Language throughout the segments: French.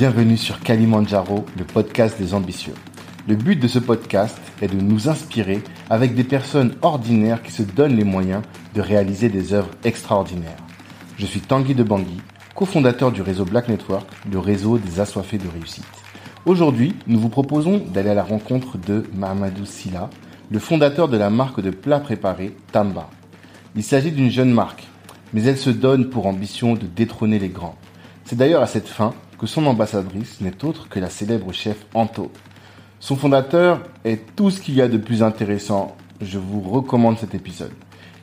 Bienvenue sur Kalimandjaro, le podcast des ambitieux. Le but de ce podcast est de nous inspirer avec des personnes ordinaires qui se donnent les moyens de réaliser des œuvres extraordinaires. Je suis Tanguy de Bangui, cofondateur du réseau Black Network, le réseau des assoiffés de réussite. Aujourd'hui, nous vous proposons d'aller à la rencontre de Mahamadou Silla, le fondateur de la marque de plats préparés Tamba. Il s'agit d'une jeune marque, mais elle se donne pour ambition de détrôner les grands. C'est d'ailleurs à cette fin que son ambassadrice n'est autre que la célèbre chef Anto. Son fondateur est tout ce qu'il y a de plus intéressant. Je vous recommande cet épisode.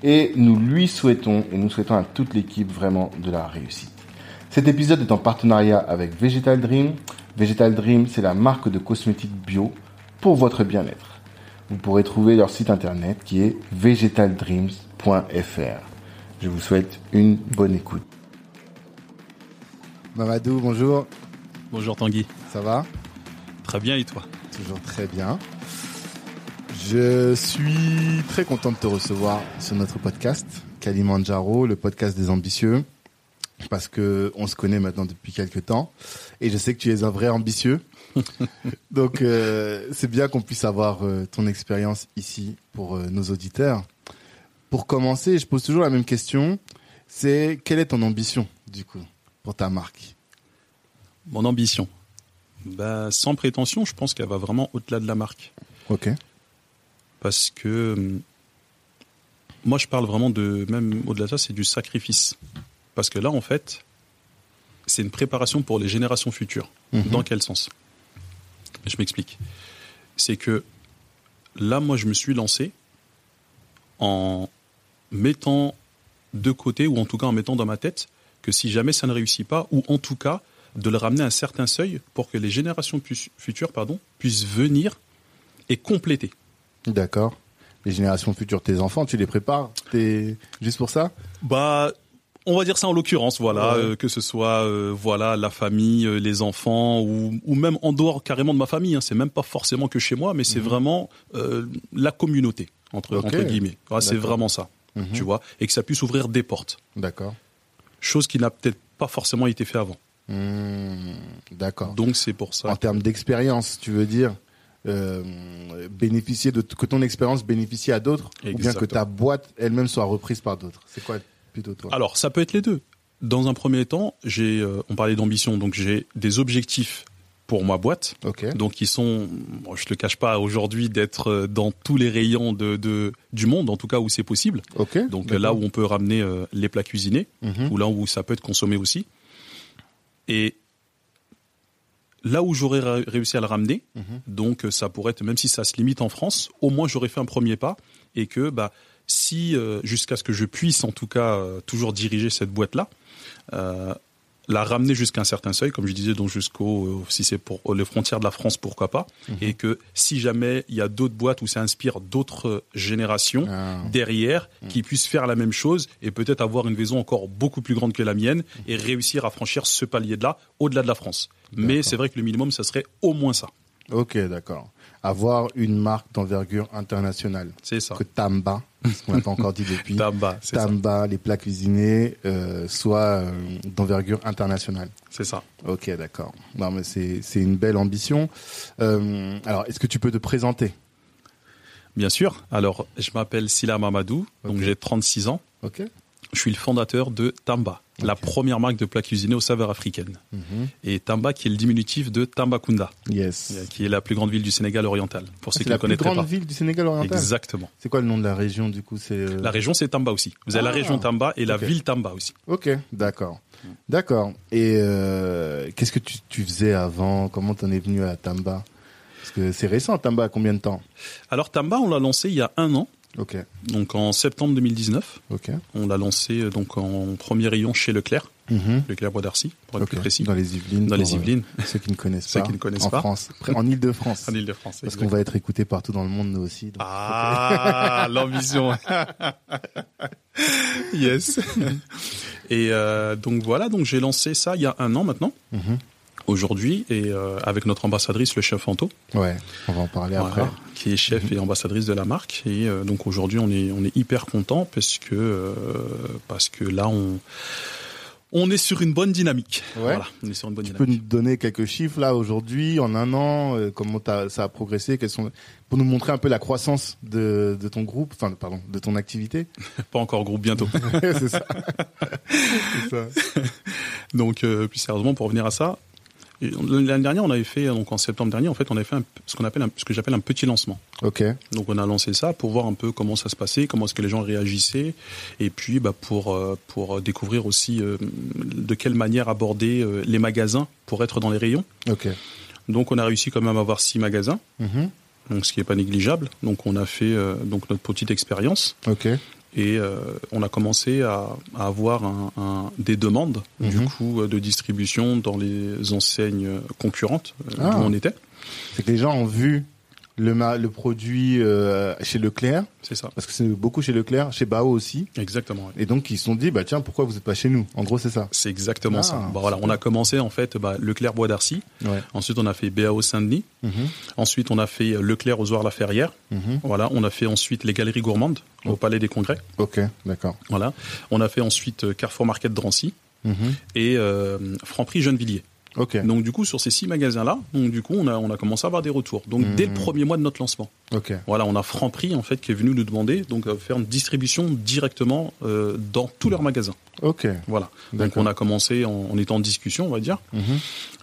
Et nous lui souhaitons, et nous souhaitons à toute l'équipe vraiment de la réussite. Cet épisode est en partenariat avec Vegetal Dream. Vegetal Dream, c'est la marque de cosmétiques bio pour votre bien-être. Vous pourrez trouver leur site internet qui est vegetaldreams.fr. Je vous souhaite une bonne écoute. Mamadou, bonjour. Bonjour Tanguy. Ça va? Très bien et toi? Toujours très bien. Je suis très content de te recevoir sur notre podcast, Kalimandjaro, le podcast des ambitieux, parce que on se connaît maintenant depuis quelques temps, et je sais que tu es un vrai ambitieux. Donc euh, c'est bien qu'on puisse avoir euh, ton expérience ici pour euh, nos auditeurs. Pour commencer, je pose toujours la même question, c'est quelle est ton ambition du coup? Pour ta marque Mon ambition bah, Sans prétention, je pense qu'elle va vraiment au-delà de la marque. Ok. Parce que hum, moi, je parle vraiment de, même au-delà de ça, c'est du sacrifice. Parce que là, en fait, c'est une préparation pour les générations futures. Mhm. Dans quel sens? Je m'explique. C'est que là, moi, je me suis lancé en mettant de côté, ou en tout cas en mettant dans ma tête, que si jamais ça ne réussit pas, ou en tout cas de le ramener à un certain seuil pour que les générations futures pardon, puissent venir et compléter. D'accord. Les générations futures, tes enfants, tu les prépares T'es juste pour ça? Bah, on va dire ça en l'occurrence, voilà, Ouais. euh, que ce soit euh, voilà la famille, euh, les enfants, ou, ou même en dehors carrément de ma famille. Hein, c'est même pas forcément que chez moi, mais c'est vraiment euh, la communauté entre, Mhm. Entre guillemets. Voilà, c'est vraiment ça, Mhm. tu vois, et que ça puisse ouvrir des portes, D'accord. Chose qui n'a peut-être pas forcément été fait avant. Hmm, D'accord. Donc c'est pour ça. En termes d'expérience, tu veux dire euh, bénéficier de que ton expérience bénéficie à d'autres ou bien que ta boîte elle-même soit reprise par d'autres? C'est quoi plutôt toi? Alors, ça peut être les deux. Dans un premier temps, j'ai, euh, on parlait d'ambition, donc j'ai des objectifs pour ma boîte. Donc, qui sont, bon, je te le cache pas aujourd'hui, d'être euh, dans tous les rayons de, de- du monde, en tout cas où c'est possible. Donc là où on peut ramener euh, les plats cuisinés, Mhm. ou là où ça peut être consommé aussi. Et là où j'aurais ré- réussi à le ramener, Mhm. donc euh, ça pourrait être, même si ça se limite en France, au moins j'aurais fait un premier pas et que bah si euh, jusqu'à ce que je puisse en tout cas euh, toujours diriger cette boîte là, la ramener jusqu'à un certain seuil, comme je disais, donc jusqu'au euh, si c'est pour les frontières de la France, pourquoi pas, Mhm. et que si jamais il y a d'autres boîtes où ça inspire d'autres euh, générations Ah. derrière qui puissent faire la même chose et peut-être avoir une maison encore beaucoup plus grande que la mienne et réussir à franchir ce palier de là au-delà de la France. Mais c'est vrai que le minimum, ça serait au moins ça. Ok, d'accord. Avoir une marque d'envergure internationale. C'est ça. Que Tamba, ce qu'on n'a pas encore dit depuis. Tamba, c'est ça. Tamba, les plats cuisinés, euh, soit euh, d'envergure internationale. C'est ça. Ok, d'accord. Non, mais c'est c'est une belle ambition. Euh, alors, est-ce que tu peux te présenter? Bien sûr. Alors, je m'appelle Sila Mamadou, donc j'ai 36 ans. Ok. Je suis le fondateur de Tamba, la première marque de plats cuisinés aux saveurs africaines. Mhm. Et Tamba qui est le diminutif de Tambacounda, Yes. qui est la plus grande ville du Sénégal oriental, pour ceux C'est qui la ne plus connaîtraient grande pas. ville du Sénégal oriental. Exactement. C'est quoi le nom de la région du coup C'est euh, La région, c'est Tamba aussi. Vous avez la Ah. région Tamba et la ville Tamba aussi. Ok, d'accord, d'accord. Et euh, qu'est-ce que tu, tu faisais avant? Comment t'en es venu à Tamba? Parce que c'est récent, Tamba. Combien de temps? Alors Tamba, on l'a lancé il y a un an, Donc en septembre 2019. ok. On l'a lancé euh, donc en premier rayon chez Leclerc, Mhm. Leclerc Bois d'Arcy, pour être plus précis, Dans les Yvelines. dans les euh, Yvelines, ceux qui ne connaissent Ceux pas. qui ne connaissent en pas. France, en Île-de-France. en Ile-de-France. Parce qu'on va être écouté partout dans le monde nous aussi. donc- Ah, l'ambition. yes. Et euh, donc voilà, donc j'ai lancé ça il y a un an maintenant, Mhm. Aujourd'hui, et euh, avec notre ambassadrice, le chef Anto, Ouais, on va en parler après. voilà, qui est chef et ambassadrice de la marque. Et euh, donc aujourd'hui, on est on est hyper content parce que euh, parce que là on On est sur une bonne dynamique. Ouais. Voilà, on est sur une bonne Tu peux dynamique. nous donner quelques chiffres là aujourd'hui, en un an, comment ça a progressé, quels sont pour nous montrer un peu la croissance de, de ton groupe, enfin pardon, de ton activité? Pas encore groupe bientôt. c'est ça. ça. Donc, euh, plus sérieusement, pour revenir à ça, l'année dernière, on avait fait, donc en septembre dernier, en fait, on avait fait un- ce qu'on appelle, un- ce que j'appelle un petit lancement. Ok. Donc, on a lancé ça pour voir un peu comment ça se passait, comment est-ce que les gens réagissaient, et puis, bah, pour euh, pour découvrir aussi euh, de quelle manière aborder euh, les magasins pour être dans les rayons. Ok. Donc, on a réussi quand même à avoir six magasins, Mhm. donc ce qui est pas négligeable. Donc, on a fait euh, donc notre petite expérience. Ok. Et euh, on a commencé à, à avoir un, un- des demandes du Mhm. coup euh, de distribution dans les enseignes concurrentes euh, Ah. d'où on était. C'est que les gens ont vu le, ma- le produit euh, chez Leclerc, C'est ça. parce que c'est beaucoup chez Leclerc, chez Bao aussi, Exactement. ouais. et donc ils se sont dit bah tiens pourquoi vous n'êtes pas chez nous? En gros c'est ça. C'est exactement Ah, ça. Bon, voilà, super. on a commencé en fait bah, Leclerc Bois d'Arcy. Ouais. Ensuite, on a fait BAO Saint-Denis. Mhm. Ensuite, on a fait Leclerc aux la ferrière Mhm. Voilà, on a fait ensuite les Galeries Gourmandes au Palais des Congrès. Ok, d'accord. Voilà, on a fait ensuite euh, Carrefour Market Drancy Mhm. et euh, Franprix Gennevilliers. Ok. Donc du coup, sur ces six magasins-là, donc du coup, on a on a commencé à avoir des retours. Donc Mhm. dès le premier mois de notre lancement. Ok. Voilà, on a Franprix en fait qui est venu nous demander donc faire une distribution directement euh, dans tous leurs magasins. Ok. Voilà. Donc on a commencé en, en étant en discussion, on va dire. Mhm.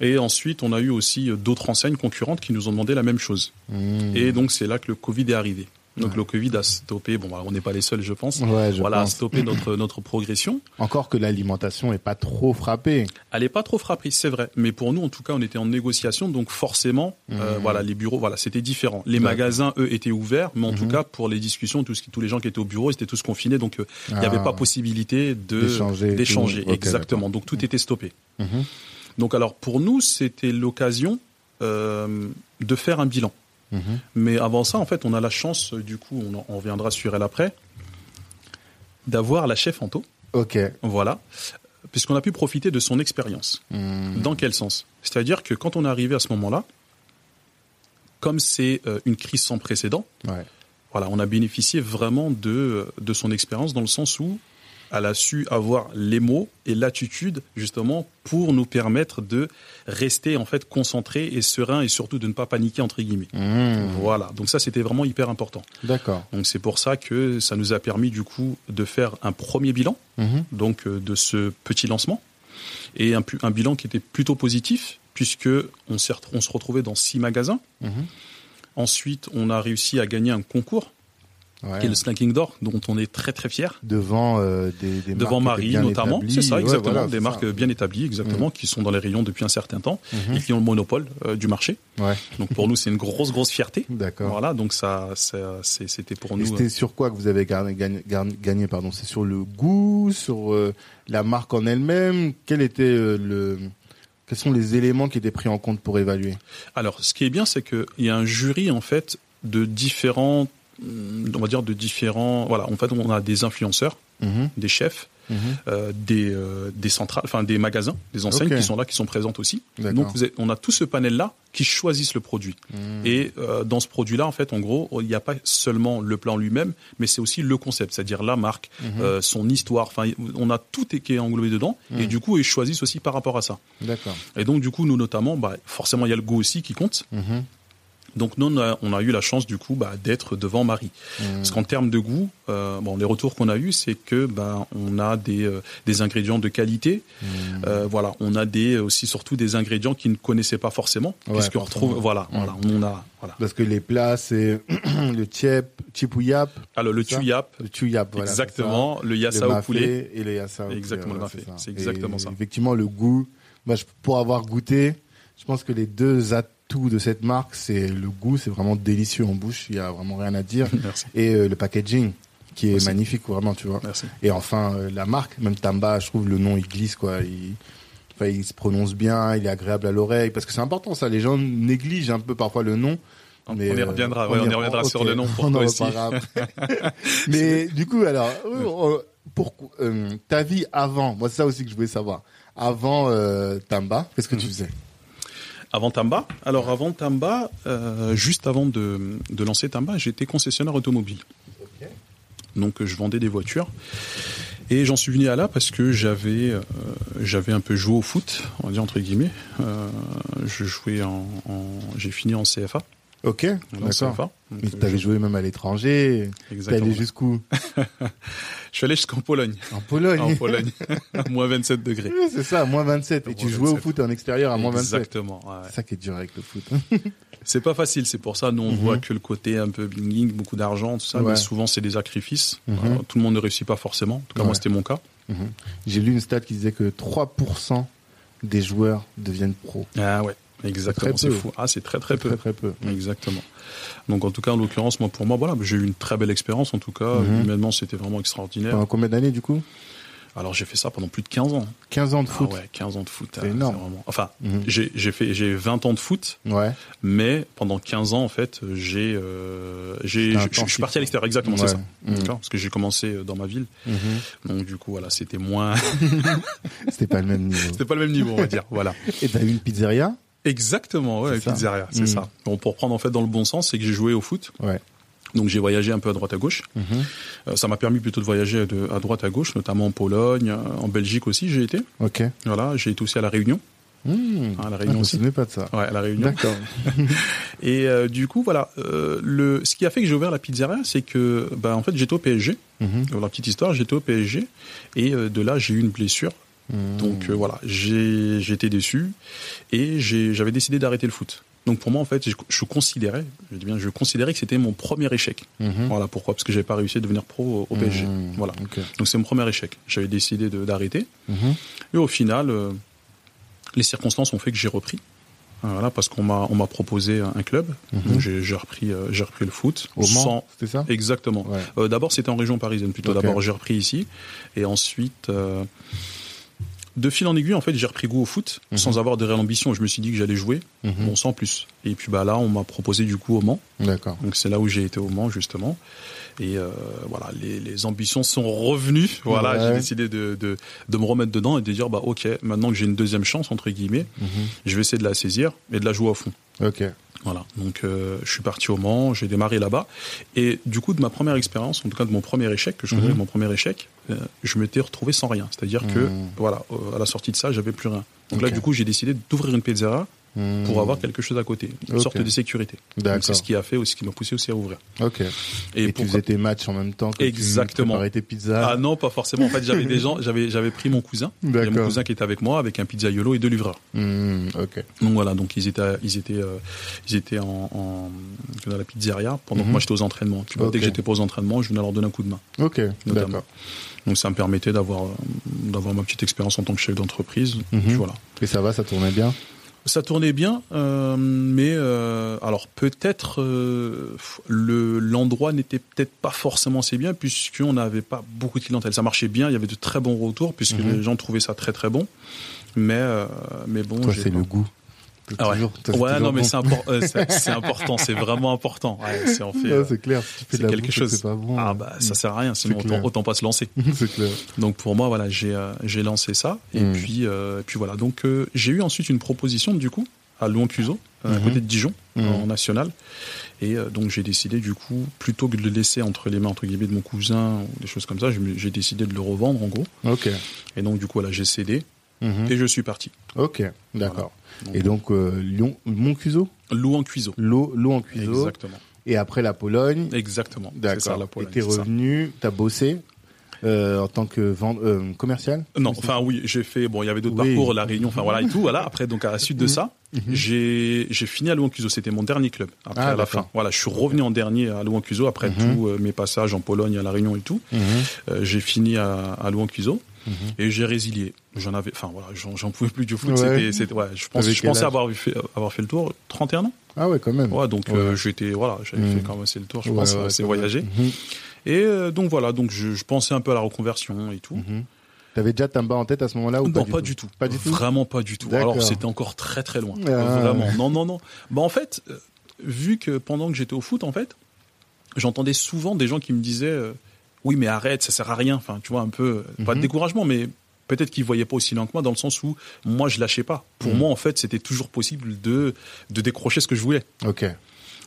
Et ensuite, on a eu aussi euh, d'autres enseignes concurrentes qui nous ont demandé la même chose. Mhm. Et donc c'est là que le Covid est arrivé. Donc Ouais. le Covid a stoppé. Bon, voilà, on n'est pas les seuls, je pense. Ouais, je voilà, a stoppé notre notre progression. Encore que l'alimentation est pas trop frappée. Elle est pas trop frappée, c'est vrai. Mais pour nous, en tout cas, on était en négociation, donc forcément, euh, Mhm. voilà, les bureaux, voilà, c'était différent. Les magasins, eux, étaient ouverts, mais en tout Mhm. cas, pour les discussions, tous, tous les gens qui étaient au bureau, ils étaient tous confinés, donc euh, il n'y avait Ah. pas possibilité de D'échanger Exactement. Donc tout était stoppé. Donc alors pour nous, c'était l'occasion euh, de faire un bilan. Mhm. Mais avant ça, en fait, on a la chance, du coup, on, on reviendra sur elle après, d'avoir la chef Anto. Ok. Voilà. Puisqu'on a pu profiter de son expérience. Mhm. Dans quel sens? C'est-à-dire que quand on est arrivé à ce moment-là, comme c'est euh, une crise sans précédent, Ouais. voilà, on a bénéficié vraiment de, de son expérience dans le sens où elle a su avoir les mots et l'attitude justement pour nous permettre de rester en fait concentrés et sereins et surtout de ne pas paniquer entre guillemets. Mhm. Voilà, donc ça c'était vraiment hyper important. D'accord. Donc c'est pour ça que ça nous a permis du coup de faire un premier bilan Mhm. donc euh, de ce petit lancement et un, bilan qui était plutôt positif puisque on, on se retrouvait dans six magasins. Mhm. Ensuite, on a réussi à gagner un concours Ouais. qui est le Snacking d'or dont on est très très fier. Devant euh, des, des Devant marques Marie bien notamment, c'est ça Ouais, exactement, voilà, des marques ça. bien établies exactement qui sont dans les rayons depuis un certain temps Mhm. et qui ont le monopole euh, du marché. Ouais. Donc pour nous, c'est une grosse grosse fierté. D'accord. Voilà, donc ça, ça- c'est- c'était pour Et nous. c'était euh, sur quoi que vous avez gagné, gagné, gagné pardon? C'est sur le goût, sur euh, la marque en elle-même? Quel était euh, le Quels sont les éléments qui étaient pris en compte pour évaluer? Alors, ce qui est bien, c'est qu'il y a un jury en fait de différents, hum, on va dire de différents. Voilà, en fait, on a des influenceurs, Mhm. des chefs, Mhm. euh, des euh, des centrales, enfin des magasins, des enseignes qui sont là, qui sont présentes aussi. Donc, vous on a tout ce panel-là qui choisissent le produit. Mhm. Et euh, dans ce produit-là, en fait, en gros, il n'y a pas seulement le plan lui-même, mais c'est aussi le concept, c'est-à-dire la marque, son histoire. Enfin, on a tout qui est englobé dedans. Et du coup, ils choisissent aussi par rapport à ça. D'accord. Et donc, du coup, nous notamment, bah, forcément, il y a le goût aussi qui compte. Donc nous, on a, on a eu la chance du coup bah, d'être devant Marie. Mhm. Parce qu'en termes de goût, euh, bon, les retours qu'on a eus, c'est que bah, on a des, euh, des ingrédients de qualité. Mhm. Euh, voilà, on a des aussi surtout des ingrédients qu'ils ne connaissaient pas forcément, Ouais, puisqu'on retrouve. Voilà, voilà, on a voilà. Parce que les plats, c'est le tiep, chipouillap, Alors le Ça tuyap, le tuyap. Voilà, exactement, le yassa le au poulet. et le yassa au poulet, Exactement, le voilà. C'est exactement Et ça. Effectivement, le goût. Moi, je- pour avoir goûté, je pense que les deux atouts de cette marque, c'est le goût, c'est vraiment délicieux en bouche. Il y a vraiment rien à dire. Merci, et euh, le packaging qui est magnifique vraiment tu vois. Merci. et enfin euh, la marque même Tamba je trouve le nom il glisse quoi. Il enfin, il se prononce bien il est agréable à l'oreille parce que c'est important ça. Les gens négligent un peu parfois le nom. On, mais, on y euh, reviendra, ouais, on y reviendra sur le nom pour on toi en aussi. mais du coup alors euh, pour euh, ta vie avant moi c'est ça aussi que je voulais savoir. Avant euh, Tamba qu'est-ce que tu faisais? Avant Tamba, alors avant Tamba, euh, juste avant de, de lancer Tamba, j'étais concessionnaire automobile. Donc je vendais des voitures. Et j'en suis venu à là parce que j'avais euh, j'avais un peu joué au foot, on va dire entre guillemets. Euh, je jouais en, en- j'ai fini en CFA. Ok, d'accord. Mais t'avais je- joué même à l'étranger. T'es Exactement. allé jusqu'où Je suis allé jusqu'en Pologne. En Pologne. En Pologne, à moins 27 degrés. Oui, c'est ça, à moins 27. Et tu jouais au 27. foot en extérieur à moins 27. Exactement. ouais. C'est ça qui est dur avec le foot. C'est pas facile, c'est pour ça nous on Mhm. voit que le côté un peu bling beaucoup d'argent, tout ça, Ouais. mais souvent c'est des sacrifices. Mhm. Tout le monde ne réussit pas forcément. En tout cas, Ouais. moi c'était mon cas. Mhm. J'ai lu une stat qui disait que 3% des joueurs deviennent pros. Ah ouais, exactement, c'est fou. Ah, c'est très très peu. Très très peu. Exactement. Donc en tout cas, en l'occurrence, moi pour moi, voilà, j'ai eu une très belle expérience. En tout cas, Mhm. humainement, c'était vraiment extraordinaire. Pendant combien d'années du coup? Alors j'ai fait ça pendant plus de 15 ans. 15 ans de Ah foot. ouais, 15 ans de foot. C'est ah, énorme. vraiment- Enfin, Mhm. j'ai j'ai fait j'ai 20 ans de foot, Ouais. mais pendant 15 ans en fait, j'ai euh, j'ai je- suis parti à l'extérieur. Exactement, Ouais. c'est ça. D'accord? Parce que j'ai commencé euh, dans ma ville. Mhm. Donc du coup, voilà, c'était moins, C'était pas le même niveau. c'était pas le même niveau, on va dire. Voilà. Et t'as eu une pizzeria? Exactement, ouais, C'est pizzeria, c'est Mhm. ça. Bon, pour prendre en fait dans le bon sens, c'est que j'ai joué au foot. Ouais. Donc j'ai voyagé un peu à droite à gauche. Mhm. Euh, ça m'a permis plutôt de voyager de, à droite à gauche, notamment en Pologne, euh, en Belgique aussi. J'ai été. Ok. Voilà, j'ai été aussi à la Réunion. Mmh. Ah, la Ah, Réunion me aussi. pas de ça. Ouais, à la Réunion. D'accord. Et euh, du coup, voilà, euh, le, ce qui a fait que j'ai ouvert la pizzeria, c'est que, bah, en fait, j'étais au PSG. Pour la petite histoire, j'étais au PSG et euh, de là, j'ai eu une blessure. Mhm. Donc euh, voilà, j'ai été déçu et j'avais décidé d'arrêter le foot. Donc pour moi, en fait, je, je considérais, je dis bien, je considérais que c'était mon premier échec. Mhm. Voilà pourquoi, parce que j'avais pas réussi à devenir pro au, PSG. Mhm. Voilà. Donc c'est mon premier échec. J'avais décidé de- d'arrêter. Et au final, euh, les circonstances ont fait que j'ai repris. Voilà, parce qu'on m'a on m'a proposé un club. Donc j'ai repris euh, j'ai repris le foot. Au Mans, c'était ça? Exactement. Ouais. Euh, D'abord c'était en région parisienne plutôt. D'abord j'ai repris ici et ensuite euh, de fil en aiguille en fait j'ai repris goût au foot Mhm. sans avoir de réelle ambition. Je me suis dit que j'allais jouer, Mhm. bon sans plus. Et puis bah là on m'a proposé du coup au Mans. D'accord. Donc c'est là où j'ai été au Mans justement. Et euh, voilà, les, les ambitions sont revenues. Voilà, Ouais. j'ai décidé de, de, de me remettre dedans et de dire bah ok, maintenant que j'ai une deuxième chance entre guillemets, Mhm. je vais essayer de la saisir et de la jouer à fond. Ok. Voilà, donc euh, je suis parti au Mans, j'ai démarré là-bas, et du coup de ma première expérience, en tout cas de mon premier échec, que je considère Mhm. mon premier échec, euh, je m'étais retrouvé sans rien. C'est-à-dire que Mhm. voilà, euh, à la sortie de ça, j'avais plus rien. Donc là, du coup, j'ai décidé d'ouvrir une pizzeria Pour avoir quelque chose à côté, une sorte de sécurité. C'est ce qui a fait aussi, ce qui m'a poussé aussi à ouvrir. Ok. Et, tu pourquoi- faisais tes matchs en même temps que Exactement. tu tes pizzas. Ah non, pas forcément. En fait, j'avais des gens, j'avais j'avais pris mon cousin, mon cousin qui était avec moi avec un pizzaiolo et deux livreurs. Ok. Donc voilà, donc ils étaient, ils étaient, euh, ils étaient en, en- dans la pizzeria pendant que moi j'étais aux entraînements. Dès que j'étais pas aux entraînements, je venais leur donner un coup de main. Ok. Notamment. D'accord. Donc ça me permettait d'avoir, euh, d'avoir ma petite expérience en tant que chef d'entreprise. Voilà. Et ça va, ça tournait bien Ça tournait bien, euh, mais euh, alors peut-être euh, le l'endroit n'était peut-être pas forcément assez bien puisqu'on n'avait pas beaucoup de clientèle. Ça marchait bien, il y avait de très bons retours puisque Mhm. les gens trouvaient ça très très bon. Mais euh, mais bon, c'est le goût. Ah ouais. toujours- Ouais, non, mais bon. c'est impor- euh, c'est important, c'est vraiment important. Ouais, c'est en fait, Ouais, euh, c'est clair. Si tu fais de quelque bouffe chose. Pas bon. ah bah ça sert à rien, sinon autant, autant pas se lancer. c'est clair. Donc pour moi, voilà, j'ai euh, j'ai lancé ça et Mm. puis euh, et puis voilà. Donc j'ai eu ensuite une proposition du coup à Louan-Cuso, à Mhm. côté de Dijon, en national. Et donc j'ai décidé du coup plutôt que de le laisser entre les mains entre guillemets de mon cousin ou des choses comme ça, j'ai décidé de le revendre en gros. Ok. Et donc du coup voilà, j'ai cédé Mhm. et je suis parti. Ok. D'accord. Et donc, euh, Lyon, Louan-Cuso. L'eau, l'eau en cuiseau. Exactement. Et après la Pologne. Exactement. D'accord. Et t'es revenu, t'as bossé euh, en tant que vend- euh, commercial Non, enfin oui, j'ai fait bon, il y avait d'autres Oui. parcours, la Réunion, enfin voilà et tout, voilà. Après donc à la suite de ça, Mhm. j'ai j'ai fini à Louan-Cuso, c'était mon dernier club. Après Ah, à la fin, voilà, je suis revenu en dernier à Louan-Cuso après Mhm. tous euh, mes passages en Pologne, à la Réunion et tout. Mhm. Euh, j'ai fini à, à Louan-Cuso Mhm. et j'ai résilié. J'en avais, enfin voilà, j'en pouvais plus du foot. Ouais. C'était, ouais, je pense, je pensais avoir fait avoir fait le tour. 31 ans. Ah ouais, quand même. Ouais, donc Ouais. euh, j'étais, voilà, j'avais Mhm. fait quand même assez le tour. Je pense, c'est voyager. Mhm. Et euh, donc voilà, donc je, je pensais un peu à la reconversion et tout. Mhm. T'avais déjà Tamba en tête à ce moment-là ou non, pas du tout Pas du tout Vraiment pas du tout. Alors c'était encore très très loin. Ah. Vraiment. Non, non, non. Bah en fait, euh, vu que pendant que j'étais au foot, en fait, j'entendais souvent des gens qui me disaient oui mais arrête, ça sert à rien. Enfin, tu vois un peu pas de Mhm. découragement, mais peut-être qu'ils voyaient pas aussi loin que moi dans le sens où moi je lâchais pas. Pour Mhm. moi en fait, c'était toujours possible de de décrocher ce que je voulais. Ok.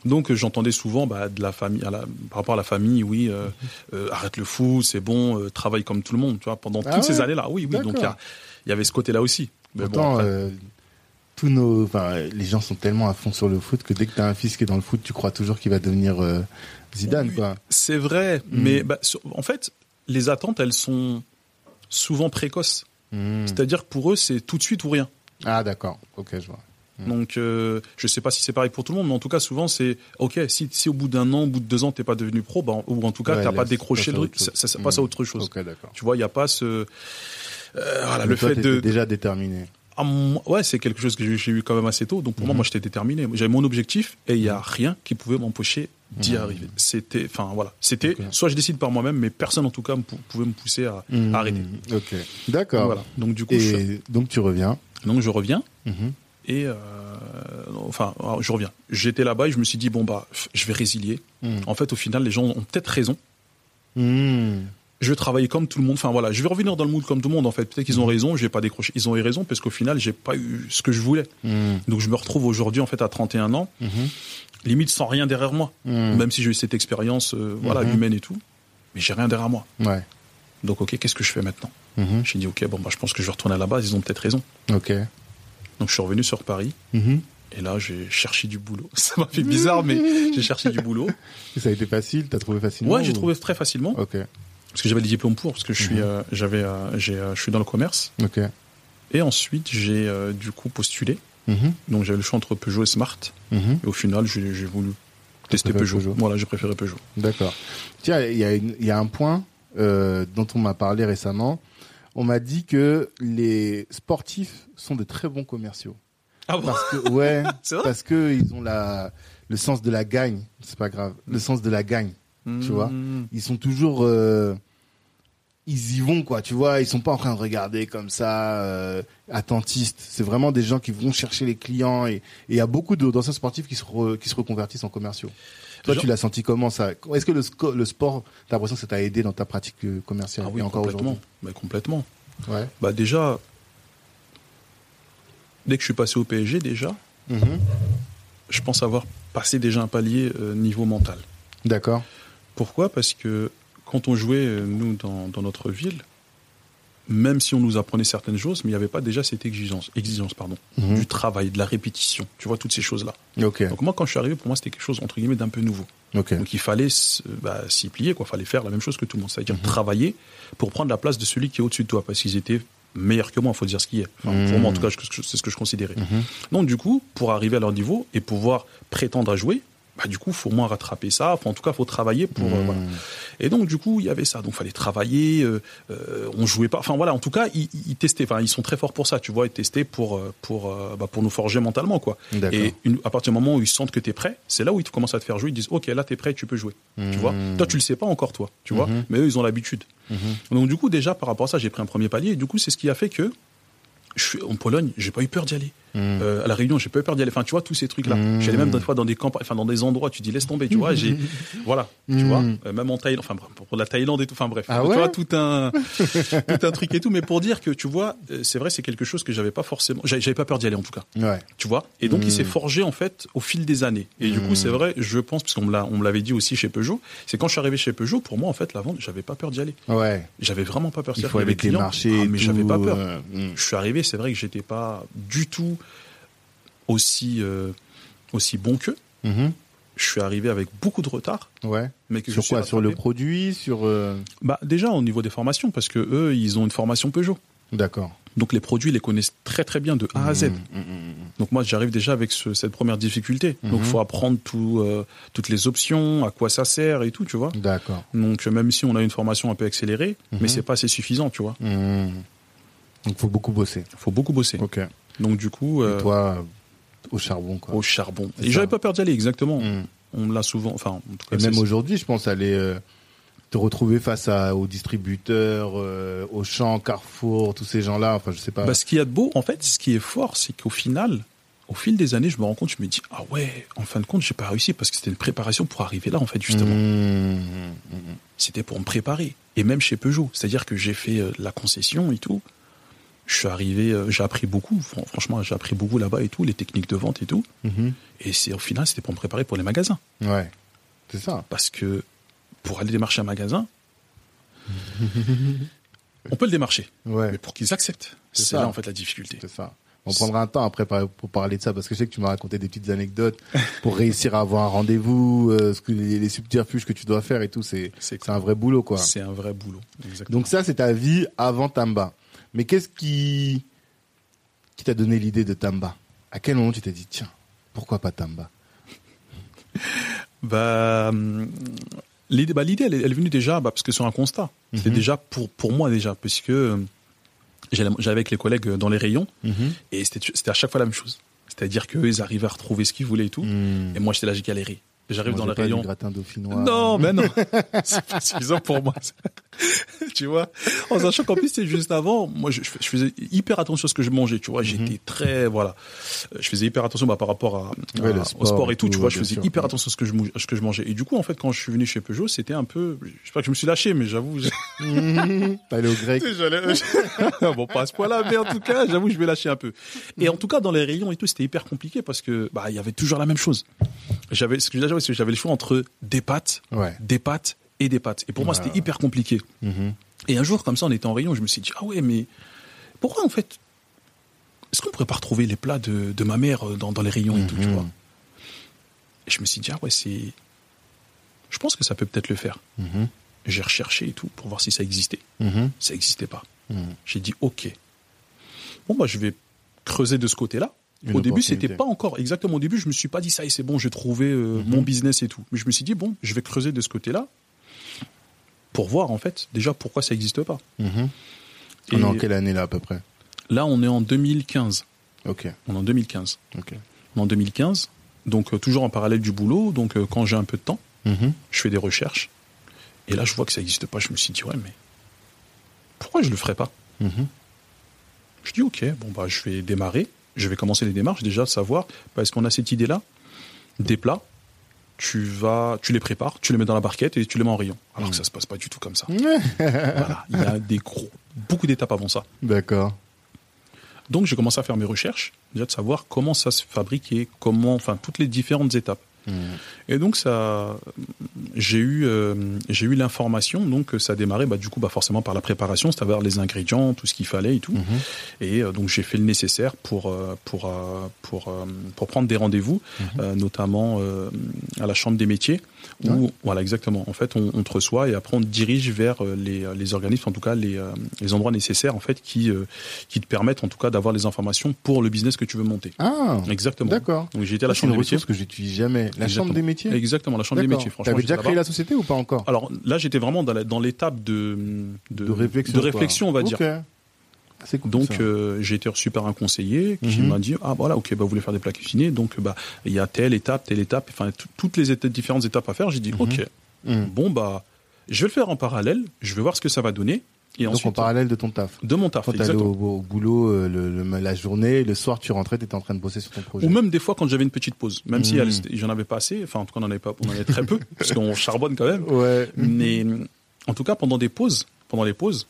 Donc euh, j'entendais souvent bah, de la famille, à la- par rapport à la famille, oui, euh, euh, arrête le fou, c'est bon, euh, travaille comme tout le monde, tu vois. Pendant Ah toutes ces années-là, oui, oui. Donc il y, avait ce côté-là aussi. Mais bon, Pourtant, après- tous nos, enfin, les gens sont tellement à fond sur le foot que dès que t'as un fils qui est dans le foot, tu crois toujours qu'il va devenir Zidane, Oui. quoi. c'est vrai, Mm. mais bah, sur- en fait, les attentes, elles sont souvent précoces. Hmm. C'est-à-dire que pour eux, c'est tout de suite ou rien. Ah, d'accord. Ok, je vois. Mm. Donc, euh, je sais pas si c'est pareil pour tout le monde, mais en tout cas, souvent, c'est ok. Si, si au bout d'un an, au bout de deux ans, t'es pas devenu pro, bah, ou en tout cas, Ouais, t'as pas laisse décroché le truc, ça, ça passe à autre chose. Ok, d'accord. Tu vois, il y a pas ce euh, voilà le toi, fait de déjà déterminé. Ah, ouais, c'est quelque chose que j'ai- eu quand même assez tôt. Donc pour moi, moi, j'étais déterminé. J'avais mon objectif et il y a rien qui pouvait m'empêcher d'y Mhm. arriver. C'était, enfin voilà, c'était soit je décide par moi-même, mais personne en tout cas pouvait me pousser à, à arrêter. Ok, d'accord. voilà. Donc du coup, je, donc tu reviens. donc je reviens Mhm. et euh, enfin je reviens. J'étais là-bas et je me suis dit bon bah je vais résilier. Hmm. En fait, au final, les gens ont peut-être raison. Je vais travailler comme tout le monde. Enfin voilà, je vais revenir dans le mood comme tout le monde. En fait, peut-être qu'ils ont raison. Je vais pas décrocher. Ils ont eu raison parce qu'au final, j'ai pas eu ce que je voulais. Donc je me retrouve aujourd'hui en fait à 31 ans. Limite sans rien derrière moi. Hmm. Même si j'ai eu cette expérience euh, voilà, Mhm. humaine et tout, mais j'ai rien derrière moi. Ouais. Donc ok, qu'est-ce que je fais maintenant Mhm. J'ai dit ok, bon bah je pense que je vais retourner à la base, ils ont peut-être raison. Ok. Donc je suis revenu sur Paris et là j'ai cherché du boulot. Ça m'a fait bizarre, mais j'ai cherché du boulot. Et ça a été facile? T'as trouvé facilement Ouais, j'ai ou- trouvé très facilement Ok. parce que j'avais les diplômes pour, parce que je suis, euh, j'avais, euh, j'ai, je suis dans le commerce. Ok. Et ensuite j'ai du coup postulé. Mhm. Donc j'avais le choix entre Peugeot et Smart. Mhm. Et au final j'ai, voulu tester Peugeot. Peugeot. Voilà, j'ai préféré Peugeot. D'accord. Tiens, il y, a y un point euh, dont on m'a parlé récemment. On m'a dit que les sportifs sont de très bons commerciaux. Ah bon? Parce que ouais, vrai? parce que ils ont la le sens de la gagne. C'est pas grave. Le sens de la gagne. tu vois. Mhm. Ils sont toujours euh, ils y vont quoi. Tu vois. Ils sont pas en train de regarder comme ça euh, attentistes. C'est vraiment des gens qui vont chercher les clients et il y a beaucoup d'anciens sportifs qui se re- qui se reconvertissent en commerciaux. Toi, Genre- tu l'as senti comment ça? Est-ce que le, le sport, t'as l'impression que ça t'a aidé dans ta pratique euh, commerciale Ah oui, et encore complètement. Mais complètement. Ouais. Bah déjà, dès que je suis passé au PSG, déjà, Mhm. je pense avoir passé déjà un palier euh, niveau mental. D'accord. Pourquoi? Parce que quand on jouait, euh, nous, dans, dans notre ville, même si on nous apprenait certaines choses, mais il n'y avait pas déjà cette exigence, exigence pardon, Mhm. du travail, de la répétition, tu vois, toutes ces choses-là. Donc moi, quand je suis arrivé, pour moi, c'était quelque chose, entre guillemets, d'un peu nouveau. Donc il fallait s- bah, s'y plier, quoi. fallait faire la même chose que tout le monde, c'est-à-dire Mhm. travailler pour prendre la place de celui qui est au-dessus de toi, parce qu'ils étaient meilleurs que moi, faut dire ce qui est. Enfin, Mhm. Pour moi, en tout cas, c'est ce que je considérais. Mhm. Donc du coup, pour arriver à leur niveau et pouvoir prétendre à jouer, bah, du coup, faut au moins rattraper ça. Enfin, en tout cas, faut travailler pour. euh, voilà. Et donc, du coup, il y avait ça. Donc, fallait travailler. Euh, euh, on jouait pas. Enfin, voilà. En tout cas, ils, ils testaient. Enfin, ils sont très forts pour ça. Tu vois, ils testaient pour euh, pour euh, bah, pour nous forger mentalement, quoi. Et une- à partir du moment où ils sentent que tu es prêt, c'est là où ils commencent à te faire jouer. Ils disent, ok, là, tu es prêt, tu peux jouer. Tu vois? Mhm. Toi, tu le sais pas encore, toi. Tu vois? Mhm. Mais eux, ils ont l'habitude. Donc, du coup, déjà, par rapport à ça, j'ai pris un premier palier. Et du coup, c'est ce qui a fait que je suis en Pologne, j'ai pas eu peur d'y aller. Mhm. Euh, à la Réunion, j'ai pas eu peur d'y aller. Enfin, tu vois, tous ces trucs-là. Mmh. J'allais même des fois dans des campagnes, enfin, dans des endroits, tu dis, laisse tomber, tu vois. J'ai, voilà, tu vois. Euh, même en Thaïlande, enfin, pour la Thaïlande et tout. Enfin, bref. Ah tu vois, tout un, tout un truc et tout. Mais pour dire que, tu vois, euh, c'est vrai, c'est quelque chose que j'avais pas forcément, j'avais pas peur d'y aller, en tout cas. Ouais. Tu vois. Et donc, il s'est forgé, en fait, au fil des années. Et du coup, c'est vrai, je pense, parce qu'on me l'avait dit aussi chez Peugeot, c'est quand je suis arrivé chez Peugeot, pour moi, en fait, la vente, j'avais pas peur d'y aller. Ouais. J'avais vraiment pas peur. Il faut aller des démarcher. ah, mais j'avais pas peur. euh. Je suis arrivé, c'est vrai que j'étais pas du tout aussi euh, aussi bon qu'eux. Mhm. Je suis arrivé avec beaucoup de retard, Ouais. mais que Sur je quoi? Sur le produit Sur. euh, Bah déjà au niveau des formations, parce que eux, ils ont une formation Peugeot. D'accord. Donc les produits, ils les connaissent très très bien de A à Z. Mhm. Mhm. Donc moi, j'arrive déjà avec ce- cette première difficulté. Donc Mhm. faut apprendre tout, euh, toutes les options, à quoi ça sert et tout, tu vois. D'accord. Donc même si on a une formation un peu accélérée, mais c'est pas assez suffisant, tu vois. Donc, faut beaucoup bosser. Faut beaucoup bosser. Ok. Donc du coup, euh, toi, au charbon, quoi. au charbon. Et j'avais pas peur d'y aller, exactement. Mhm. On l'a souvent, enfin, en tout cas, Et même aujourd'hui, je pense aller euh, te retrouver face à, aux distributeurs, euh, aux champs, Carrefour, tous ces gens-là. Enfin, je sais pas. Bah, ce qu'il y a de beau, en fait, ce qui est fort, c'est qu'au final, au fil des années, je me rends compte, je me dis, ah ouais, en fin de compte, j'ai pas réussi parce que c'était une préparation pour arriver là, en fait, justement. Mhm. C'était pour me préparer. Et même chez Peugeot. C'est-à-dire que j'ai fait euh, la concession et tout. Je suis arrivé, euh, j'ai appris beaucoup. Fran- Franchement, j'ai appris beaucoup là-bas et tout, les techniques de vente et tout. Mhm. Et c'est au final, c'était pour me préparer pour les magasins. Ouais. C'est ça. Parce que pour aller démarcher un magasin, on peut le démarcher. Ouais. Mais pour qu'ils acceptent, C'est là en fait la difficulté. C'est ça. On prendra un temps après pour parler de ça parce que je sais que tu m'as raconté des petites anecdotes pour réussir à avoir un rendez-vous, euh, ce que les, les subterfuges que tu dois faire et tout. C'est C'est c'est un vrai boulot quoi. C'est un vrai boulot. Exactement. Donc ça c'est ta vie avant Tamba. Mais qu'est-ce qui qui t'a donné l'idée de Tamba? À quel moment tu t'es dit tiens pourquoi pas Tamba? Bah, l'idée, bah, l'idée, elle, est- elle est venue déjà, bah, parce que sur un constat. C'était Mhm. déjà pour, pour moi déjà, puisque j'allais avec les collègues dans les rayons, et c'était, c'était à chaque fois la même chose. C'est-à-dire qu'eux, ils arrivaient à retrouver ce qu'ils voulaient et tout. Hmm. Et moi, j'étais là, j'ai galéré. J'arrive dans rayons. du gratin dauphinois. Non, mais non. c'est pas suffisant pour moi. tu vois? En sachant qu'en plus, c'est juste avant, moi, je, je faisais hyper attention à ce que je mangeais, tu vois. J'étais très, voilà. Euh, Je faisais hyper attention bah, par rapport à, Ouais, à- le au sport et tout, tout, tu vois. Je faisais sûr. hyper attention à ce que je, mou- à ce que je mangeais. Et du coup, en fait, quand je suis venu chez Peugeot, c'était un peu, je sais pas que je me suis lâché, mais j'avoue, Mhm. Allé au grec. bon, pas à ce point-là, mais en tout cas, j'avoue, je vais lâcher un peu. Et en tout cas, dans les rayons et tout, c'était hyper compliqué parce que, bah, il y avait toujours la même chose. J'avais, ce que que j'avais le choix entre des pâtes, Ouais. des pâtes et des pâtes. Et pour moi, c'était hyper compliqué. Mhm. Et un jour, comme ça, on était en rayon, je me suis dit, ah ouais, mais pourquoi en fait, est-ce qu'on pourrait pas retrouver les plats de, de ma mère euh, dans, dans les rayons et tout, tu Mhm. vois? Et je me suis dit, ah ouais, c'est, je pense que ça peut peut-être le faire. Mhm. J'ai recherché et tout pour voir si ça existait. Ça n'existait pas. J'ai dit, ok. Bon, bah, je vais creuser de ce côté-là. Au début, c'était pas encore exactement. Au début, je me suis pas dit ça et c'est bon, j'ai trouvé euh, mon business et tout. Mais je me suis dit bon, je vais creuser de ce côté-là pour voir en fait déjà pourquoi ça n'existe pas. Mhm. Et On est en quelle année là à peu près? Là, on est en 2015. Ok. On est en 2015. Ok. On est en 2015. Donc euh, toujours en parallèle du boulot. Donc euh, quand j'ai un peu de temps, Mhm. je fais des recherches. Et là, je vois que ça n'existe pas. Je me suis dit ouais, mais pourquoi je le ferais pas? Mhm. Je dis ok, bon bah je vais démarrer, je vais commencer les démarches déjà savoir parce qu'on a cette idée là, des plats, tu vas, tu les prépares, tu les mets dans la barquette et tu les mets en rayon. Alors que ça se passe pas du tout comme ça. voilà, il y a des gros, beaucoup d'étapes avant ça. D'accord. Donc j'ai commencé à faire mes recherches, déjà de savoir comment ça se fabrique et comment, enfin toutes les différentes étapes. Et donc ça, j'ai eu, euh, j'ai eu l'information, donc que ça a démarré, bah du coup, bah forcément par la préparation, c'est-à-dire les ingrédients, tout ce qu'il fallait et tout. Mhm. Et euh, donc j'ai fait le nécessaire pour euh, pour pour pour prendre des rendez-vous, Mhm. notamment à la chambre des métiers, où voilà exactement. En fait, on, on te reçoit et après on te dirige vers euh, les les organismes, en tout cas les euh, les endroits nécessaires en fait qui euh, qui te permettent en tout cas d'avoir les informations pour le business que tu veux monter. Ah. Exactement. D'accord. Donc j'ai été à la C'est chambre des métiers. que j'utilise jamais. La Exactement. chambre des métiers. Exactement, la chambre des métiers. Franchement, j'étais déjà créé la société ou pas encore Alors là, j'étais vraiment dans l'étape de, de De réflexion. quoi. réflexion, on va dire. Cool. Donc euh, j'ai été reçu par un conseiller qui Mhm. m'a dit ah voilà ok bah vous voulez faire des plats cuisinés donc bah il y a telle étape telle étape enfin tout- toutes les étapes, différentes étapes à faire j'ai dit Mhm. ok Mhm. bon bah je vais le faire en parallèle je vais voir ce que ça va donner et Donc en ensuite parallèle de ton taf. de mon taf Quand t'allais au, au boulot euh, le, le- la journée, le soir tu rentrais, t'étais en train de bosser sur ton projet. ou même des fois quand j'avais une petite pause même si j'en avais pas assez enfin en tout cas on en avait pas on en avait très peu parce qu'on charbonne quand même Ouais. Mais en tout cas, pendant des pauses, pendant les pauses,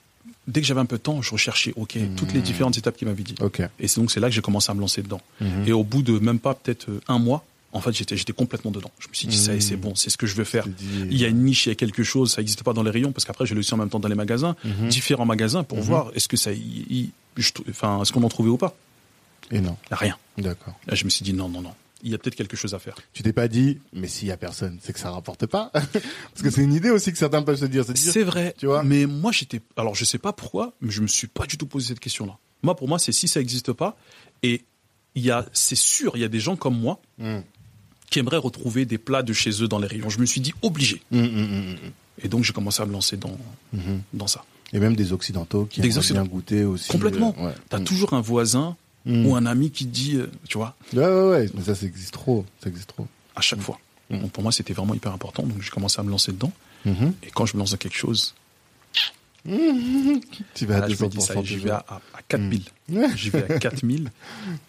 dès que j'avais un peu de temps, je recherchais, ok, toutes les différentes étapes qu'il m'avait dit. Ok. Et c'est donc c'est là que j'ai commencé à me lancer dedans. Mhm. Et au bout de même pas peut-être euh, un mois, en fait, j'étais j'étais complètement dedans. Je me suis dit, ça y est, c'est Mhm. bon, c'est ce que je veux faire. Il y a une niche, il y a quelque chose, ça n'existe pas dans les rayons, parce qu'après, j'ai le aussi en même temps dans les magasins, différents magasins, pour voir est-ce que ça, y- y- je trou- enfin, est-ce qu'on en trouvait ou pas? Et non. Il y a rien. D'accord. Là, je me suis dit, non, non, non. Il y a peut-être quelque chose à faire. Tu t'es pas dit, mais s'il y a personne, c'est que ça rapporte pas. Parce que c'est une idée aussi que certains peuvent se dire. C'est vrai, tu vois. Mais moi, j'étais. Alors, je sais pas pourquoi, mais je me suis pas du tout posé cette question-là. Moi, pour moi, c'est si ça n'existe pas. Et il y a, c'est sûr, il y a des gens comme moi Mm. qui aimeraient retrouver des plats de chez eux dans les rayons. Je me suis dit obligé. Mm, mm. Et donc, j'ai commencé à me lancer dans, Mhm. dans ça. Et même des occidentaux qui Occidentaux. bien goûter aussi. Complètement. euh, ouais. T'as toujours un voisin Mm. ou un ami qui dit, euh, tu vois, Ouais, ouais, ouais. Mais ça, ça existe trop. Ça existe trop. à chaque fois. Donc, pour moi, c'était vraiment hyper important. Donc, j'ai commencé à me lancer dedans. Mhm. Et quand je me lance dans quelque chose, Tu vas à là, je me dis, 200% ça y est, j'y vais à, à, à 4000. Ouais. J'y vais à 4000.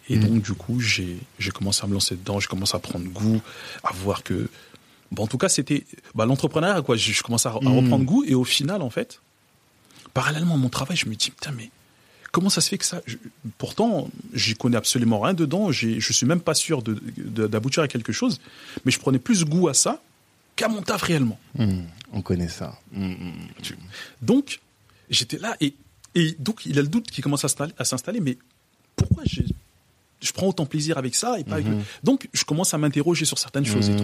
Et donc, du coup, j'ai, commencé à me lancer dedans, j'ai commencé à prendre goût, à voir que, bon, en tout cas, c'était, bah, l'entrepreneuriat, quoi. Je, je commençais à, à reprendre goût et au final, en fait, parallèlement à mon travail, je me dis, putain, mais comment ça se fait que ça je- Pourtant, j'y connais absolument rien dedans. Je suis même pas sûr d'aboutir à quelque chose. Mais je prenais plus goût à ça qu'à mon taf réellement. Hmm, on connaît ça. Hmm, hmm. Donc, j'étais là et, et donc il a le doute qui commence à s'installer-. Mais pourquoi je prends autant plaisir avec ça et pas avec le- Donc, je commence à m'interroger sur certaines choses et tout.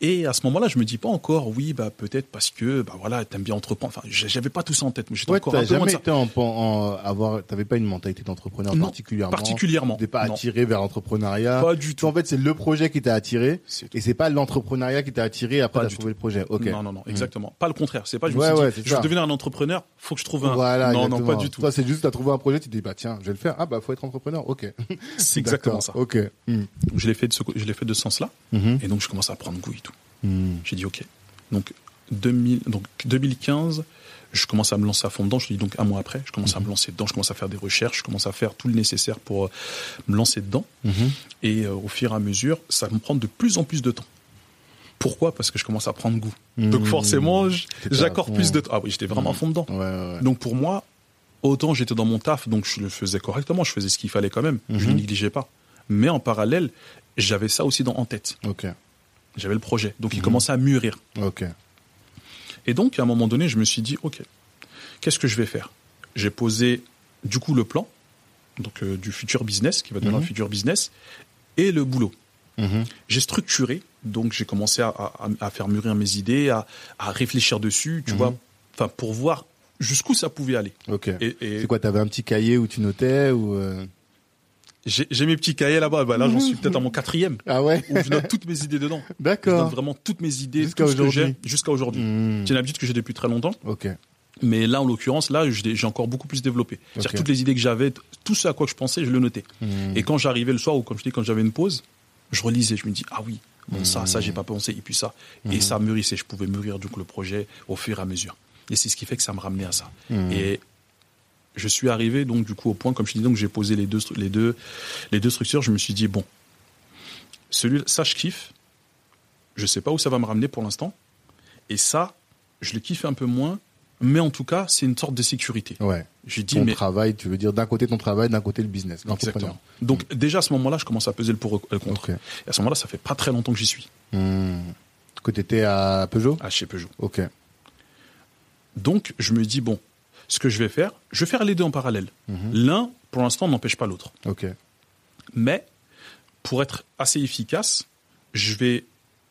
Hmm. Et à ce moment-là, je me dis pas encore, oui, bah peut-être parce que, bah voilà, t'aimes bien entreprendre. Enfin, j'avais pas tout ça en tête. mais J'étais Ouais, encore un peu loin de jamais ça. été en, en avoir, t'avais pas une mentalité d'entrepreneur particulièrement? particulièrement, T'es pas non. attiré vers l'entrepreneuriat? Pas du tout. En fait, c'est le projet qui t'a attiré. Et c'est pas l'entrepreneuriat qui t'a attiré après t'as trouvé le projet. Ok. Non, non, non, exactement. Pas le contraire. C'est pas, je me Ouais, suis ouais, dit, je veux devenir un entrepreneur, faut que je trouve un. Voilà, non, exactement. non, pas du tout. Toi, c'est juste, t'as trouvé un projet, tu te dis, bah, tiens, je vais le faire. Ah, bah, faut être entrepreneur. Ok. C'est exactement ça. Ok. Hmm. Je l'ai fait de ce, je l'ai fait de ce sens-là. Mhm. Et donc, je commence à prendre goût Hmm. J'ai dit, OK. Donc, 2000, donc, 2015, je commence à me lancer à fond dedans. Je dis donc un mois après, je commence à me lancer dedans. Je commence à faire des recherches. Je commence à faire tout le nécessaire pour euh, me lancer dedans. Mhm. Et euh, au fur et à mesure, ça me prendre de plus en plus de temps. Pourquoi? Parce que je commence à prendre goût. Donc forcément, j'accorde plus de temps. Ah oui, j'étais vraiment à fond dedans. Ouais, ouais, ouais. Donc pour moi, autant j'étais dans mon taf, donc je le faisais correctement, je faisais ce qu'il fallait quand même, je ne négligeais pas. Mais en parallèle, j'avais ça aussi dans, en tête. Ok. J'avais le projet. Donc il Mhm. commençait à mûrir. Ok. Et donc à un moment donné, je me suis dit, OK, qu'est-ce que je vais faire? J'ai posé du coup le plan, donc euh, du futur business, qui va devenir Mhm. un futur business, et le boulot. Mhm. J'ai structuré, donc j'ai commencé à, à- à faire mûrir mes idées, à, à réfléchir dessus, tu Mhm. vois, enfin pour voir jusqu'où ça pouvait aller. Ok. Et, et C'est quoi, t'avais un petit cahier où tu notais ou euh, j'ai mes petits cahiers là-bas, bah là j'en suis peut-être à mon quatrième, Ah ouais. où je note toutes mes idées dedans. Je note D'accord. vraiment toutes mes idées, Jusqu'à tout ce que j'ai aujourd'hui. jusqu'à aujourd'hui. Hmm. C'est une habitude que j'ai depuis très longtemps, Ok. mais là en l'occurrence, là j'ai encore beaucoup plus développé. C'est-à-dire toutes les idées que j'avais, tout ce à quoi je pensais, je le notais. Hmm. Et quand j'arrivais le soir ou comme je dis quand j'avais une pause, je relisais, je me dis ah oui, bon ça ça j'ai pas pensé et puis ça et ça mûrissait, je pouvais mûrir donc le projet au fur et à mesure. Et c'est ce qui fait que ça me ramenait à ça. Et je suis arrivé donc du coup au point comme je dis donc j'ai posé les deux les deux les deux structures, je me suis dit bon celui ça je kiffe. Je sais pas où ça va me ramener pour l'instant et ça je le kiffe un peu moins mais en tout cas, c'est une sorte de sécurité. Ouais. J'ai dit Ton mais travail, tu veux dire d'un côté ton travail, d'un côté le business. Exactement. Donc déjà à ce moment-là, je commence à peser le pour et le contre. Et à ce moment-là, ça fait pas très longtemps que j'y suis, Hmm. Que t'étais à Peugeot? À chez Peugeot. Ok. Donc je me dis bon, ce que je vais faire, je vais faire les deux en parallèle. Mhm. L'un, pour l'instant, n'empêche pas l'autre. Mais pour être assez efficace, je vais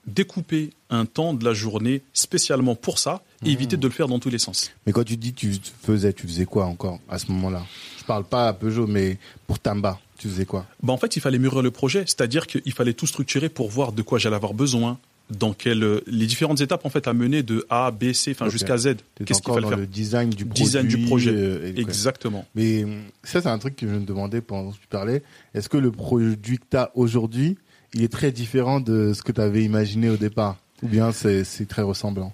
découper un temps de la journée spécialement pour ça et éviter de le faire dans tous les sens. Mais quand tu dis tu faisais, tu faisais quoi encore à ce moment-là? Je parle pas à Peugeot, mais pour Tamba, tu faisais quoi? Bah, en fait, il fallait mûrir le projet, c'est-à-dire qu'il fallait tout structurer pour voir de quoi j'allais avoir besoin, dans quelles les différentes étapes en fait à mener de A, B, C, enfin jusqu'à Z. Qu'est-ce qu'il fallait dans faire le design du produit. Design du projet. euh, et- Exactement. Mais hum, ça, c'est un truc que je me demandais pendant que tu parlais. Est-ce que le produit que tu as aujourd'hui, il est très différent de ce que tu avais imaginé au départ? Ou bien c'est très ressemblant?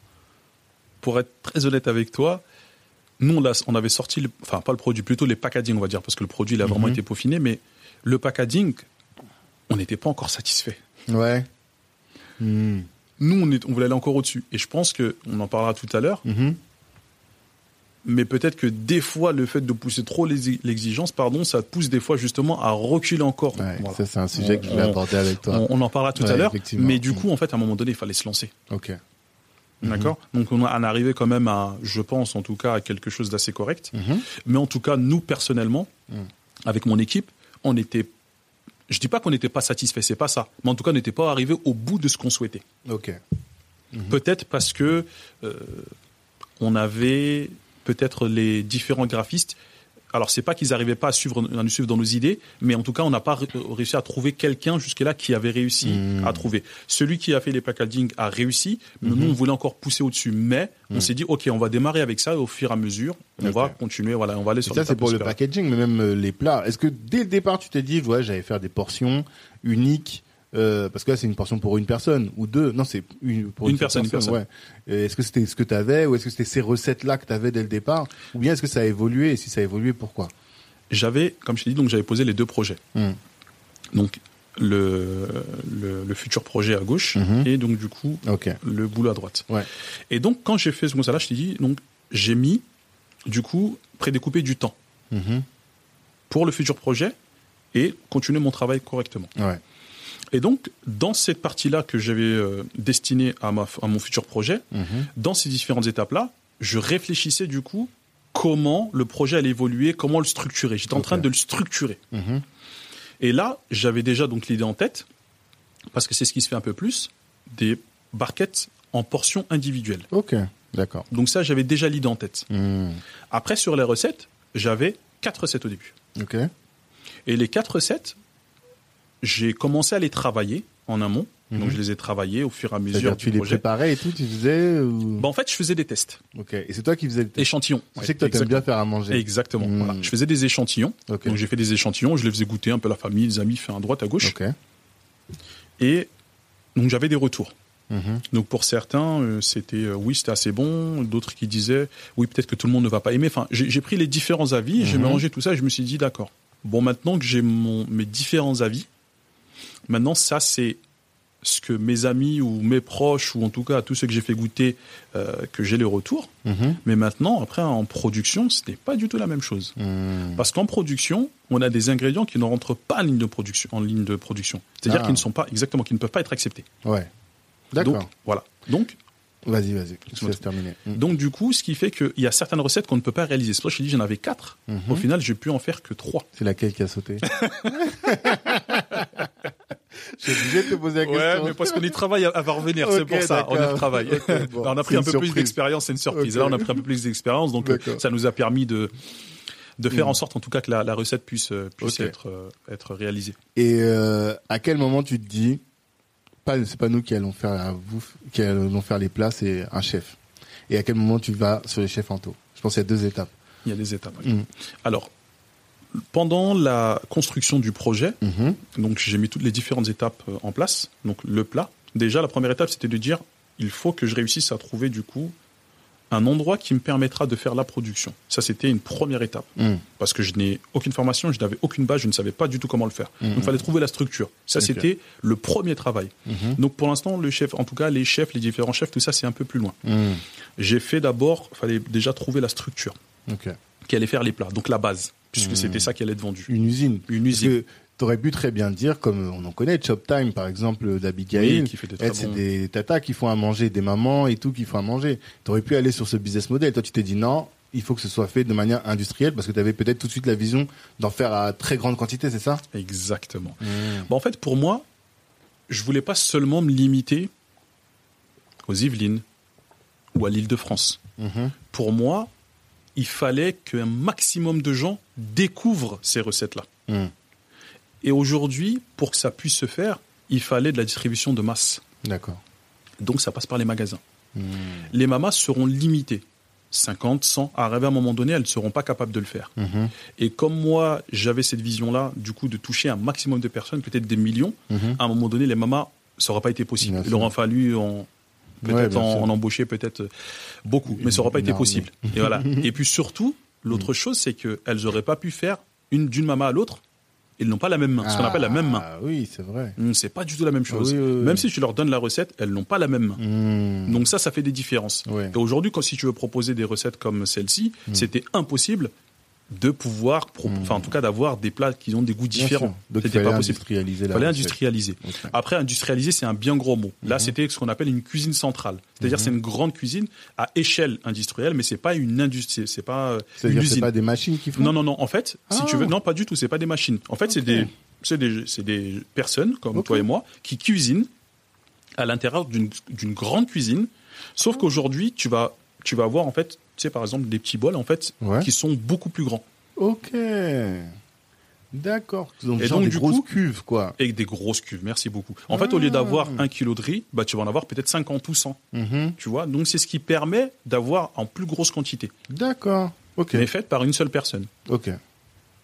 Pour être très honnête avec toi, nous on, avait sorti, le- enfin pas le produit, plutôt les packaging on va dire, parce que le produit il a vraiment Mhm. été peaufiné, mais le packaging, on n'était pas encore satisfait. Ouais. Hmm. Nous on, est, on voulait aller encore au-dessus. Et je pense que on en parlera tout à l'heure, Mhm. mais peut-être que des fois le fait de pousser trop l'exigence, pardon, ça pousse des fois justement à reculer encore. Ouais, Voilà. Ça, c'est un sujet que je voulais aborder avec toi. On, on en parlera tout Ouais, à l'heure, mais du Mm. coup en fait à un moment donné il fallait se lancer. Ok. D'accord? Donc on en arrivé quand même à, je pense en tout cas, à quelque chose d'assez correct. Mhm. Mais en tout cas, nous personnellement, Mm. avec mon équipe, on était. Je dis pas qu'on n'était pas satisfait, c'est pas ça. Mais en tout cas, on n'était pas arrivé au bout de ce qu'on souhaitait. Ok. Peut-être parce que euh, on avait peut-être les différents graphistes. Alors c'est pas qu'ils n'arrivaient pas à suivre, à nous suivre dans nos idées, mais en tout cas, on n'a pas ré- réussi à trouver quelqu'un jusque-là qui avait réussi Mm. à trouver. Celui qui a fait les packaging a réussi, mais nous on voulait encore pousser au-dessus. Mais on s'est dit, ok, on va démarrer avec ça et au fur et à mesure, on va continuer. Voilà, on va aller Et sur ça, c'est pour le packaging, mais même euh, les plats. Est-ce que dès le départ, tu t'es dit, ouais, j'allais faire des portions uniques euh, parce que là, c'est une portion pour une personne ou deux. Non, c'est une pour Une seule personne, une personne. Ouais. Est-ce que c'était ce que tu avais ou est-ce que c'était ces recettes-là que tu avais dès le départ Ou bien est-ce que ça a évolué Et si ça a évolué, pourquoi? J'avais, comme je t'ai dit, donc j'avais posé les deux projets. Hmm. Donc le, le, le futur projet à gauche Mhm. et donc du coup le boulot à droite. Ouais. Et donc quand j'ai fait ce mot là je t'ai dit, donc j'ai mis du coup prédécouper du temps Mhm. pour le futur projet et continuer mon travail correctement. Ouais. Et donc, dans cette partie-là que j'avais euh, destinée à, ma, à mon futur projet, Mhm. dans ces différentes étapes-là, je réfléchissais du coup comment le projet allait évoluer, comment le structurer. J'étais en train de le structurer. Mhm. Et là, j'avais déjà donc l'idée en tête, parce que c'est ce qui se fait un peu plus, des barquettes en portions individuelles. Ok. D'accord. Donc ça, j'avais déjà l'idée en tête. Mhm. Après, sur les recettes, j'avais quatre recettes au début. Ok. Et les quatre recettes, j'ai commencé à les travailler en amont. Donc je les ai travaillées au fur et à mesure du tu les préparais et tout, tu faisais ou... Bah, en fait, je faisais des tests, Ok. Et c'est toi qui faisais le test? échantillons. Je Ouais, sais que toi, t'aimes bien faire à manger. Exactement. Mm. Voilà. Je faisais des échantillons. Ok. Donc j'ai fait des échantillons, je les faisais goûter un peu à la famille, les amis, fait à droite, à gauche. Ok. Et donc j'avais des retours. Mhm. Donc pour certains, euh, c'était euh, oui, c'était assez bon. D'autres qui disaient oui, peut-être que tout le monde ne va pas aimer. Enfin, j'ai j'ai pris les différents avis, j'ai Mhm. mélangé tout ça et je me suis dit d'accord. Bon, maintenant que j'ai mon mes différents avis, maintenant ça c'est ce que mes amis ou mes proches ou en tout cas tous ceux que j'ai fait goûter euh, que j'ai les retours. Mhm. Mais maintenant après en production, ce n'est pas du tout la même chose. Mhm. Parce qu'en production, on a des ingrédients qui ne rentrent pas en ligne de production, en ligne de production. C'est-à-dire Ah. qu'ils ne sont pas exactement, qui ne peuvent pas être acceptés. Ouais. Donc D'accord. voilà. Donc Vas-y, vas-y. Je laisse terminer. Mhm. donc du coup, ce qui fait qu'il y a certaines recettes qu'on ne peut pas réaliser. C'est pour ça que je dit j'en avais quatre. Mhm. Au final, j'ai pu en faire que trois. C'est laquelle qui a sauté? Suis obligé de te poser la question. parce qu'on y travaille, elle va revenir. C'est pour ça. On y travaille. Ok, bon. on a pris un peu plus d'expérience. C'est une surprise. Ok. Là, on a pris un peu plus d'expérience, donc ça nous a permis de de faire en sorte, en tout cas, que la, la recette puisse euh, puisse être euh, être réalisée. Et euh, à quel moment tu te dis, pas, c'est pas nous qui allons faire la bouffe, qui allons faire les plats, c'est un chef. Et à quel moment tu vas sur les chefs en taux? Je pense qu'il y a deux étapes. Il y a des étapes. oui. Mhm. Alors, pendant la construction du projet, Mhm. Donc j'ai mis toutes les différentes étapes euh, en place. Donc le plat. Déjà la première étape c'était de dire il faut que je réussisse à trouver du coup un endroit qui me permettra de faire la production. Ça c'était une première étape Mhm. parce que je n'ai aucune formation, je n'avais aucune base, je ne savais pas du tout comment le faire. Mhm. Donc il fallait trouver la structure. Ça c'était le premier travail. Donc pour l'instant le chef, en tout cas les chefs, les différents chefs, tout ça c'est un peu plus loin. J'ai fait d'abord, il fallait déjà trouver la structure qui allait faire les plats, donc la base, puisque c'était ça qui allait être vendu. Une usine. Une usine. t'aurais pu très bien dire, comme on en connaît, Chop Time par exemple d'Abigail. Oui, qui fait des très Elle, c'est bons- des tatas qui font à manger, des mamans et tout qui font à manger. T'aurais pu aller sur ce business model. Toi, tu t'es dit non, il faut que ce soit fait de manière industrielle parce que tu avais peut-être tout de suite la vision d'en faire à très grande quantité, c'est ça? Exactement. Bon, en fait, pour moi, je voulais pas seulement me limiter aux Yvelines ou à l'île de France. Mhm. Pour moi, il fallait qu'un maximum de gens découvrent ces recettes-là. Mhm. Et aujourd'hui, pour que ça puisse se faire, il fallait de la distribution de masse. D'accord. Donc ça passe par les magasins. Mhm. Les mamas seront limitées. 50, 100, arrivé à un moment donné, elles ne seront pas capables de le faire. Mhm. Et comme moi, j'avais cette vision-là, du coup, de toucher un maximum de personnes, peut-être des millions, à un moment donné, les mamas, ça n'aurait pas été possible. Il aurait fallu en, peut-être en, en embaucher peut-être beaucoup, mais ça n'aurait pas été possible. Et voilà. Et puis surtout, l'autre chose, c'est qu'elles n'auraient pas pu faire une d'une maman à l'autre. Ils n'ont pas la même main, ce qu'on appelle la même main. Ah oui, c'est vrai. Hum, C'est pas du tout la même chose. oui, oui, oui. Même si tu leur donnes la recette, elles n'ont pas la même main. Mhm. Donc ça, ça fait des différences. Et aujourd'hui, quand si tu veux proposer des recettes comme celle-ci, c'était impossible de pouvoir, pro- Mm. enfin en tout cas d'avoir des plats qui ont des goûts différents. sûr. Donc il C'était pas possible. industrialiser fallait industrialiser. Après, industrialiser, c'est un bien gros mot. Là, Mhm. c'était ce qu'on appelle une cuisine centrale. C'est-à-dire, Mhm. c'est une grande cuisine à échelle industrielle, mais c'est pas une industrie, c'est pas euh, une usine. pas des machines qui font? Non, non, non. En fait, si Ah. tu veux, non, pas du tout. C'est pas des machines. En fait, c'est des, c'est des, c'est des personnes comme toi et moi qui cuisinent à l'intérieur d'une, d'une grande cuisine. Sauf qu'aujourd'hui, tu vas, tu vas avoir en fait, tu sais, par exemple, des petits bols en fait Ouais. qui sont beaucoup plus grands Ok. D'accord. Donc, Et donc, des du grosses coup- cuves, quoi. et des grosses cuves. Merci beaucoup. En fait, au lieu Ah. d'avoir un kilo de riz, bah, tu vas en avoir peut-être 50 ou 100. Mhm. Tu vois, donc c'est ce qui permet d'avoir en plus grosse quantité, D'accord. Ok. mais faite par une seule personne. Ok.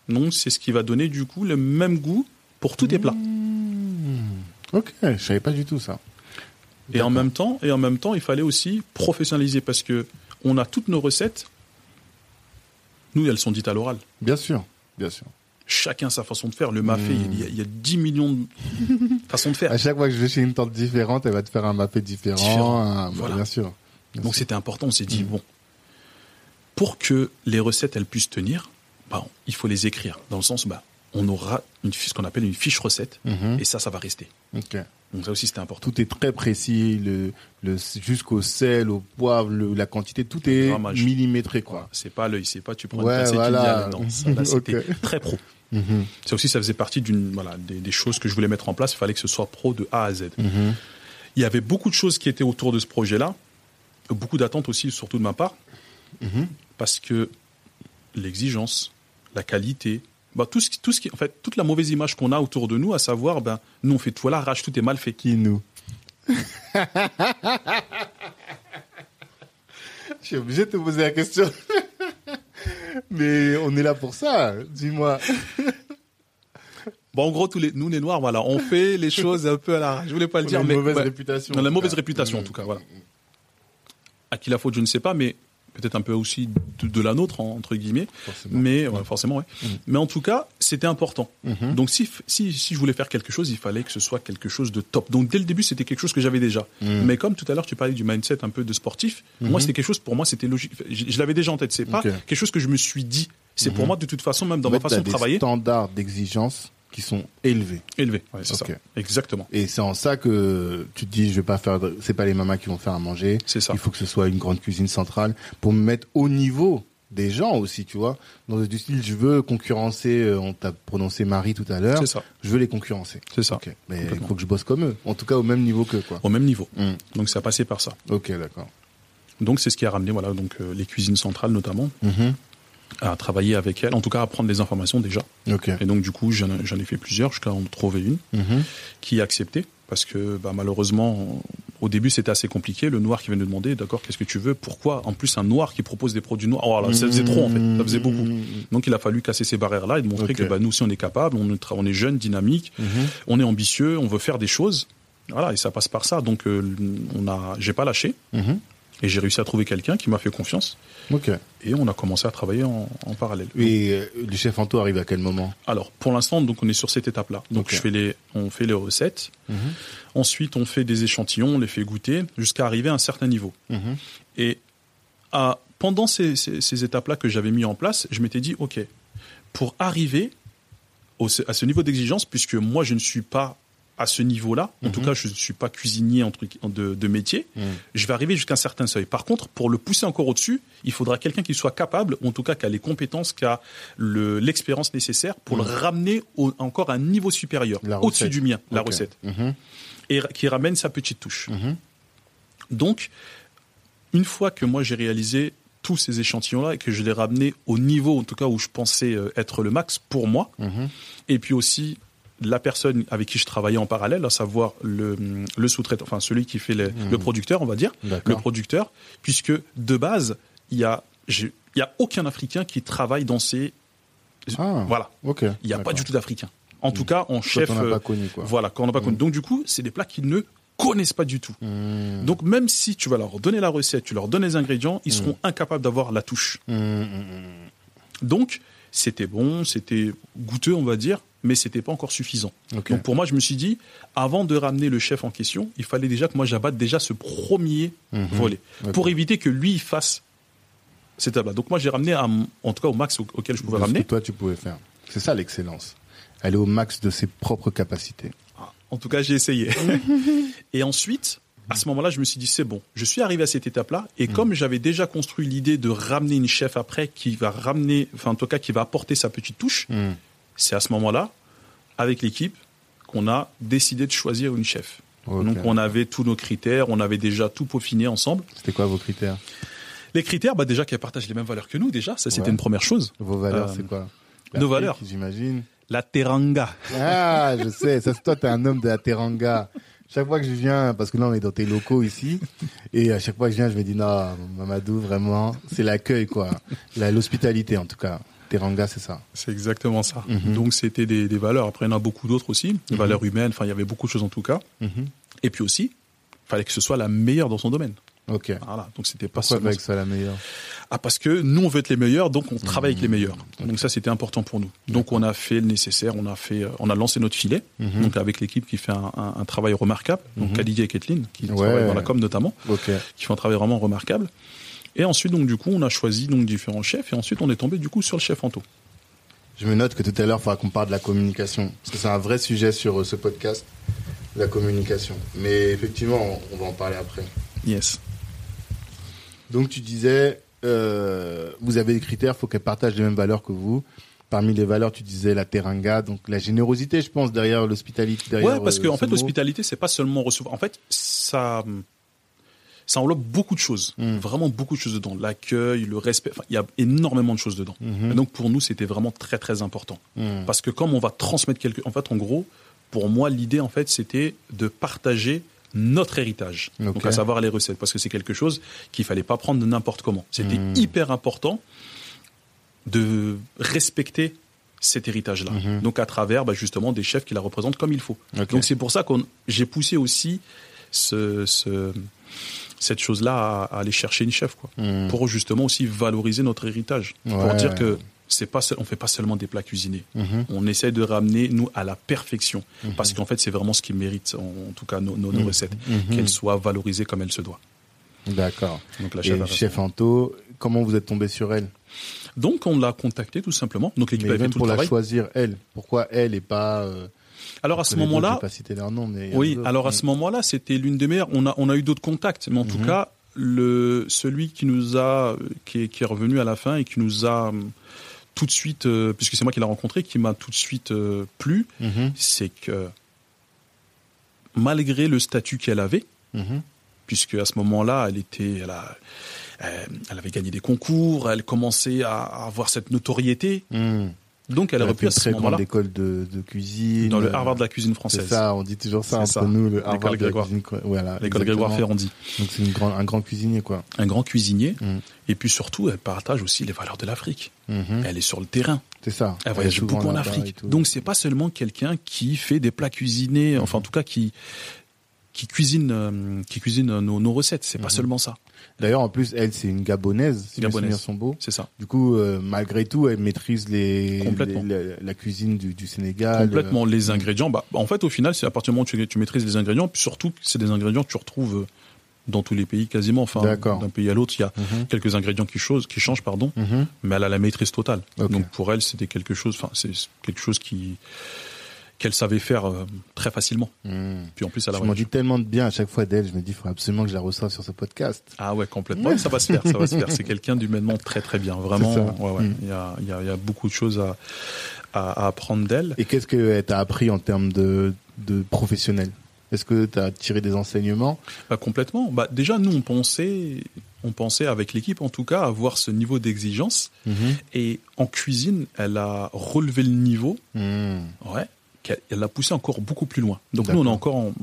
Donc c'est ce qui va donner du coup le même goût pour tous tes plats. Mmh. Ok. Je savais pas du tout ça. Et en même temps, et en même temps, il fallait aussi professionnaliser parce que on a toutes nos recettes. Nous, elles sont dites à l'oral. Bien sûr. Bien sûr. Chacun sa façon de faire. Le mafé, Mm. il, y a, il y a 10 millions de façons de faire. À chaque fois que je vais chez une tante différente, elle va te faire un mafé différent. Différent. un- Voilà. Bien sûr. Bien Donc c'était important. On s'est dit Mm. bon, pour que les recettes elles puissent tenir, bah, il faut les écrire dans le sens bah on aura une, ce qu'on appelle une fiche recette Mhm. et ça ça va rester. Ok. Donc ça aussi c'était important. Tout est très précis, le, le jusqu'au sel, au poivre, le- la quantité, tout est grammage. millimétré quoi. C'est pas l'œil, c'est pas tu prends Ouais, une voilà. ça, là, c'était très pro. Mhm. Ça aussi ça faisait partie d'une voilà des, des choses que je voulais mettre en place. Il fallait que ce soit pro de A à Z. Mhm. Il y avait beaucoup de choses qui étaient autour de ce projet-là, beaucoup d'attentes aussi, surtout de ma part, Mhm. parce que l'exigence, la qualité, bah, tout ce, qui- tout ce qui, en fait, toute la mauvaise image qu'on a autour de nous, à savoir, ben, nous on fait tout à l'arrache, tout est mal fait. Qui nous Je suis obligé de te poser la question. Mais on est là pour ça, dis-moi. Bon, en gros, tous les, nous les noirs, voilà, on fait les choses un peu à l'arrache. Je voulais pas le On dire, a une mais mauvaise ouais, réputation. on a la mauvaise cas. réputation en Mhm. tout cas, voilà. À qui la faute, je ne sais pas, mais peut-être un peu aussi de, de la nôtre en- entre guillemets. Forcément. Mais ouais, forcément, ouais. Mhm. Mais en tout cas, c'était important. Mhm. Donc si, si si je voulais faire quelque chose, il fallait que ce soit quelque chose de top. Donc dès le début, c'était quelque chose que j'avais déjà. Mhm. Mais comme tout à l'heure, tu parlais du mindset un peu de sportif. Moi, c'était quelque chose pour moi, c'était logique. Je, je l'avais déjà en tête. C'est pas Ok. quelque chose que je me suis dit. C'est pour Mhm. moi de toute façon, même dans En ma façon de travailler, standards d'exigence qui sont élevés. élevé. Ouais, c'est ça. Exactement. Et c'est en ça que tu te dis, je vais pas faire, c'est pas les mamas qui vont faire à manger. C'est ça. Il faut que ce soit une grande cuisine centrale pour me mettre au niveau des gens aussi, tu vois. Dans du style, je veux concurrencer, euh, on t'a prononcé Marie tout à l'heure. C'est ça. Je veux les concurrencer. C'est ça. Mais il faut que je bosse comme eux. En tout cas, au même niveau qu'eux, quoi. Au même niveau. Hmm. Donc ça passait par ça. Ok, d'accord. Donc c'est ce qui a ramené voilà donc euh, les cuisines centrales notamment Mhm. À travailler avec elles. En tout cas, à prendre des informations déjà. Et donc du coup, j'en ai- fait plusieurs jusqu'à en trouver une. Mhm. qui a accepté parce que bah, malheureusement au début c'était assez compliqué le noir qui venait nous demander d'accord qu'est-ce que tu veux? Pourquoi? En plus un noir qui propose des produits noirs oh là, ça faisait trop en fait ça faisait beaucoup Mhm. donc il a fallu casser ces barrières là et de montrer que bah, nous aussi on est capable on est, jeune dynamique Mhm. on est ambitieux on veut faire des choses voilà et ça passe par ça donc euh, on a j'ai pas lâché. Et j'ai réussi à trouver quelqu'un qui m'a fait confiance Ok. et on a commencé à travailler en, en parallèle Et euh, le chef Anto arrive à quel moment? Alors pour l'instant donc on est sur cette étape là donc Ok. je fais les on fait les recettes Mhm. Ensuite, on fait des échantillons, on les fait goûter jusqu'à arriver à un certain niveau. Mhm. Et à, pendant ces, ces- ces étapes-là que j'avais mis en place, je m'étais dit, OK, pour arriver au- à ce niveau d'exigence, puisque moi, je ne suis pas à ce niveau-là, en Mhm. tout cas, je ne suis pas cuisinier entre, de, de métier, Mhm. je vais arriver jusqu'à un certain seuil. Par contre, pour le pousser encore au-dessus, il faudra quelqu'un qui soit capable, ou en tout cas qui a les compétences, qui a le- l'expérience nécessaire pour Mhm. le ramener au- encore à un niveau supérieur, au-dessus du mien, la recette, Mhm. et qui ramène sa petite touche. Mhm. Donc, une fois que moi j'ai réalisé tous ces échantillons-là et que je les ramené au niveau, en tout cas, où je pensais euh, être le max pour moi, Mhm. et puis aussi la personne avec qui je travaillais en parallèle, à savoir le, le sous-traitant, enfin celui qui fait les- Mhm. le producteur, on va dire, le producteur, puisque de base, il y a, j'ai- il y a aucun Africain qui travaille dans ces, Ah. voilà, Ok. il n'y a pas du tout d'Africains. En tout cas, en chef, euh, pas connu, quoi. voilà, quand on n'a pas connu. Donc du coup, c'est des plats qu'ils ne connaissent pas du tout. Donc même si tu vas leur donner la recette, tu leur donnes les ingrédients, ils seront incapables d'avoir la touche. Donc c'était bon, c'était goûteux on va dire, mais c'était pas encore suffisant. Donc pour moi je me suis dit, avant de ramener le chef en question, il fallait déjà que moi j'abatte déjà ce premier Mhm. volet pour éviter que lui il fasse cette table-là. Donc moi j'ai ramené à en tout cas au max au- auquel je pouvais De ce ramener. que toi, tu pouvais faire. C'est ça l'excellence. Elle est au max de ses propres capacités. Ah, En tout cas, j'ai essayé. et ensuite, à ce moment-là, je me suis dit, c'est bon. Je suis arrivé à cette étape-là. Et comme j'avais déjà construit l'idée de ramener une chef après qui va ramener, enfin, en tout cas, qui va apporter sa petite touche, Mhm. c'est à ce moment-là, avec l'équipe, qu'on a décidé de choisir une chef. Donc, on avait tous nos critères, on avait déjà tout peaufiné ensemble. C'était quoi vos critères? Les critères, bah, déjà qu'elle partage les mêmes valeurs que nous, déjà. Ça, c'était Ouais. une première chose. Vos valeurs, Euh, c'est quoi? Nos valeurs. J'imagine. La teranga. Ah, je sais. Ça, toi, t'es un homme de la Teranga. Chaque fois que je viens, parce que là, on est dans tes locaux ici, et à chaque fois que je viens, je me dis, non, Mamadou, vraiment, c'est l'accueil, quoi. L'hospitalité, en tout cas. Teranga, c'est ça. C'est exactement ça. Mhm. Donc, c'était des, des valeurs. Après, il y en a beaucoup d'autres aussi. Des valeurs humaines. Enfin, il y avait beaucoup de choses en tout cas. Mhm. Et puis aussi, il fallait que ce soit la meilleure dans son domaine. Ok. Voilà. Donc c'était pas Pourquoi avec ça la meilleure? Ah parce que nous on veut être les meilleurs, donc on travaille avec les meilleurs. Mmh. Donc ça c'était important pour nous. Donc on a fait le nécessaire, on a fait, euh, on a lancé notre filet. Mhm. Donc avec l'équipe qui fait un, un- un travail remarquable. Donc Mhm. Khalidi et Kathleen qui Ouais. travaillent dans la com notamment, Ok. qui font un travail vraiment remarquable. Et ensuite, donc, du coup, on a choisi donc différents chefs et ensuite, on est tombé du coup sur le chef Anto. Je me note que tout à l'heure, il faudra qu'on parle de la communication. Parce que c'est un vrai sujet sur euh, ce podcast, la communication. Mais effectivement, on va en parler après. Yes. Donc tu disais, euh, vous avez des critères, il faut qu'elle partage les mêmes valeurs que vous. Parmi les valeurs, tu disais la teranga, donc la générosité, je pense, derrière l'hospitalité. Ouais, parce que en fait, l'hospitalité, c'est pas seulement recevoir. En fait, ça, ça englobe beaucoup de choses, mm. vraiment beaucoup de choses dedans. L'accueil, le respect, il y a énormément de choses dedans. Mm-hmm. Et donc pour nous, c'était vraiment très très important, Mm. parce que comme on va transmettre quelque, en fait, en gros, pour moi, l'idée en fait, c'était de partager notre héritage, donc à savoir les recettes, parce que c'est quelque chose qu'il fallait pas prendre n'importe comment. C'était Mm. hyper important de respecter cet héritage-là. Mhm. Donc à travers bah, justement des chefs qui la représentent comme il faut. Donc c'est pour ça que j'ai poussé aussi ce, ce- cette chose-là à, à aller chercher une chef, quoi, Mm. pour justement aussi valoriser notre héritage, pour dire que c'est pas, on fait pas seulement des plats cuisinés. Mhm. On essaie de ramener nous à la perfection, Mhm. parce qu'en fait c'est vraiment ce qui mérite, en, en tout cas nos, nos- nos Mhm. recettes, qu'elles soient valorisées comme elles se doivent. D'accord. Donc la Et chef. a chef. Anto, comment vous êtes tombé sur elle? Donc on l'a contactée tout simplement. Donc l'équipe Mais a fait même tout pour le la travail. choisir, elle. Pourquoi elle et pas... euh, Alors à ce moment-là, Oui, alors à ce moment-là, c'était l'une des meilleures. On a, on a eu d'autres contacts, mais en tout cas, le, celui qui nous a, qui est, qui est revenu à la fin et qui nous a hum, tout de suite, euh, puisque c'est moi qui l'ai rencontré, qui m'a tout de suite euh, plu, Mhm. c'est que malgré le statut qu'elle avait, Mhm. puisque à ce moment-là, elle était, elle, a- euh, elle avait gagné des concours, elle commençait à, à avoir cette notoriété, Mm. Donc elle aurait pu une à ce très grande moment-là, école de, de cuisine. dans le Harvard de la cuisine C'est française, ça, on dit toujours ça C'est entre ça. nous, le L'école Harvard de la Grégoire. cuisine. Voilà, l'école Grégoire. Ferrandi. Donc c'est une grande, un grand cuisinier, quoi. un grand cuisinier, Mm. et puis surtout, elle partage aussi les valeurs de l'Afrique. Mhm. Elle est sur le terrain, C'est ça. elle voyage beaucoup en Afrique. Donc c'est pas seulement quelqu'un qui fait des plats cuisinés, enfin en tout cas qui qui cuisine euh, qui cuisine nos, nos recettes. C'est pas Mhm. seulement ça. D'ailleurs, en plus, elle, c'est une gabonaise, si Gabonaise. souvenirs sont beaux. C'est ça. Du coup, euh, malgré tout, elle maîtrise les, Complètement. les- la, la cuisine du, du Sénégal. Complètement. Les euh, ingrédients. Bah, en fait, au final, c'est à partir du moment où tu, tu maîtrises les ingrédients, puis surtout, que c'est des ingrédients que tu retrouves euh, dans tous les pays quasiment. Enfin, D'accord. d'un pays à l'autre, il y a mhm, quelques ingrédients qui, chose, qui changent, pardon, mhm. mais elle a la maîtrise totale. Ok. Donc pour elle, c'était quelque chose. Enfin, c'est quelque chose qui qu'elle savait faire euh, très facilement. Mhm. Puis en plus, elle a Je m'en dis tellement de bien à chaque fois d'elle. Je me dis, il faut absolument que je la reçoive sur ce podcast. Ah ouais, complètement. Ouais, ça va se faire, ça va se faire. C'est quelqu'un d'humainement très très bien. Vraiment, ça. ouais, ouais. Mm. Il y a, il y, a, il y a beaucoup de choses à, à, à apprendre d'elle. Et qu'est-ce qu'elle t'a appris en termes de, de professionnel? Est-ce que tu as tiré des enseignements? Bah, complètement. Bah, déjà, nous, on pensait, on pensait avec l'équipe, en tout cas, avoir ce niveau d'exigence. Et en cuisine, elle a relevé le niveau. Mhm. Ouais. Elle l'a poussé encore beaucoup plus loin. Donc nous, on est encore, en,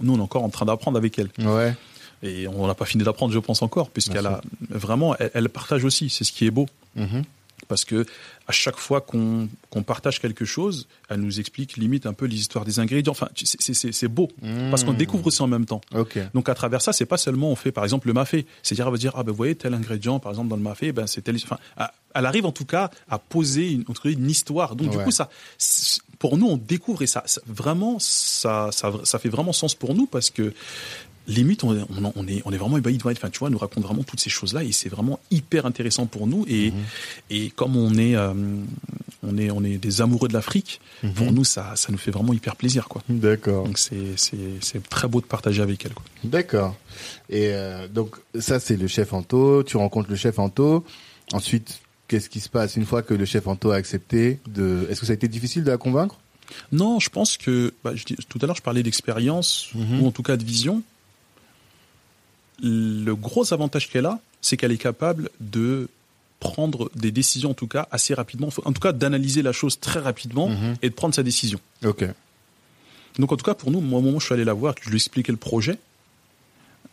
nous, on est encore en train d'apprendre avec elle. Ouais. Et on n'a pas fini d'apprendre, je pense encore, puisqu'elle a vraiment, elle, elle partage aussi. C'est ce qui est beau. Mhm. parce que à chaque fois qu'on partage quelque chose, elle nous explique limite un peu l'histoire des ingrédients. Enfin, c'est- beau parce qu'on Mhm. découvre ça en même temps. Donc à travers ça, c'est pas seulement on fait par exemple le mafé, c'est-à-dire elle va dire ah ben vous voyez tel ingrédient par exemple dans le mafé, ben c'est tel. Enfin, elle arrive en tout cas à poser une, une histoire. Donc Ouais. du coup ça, pour nous on découvre et ça, ça- vraiment ça, ça ça fait vraiment sens pour nous parce que limite, on, on, on est, on est vraiment ébahi de Enfin, tu vois, elle nous raconte vraiment toutes ces choses-là et c'est vraiment hyper intéressant pour nous. Et, Mhm. et comme on est, euh, on est, on est des amoureux de l'Afrique, Mhm. pour nous, ça, ça nous fait vraiment hyper plaisir, quoi. D'accord. Donc c'est, c'est, c'est très beau de partager avec elle, quoi. D'accord. Et euh, donc ça c'est le chef Anto. Tu rencontres le chef Anto. Ensuite, qu'est-ce qui se passe une fois que le chef Anto a accepté de Est-ce que ça a été difficile de la convaincre? Non, je pense que, bah, je dis, tout à l'heure, je parlais d'expérience Mhm. ou en tout cas de vision. Le gros avantage qu'elle a, c'est qu'elle est capable de prendre des décisions, en tout cas, assez rapidement. En tout cas, d'analyser la chose très rapidement Mhm. et de prendre sa décision. Ok. Donc, en tout cas, pour nous, moi, au moment où je suis allé la voir, que je lui expliquais le projet,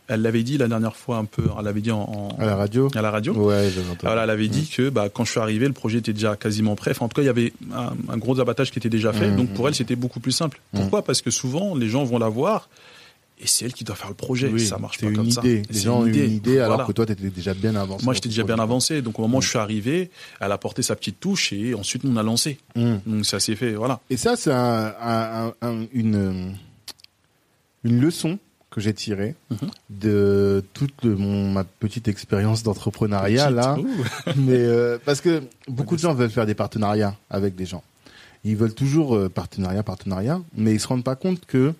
elle l'avait dit la dernière fois un peu, elle l'avait dit en, en- À la radio à la radio. Ouais. Voilà, elle avait dit que bah, quand je suis arrivé, le projet était déjà quasiment prêt. Enfin, en tout cas, il y avait un, un gros abattage qui était déjà fait. Mhm. Donc pour elle, c'était beaucoup plus simple. Mhm. Pourquoi? Parce que souvent, les gens vont la voir et c'est elle qui doit faire le projet. Oui, ça marche pas une comme ça. idée. Les C'est gens ont une idée alors Voilà. que toi, tu étais déjà bien avancé. Moi, j'étais déjà bien avancé. Donc au moment où je suis arrivé, elle a porté sa petite touche et ensuite on a lancé. Donc ça s'est fait. Voilà. Et ça, c'est un, un- un- un- une, une leçon que j'ai tirées Mhm. de toute le- mon, ma petite expérience d'entrepreneuriat là. Mais euh, parce que beaucoup de gens veulent faire des partenariats avec des gens. Ils veulent toujours euh, partenariat, partenariat, mais ils se rendent pas compte que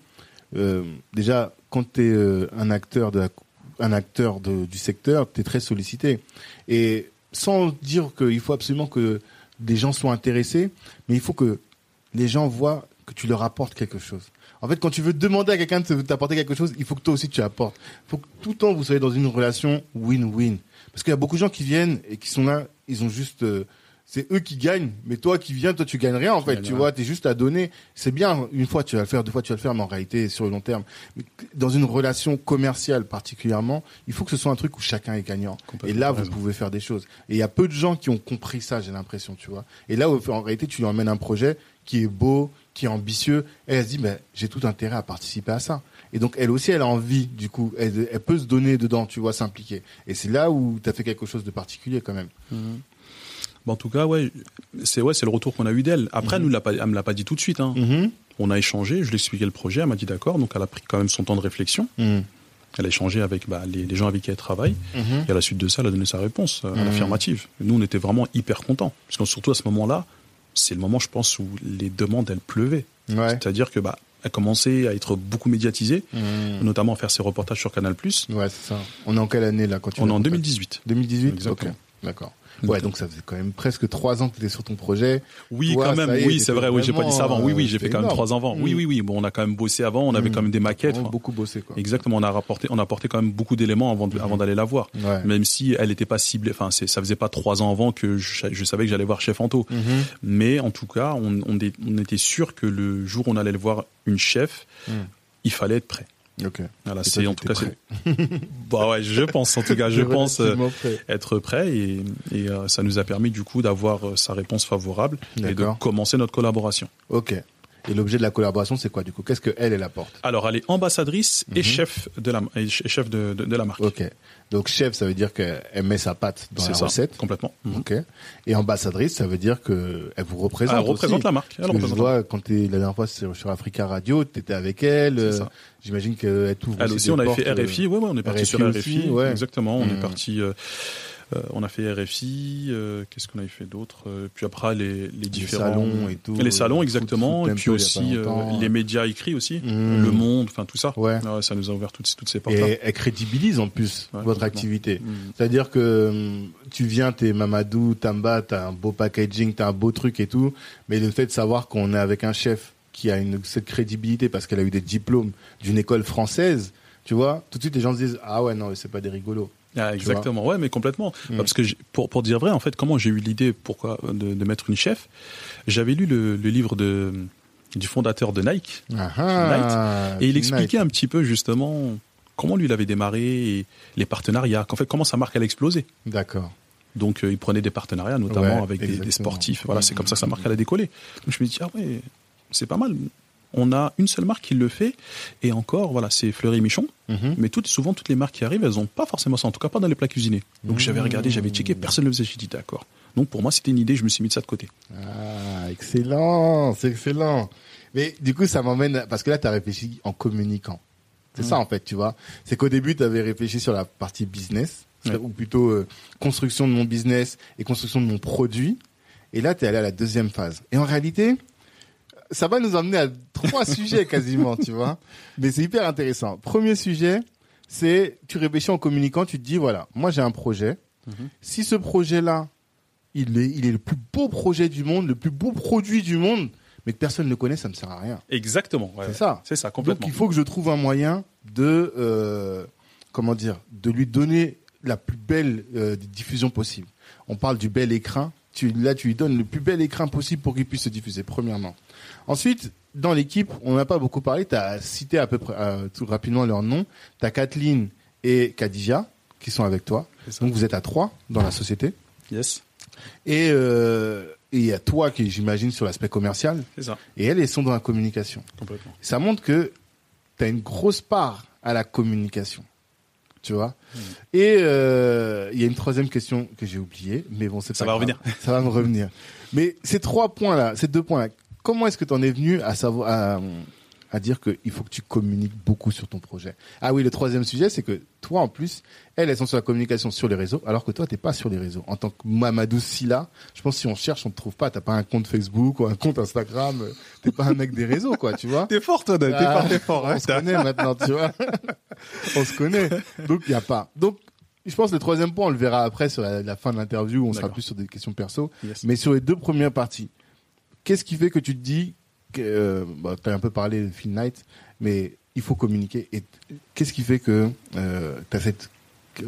euh, déjà quand tu es un acteur de la- un acteur de- du secteur, tu es très sollicité. Et sans dire qu'il faut absolument que des gens soient intéressés, mais il faut que les gens voient que tu leur apportes quelque chose. En fait, quand tu veux demander à quelqu'un de te- t'apporter quelque chose, il faut que toi aussi tu apportes. Il faut que tout le temps vous soyez dans une relation win-win. Parce qu'il y a beaucoup de gens qui viennent et qui sont là, ils ont juste, euh, c'est eux qui gagnent, mais toi qui viens, toi tu gagnes rien en fait. Tu rien. vois, t'es juste à donner. C'est bien, une fois tu vas le faire, deux fois tu vas le faire, mais en réalité sur le long terme, dans une relation commerciale particulièrement, il faut que ce soit un truc où chacun est gagnant. Et là, vous raison. pouvez faire des choses. Et il y a peu de gens qui ont compris ça, j'ai l'impression, tu vois. Et là, en réalité, tu lui emmènes un projet qui est beau, qui est ambitieux, elle se dit, ben, j'ai tout intérêt à participer à ça. Et donc, elle aussi, elle a envie, du coup, elle, elle peut se donner dedans, tu vois, s'impliquer. Et c'est là où tu as fait quelque chose de particulier, quand même. Mhm. Bon, en tout cas, ouais, c'est ouais, c'est le retour qu'on a eu d'elle. Après, elle nous l'a pas, elle me l'a pas dit tout de suite. Hein. Mhm. On a échangé, je lui ai expliqué le projet, elle m'a dit d'accord, donc elle a pris quand même son temps de réflexion. Mhm. Elle a échangé avec bah, les, les gens avec qui elle travaille, Mhm. et à la suite de ça, elle a donné sa réponse euh, Mhm. Et Nous, on était vraiment hyper contents, parce que surtout à ce moment-là, c'est le moment, je pense, où les demandes, elles pleuvaient. Ouais. C'est-à-dire que bah, elle commençait à être beaucoup médiatisée, Mhm. notamment à faire ses reportages sur Canal+. Ouais, c'est ça. On est en quelle année, là, quand tu On est en contacté 2018. 2018 Exactement. Ok, d'accord. Ouais, donc ça faisait quand même presque trois ans que tu étais sur ton projet. Oui, Toi, quand même. est, oui, c'est vrai. Oui, j'ai pas dit ça avant. Oui, oui, j'ai vraiment, fait quand même euh, trois ans avant. Oui, oui, oui. Bon, on a quand même bossé avant. On avait Mm. quand même des maquettes. Vraiment Enfin, beaucoup bossé, quoi. Exactement. On a rapporté, on a apporté quand même beaucoup d'éléments avant, de- avant d'aller la voir. Ouais. Même si elle n'était pas ciblée. Enfin, ça faisait pas trois ans avant que je, je savais que j'allais voir Chef Anto. Mhm. Mais en tout cas, on, on, on était sûr que le jour où on allait le voir une chef, Mm. il fallait être prêt. Ok. En tout cas, bah ouais, je pense en tout cas, je pense euh, être prêt et, et euh, ça nous a permis du coup d'avoir euh, sa réponse favorable et de commencer notre collaboration. Ok. Et l'objet de la collaboration, c'est quoi du coup? Qu'est-ce que elle, apporte? Alors, elle est ambassadrice et Mhm. chef de la et ch- chef de, de, de la marque. Ok. Donc chef, ça veut dire qu'elle met sa patte dans la ça, recette. complètement. Mhm. Ok. Et ambassadrice, ça veut dire que elle vous représente. Elle représente aussi. la marque. Elle Parce que je représente la vois quand t'es la dernière fois sur, sur Africa Radio, t'étais avec elle. C'est euh, ça. J'imagine qu'elle t'ouvre Elle aussi, aussi, on avait fait euh, RFI. Ouais, ouais, on est parti RFI sur RFI. aussi, ouais. Exactement. On Mhm. est parti. euh, euh, on a fait RFI. euh, Qu'est-ce qu'on avait fait d'autre Euh, Puis après les, les différents salons et tout, Les salons, exactement. Et puis aussi les médias écrits aussi. Mhm. Le Monde, enfin tout ça. Ouais. ça nous a ouvert toutes, toutes ces portes-là. Et elle crédibilise en plus Ouais, votre activité. Mhm. C'est-à-dire que hum, tu viens, t'es Mamadou, Tamba, t'as un beau packaging, t'as un beau truc et tout, mais le fait de savoir qu'on est avec un chef qui a une, cette crédibilité parce qu'elle a eu des diplômes d'une école française, tu vois, tout de suite les gens se disent ah ouais non c'est pas des rigolos. Ah, exactement, ouais, mais complètement. Mm. Parce que pour, pour dire vrai, en fait, comment j'ai eu l'idée pourquoi de, de mettre une chef, j'avais lu le, le livre de, du fondateur de Nike, Ah, ah, et il Nike. expliquait un petit peu justement comment lui il avait démarré et les partenariats, qu'en fait comment sa marque elle a explosé. D'accord. Donc euh, il prenait des partenariats, notamment Ouais, avec des, des sportifs. Voilà, c'est comme ça que sa Mhm. marque elle a décollé. Donc je me dis ah ouais, c'est pas mal. On a une seule marque qui le fait, et encore voilà, c'est Fleury Michon. Mhm. Mais toutes, souvent, toutes les marques qui arrivent, elles ont pas forcément ça, en tout cas pas dans les plats cuisinés. Donc j'avais regardé, j'avais checké, personne ne le faisait, j'ai dit d'accord. Donc pour moi, c'était une idée, je me suis mis de ça de côté. Ah, excellent, c'est excellent. Mais du coup, ça m'emmène, parce que là, tu as réfléchi en communiquant. C'est ça, en fait, tu vois. C'est qu'au début, tu avais réfléchi sur la partie business, Ouais. ou plutôt euh, construction de mon business et construction de mon produit. Et là, tu es allé à la deuxième phase. Et en réalité, ça va nous emmener à trois sujets quasiment, tu vois. Mais c'est hyper intéressant. Premier sujet, c'est tu réfléchis en communiquant, tu te dis, voilà, moi j'ai un projet. Mhm. Si ce projet-là, il est, il est le plus beau projet du monde, le plus beau produit du monde, mais que personne ne le connaît, ça ne sert à rien. Exactement. C'est ça. C'est ça, Donc complètement. il faut que je trouve un moyen de, euh, comment dire, de lui donner la plus belle euh, diffusion possible. On parle du bel écran. Tu, là, tu lui donnes le plus bel écran possible pour qu'il puisse se diffuser, premièrement. Ensuite, dans l'équipe, on n'a pas beaucoup parlé. Tu as cité à peu près euh, tout rapidement leurs noms. Tu as Kathleen et Khadija qui sont avec toi. Donc vous êtes à trois dans la société. Yes, Et euh, il y a toi qui, j'imagine, sur l'aspect commercial. c'est ça, Et elles, elles sont dans la communication. complètement. Ça montre que tu as une grosse part à la communication. Tu vois Mm. Et euh, il y a une troisième question que j'ai oubliée, mais bon, c'est Ça pas va grave. revenir. Ça va me revenir. Mais ces trois points-là, ces deux points-là, comment est-ce que tu en es venu à savoir, à, à dire qu'il faut que tu communiques beaucoup sur ton projet. Ah oui, le troisième sujet, c'est que toi, en plus, elles, elles sont sur la communication sur les réseaux, alors que toi, t'es pas sur les réseaux. En tant que Mamadou Silla, je pense que si on cherche, on te trouve pas. T'as pas un compte Facebook ou un compte Instagram. T'es pas un mec des réseaux, quoi, tu vois. T'es fort, toi, t'es Ah, fort, t'es fort. hein. On se connaît maintenant, tu vois. on se connaît. Donc, il y a pas. Donc, je pense que le troisième point, on le verra après sur la, la fin de l'interview, où on sera plus sur des questions perso. Yes. Mais sur les deux premières parties, qu'est-ce qui fait que tu te dis que, euh, bah, t'as un peu parlé de Phil Knight, mais il faut communiquer. Et qu'est-ce qui fait que euh, t'as cette que-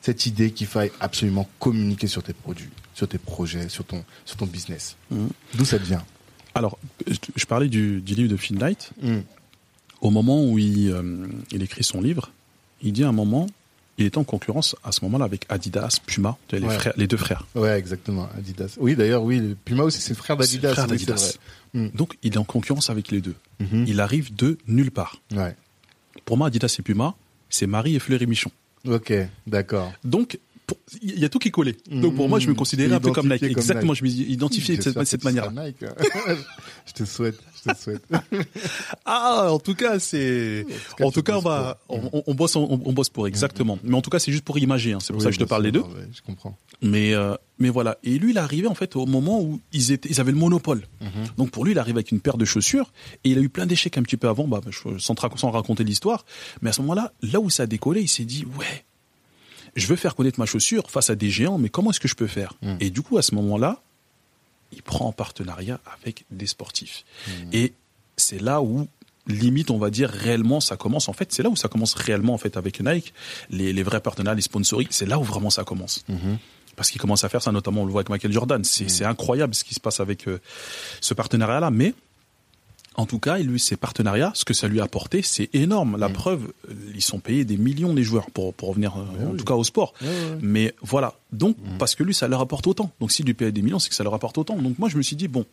cette idée qu'il faille absolument communiquer sur tes produits, sur tes projets, sur ton sur ton business? Mhm. D'où ça vient? Alors, je, parlais du, du livre de Phil Knight. Mhm. Au moment où il, euh, il écrit son livre, il dit à un moment, il était en concurrence à ce moment-là avec Adidas, Puma, les, Ouais. frères, les deux frères. Ouais, exactement. Adidas. Oui, d'ailleurs, oui. Puma aussi, c'est le frère d'Adidas. frère d'Adidas. vrai. Mm. Donc, il est en concurrence avec les deux. Mhm. Il arrive de nulle part. Ouais. Pour moi, Adidas et Puma, c'est Marie et Fleury Michon. Ok, d'accord. Donc, il y a tout qui collait. Donc, pour moi, je me Mhm. considérais un peu comme Nike. Comme Exactement, Nike. je me identifiais de cette, J'espère de cette que tu manière. seras Nike. je te souhaite, je te souhaite. Ah, en tout cas, c'est. En tout cas, on va, on, bosse, on, on bosse pour exactement. Mais en tout cas, c'est juste pour imager. hein. C'est pour Oui, ça que je te parle des deux. ouais, je comprends. Mais euh, mais voilà. Et lui, il est arrivé en fait au moment où ils étaient, ils avaient le monopole. Mhm. Donc pour lui, il arrive avec une paire de chaussures et il a eu plein d'échecs un petit peu avant, bah, sans raconter l'histoire. Mais à ce moment-là, là où ça a décollé, il s'est dit ouais, je veux faire connaître ma chaussure face à des géants, mais comment est-ce que je peux faire Mhm. Et du coup, à ce moment-là, il prend en partenariat avec des sportifs. Et c'est là où limite on va dire réellement ça commence. En fait c'est là où ça commence réellement en fait avec Nike. Les, les vrais partenaires les sponsoring c'est là où vraiment ça commence. Mhm. parce qu'il commence à faire ça notamment on le voit avec Michael Jordan. C'est c'est incroyable ce qui se passe avec euh, ce partenariat là mais en tout cas, lui, ces partenariats, ce que ça lui a apporté, c'est énorme. La preuve, euh, ils sont payés des millions les joueurs pour pour revenir, euh, en oui. tout cas au sport. Mais voilà. Donc, parce que lui, ça leur apporte autant. Donc, s'il lui paye des millions, c'est que ça leur apporte autant. Donc, moi, je me suis dit, bon,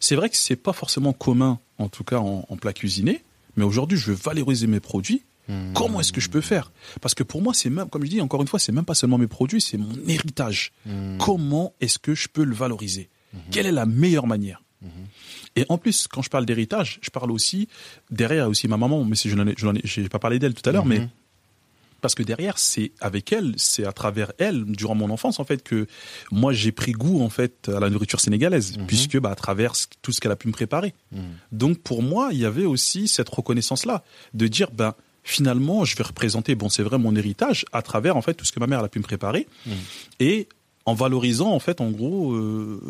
c'est vrai que c'est pas forcément commun, en tout cas en, en plat cuisiné, mais aujourd'hui, je veux valoriser mes produits. Mhm. Comment est-ce que je peux faire? Parce que pour moi, c'est même, comme je dis encore une fois, c'est même pas seulement mes produits, c'est mon héritage. Mhm. Comment est-ce que je peux le valoriser? Quelle est la meilleure manière? Et en plus, quand je parle d'héritage, je parle aussi derrière aussi ma maman. Mais si je n'en ai, je n'en ai, j'ai pas parlé d'elle tout à l'heure, mais Mhm. parce que derrière, c'est avec elle, c'est à travers elle, durant mon enfance en fait, que moi j'ai pris goût en fait à la nourriture sénégalaise, puisque bah à travers tout ce qu'elle a pu me préparer. Mhm. Donc pour moi, il y avait aussi cette reconnaissance là, de dire ben finalement, je vais représenter, bon c'est vrai mon héritage à travers en fait tout ce que ma mère elle a pu me préparer, Mhm. et en valorisant en fait en gros euh,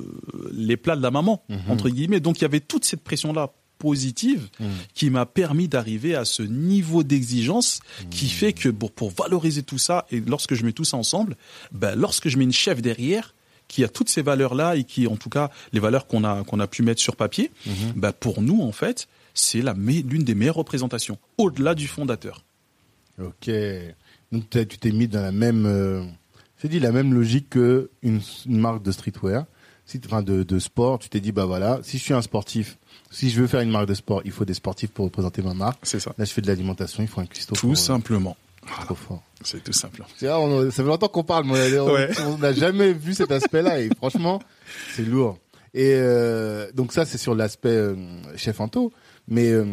les plats de la maman Mhm. entre guillemets. Donc il y avait toute cette pression là positive Mhm. qui m'a permis d'arriver à ce niveau d'exigence Mmh. qui fait que pour, pour valoriser tout ça et lorsque je mets tout ça ensemble, ben lorsque je mets une chef derrière qui a toutes ces valeurs là et qui en tout cas les valeurs qu'on a qu'on a pu mettre sur papier, Mhm. ben pour nous en fait c'est la l'une des meilleures représentations au-delà du fondateur. Ok. Donc tu t'es mis dans la même, euh, c'est dit la même logique que une, une marque de streetwear, si, enfin de, de sport. Tu t'es dit bah voilà, si je suis un sportif, si je veux faire une marque de sport, il faut des sportifs pour représenter ma marque. C'est ça. Là, je fais de l'alimentation, il faut un cuistot. Tout pour, simplement. Trop fort. C'est tout simple. On- ça fait longtemps qu'on parle, mais on Ouais. n'a jamais vu cet aspect-là et franchement, c'est lourd. Et euh, donc ça, c'est sur l'aspect euh, chef Anto, mais euh,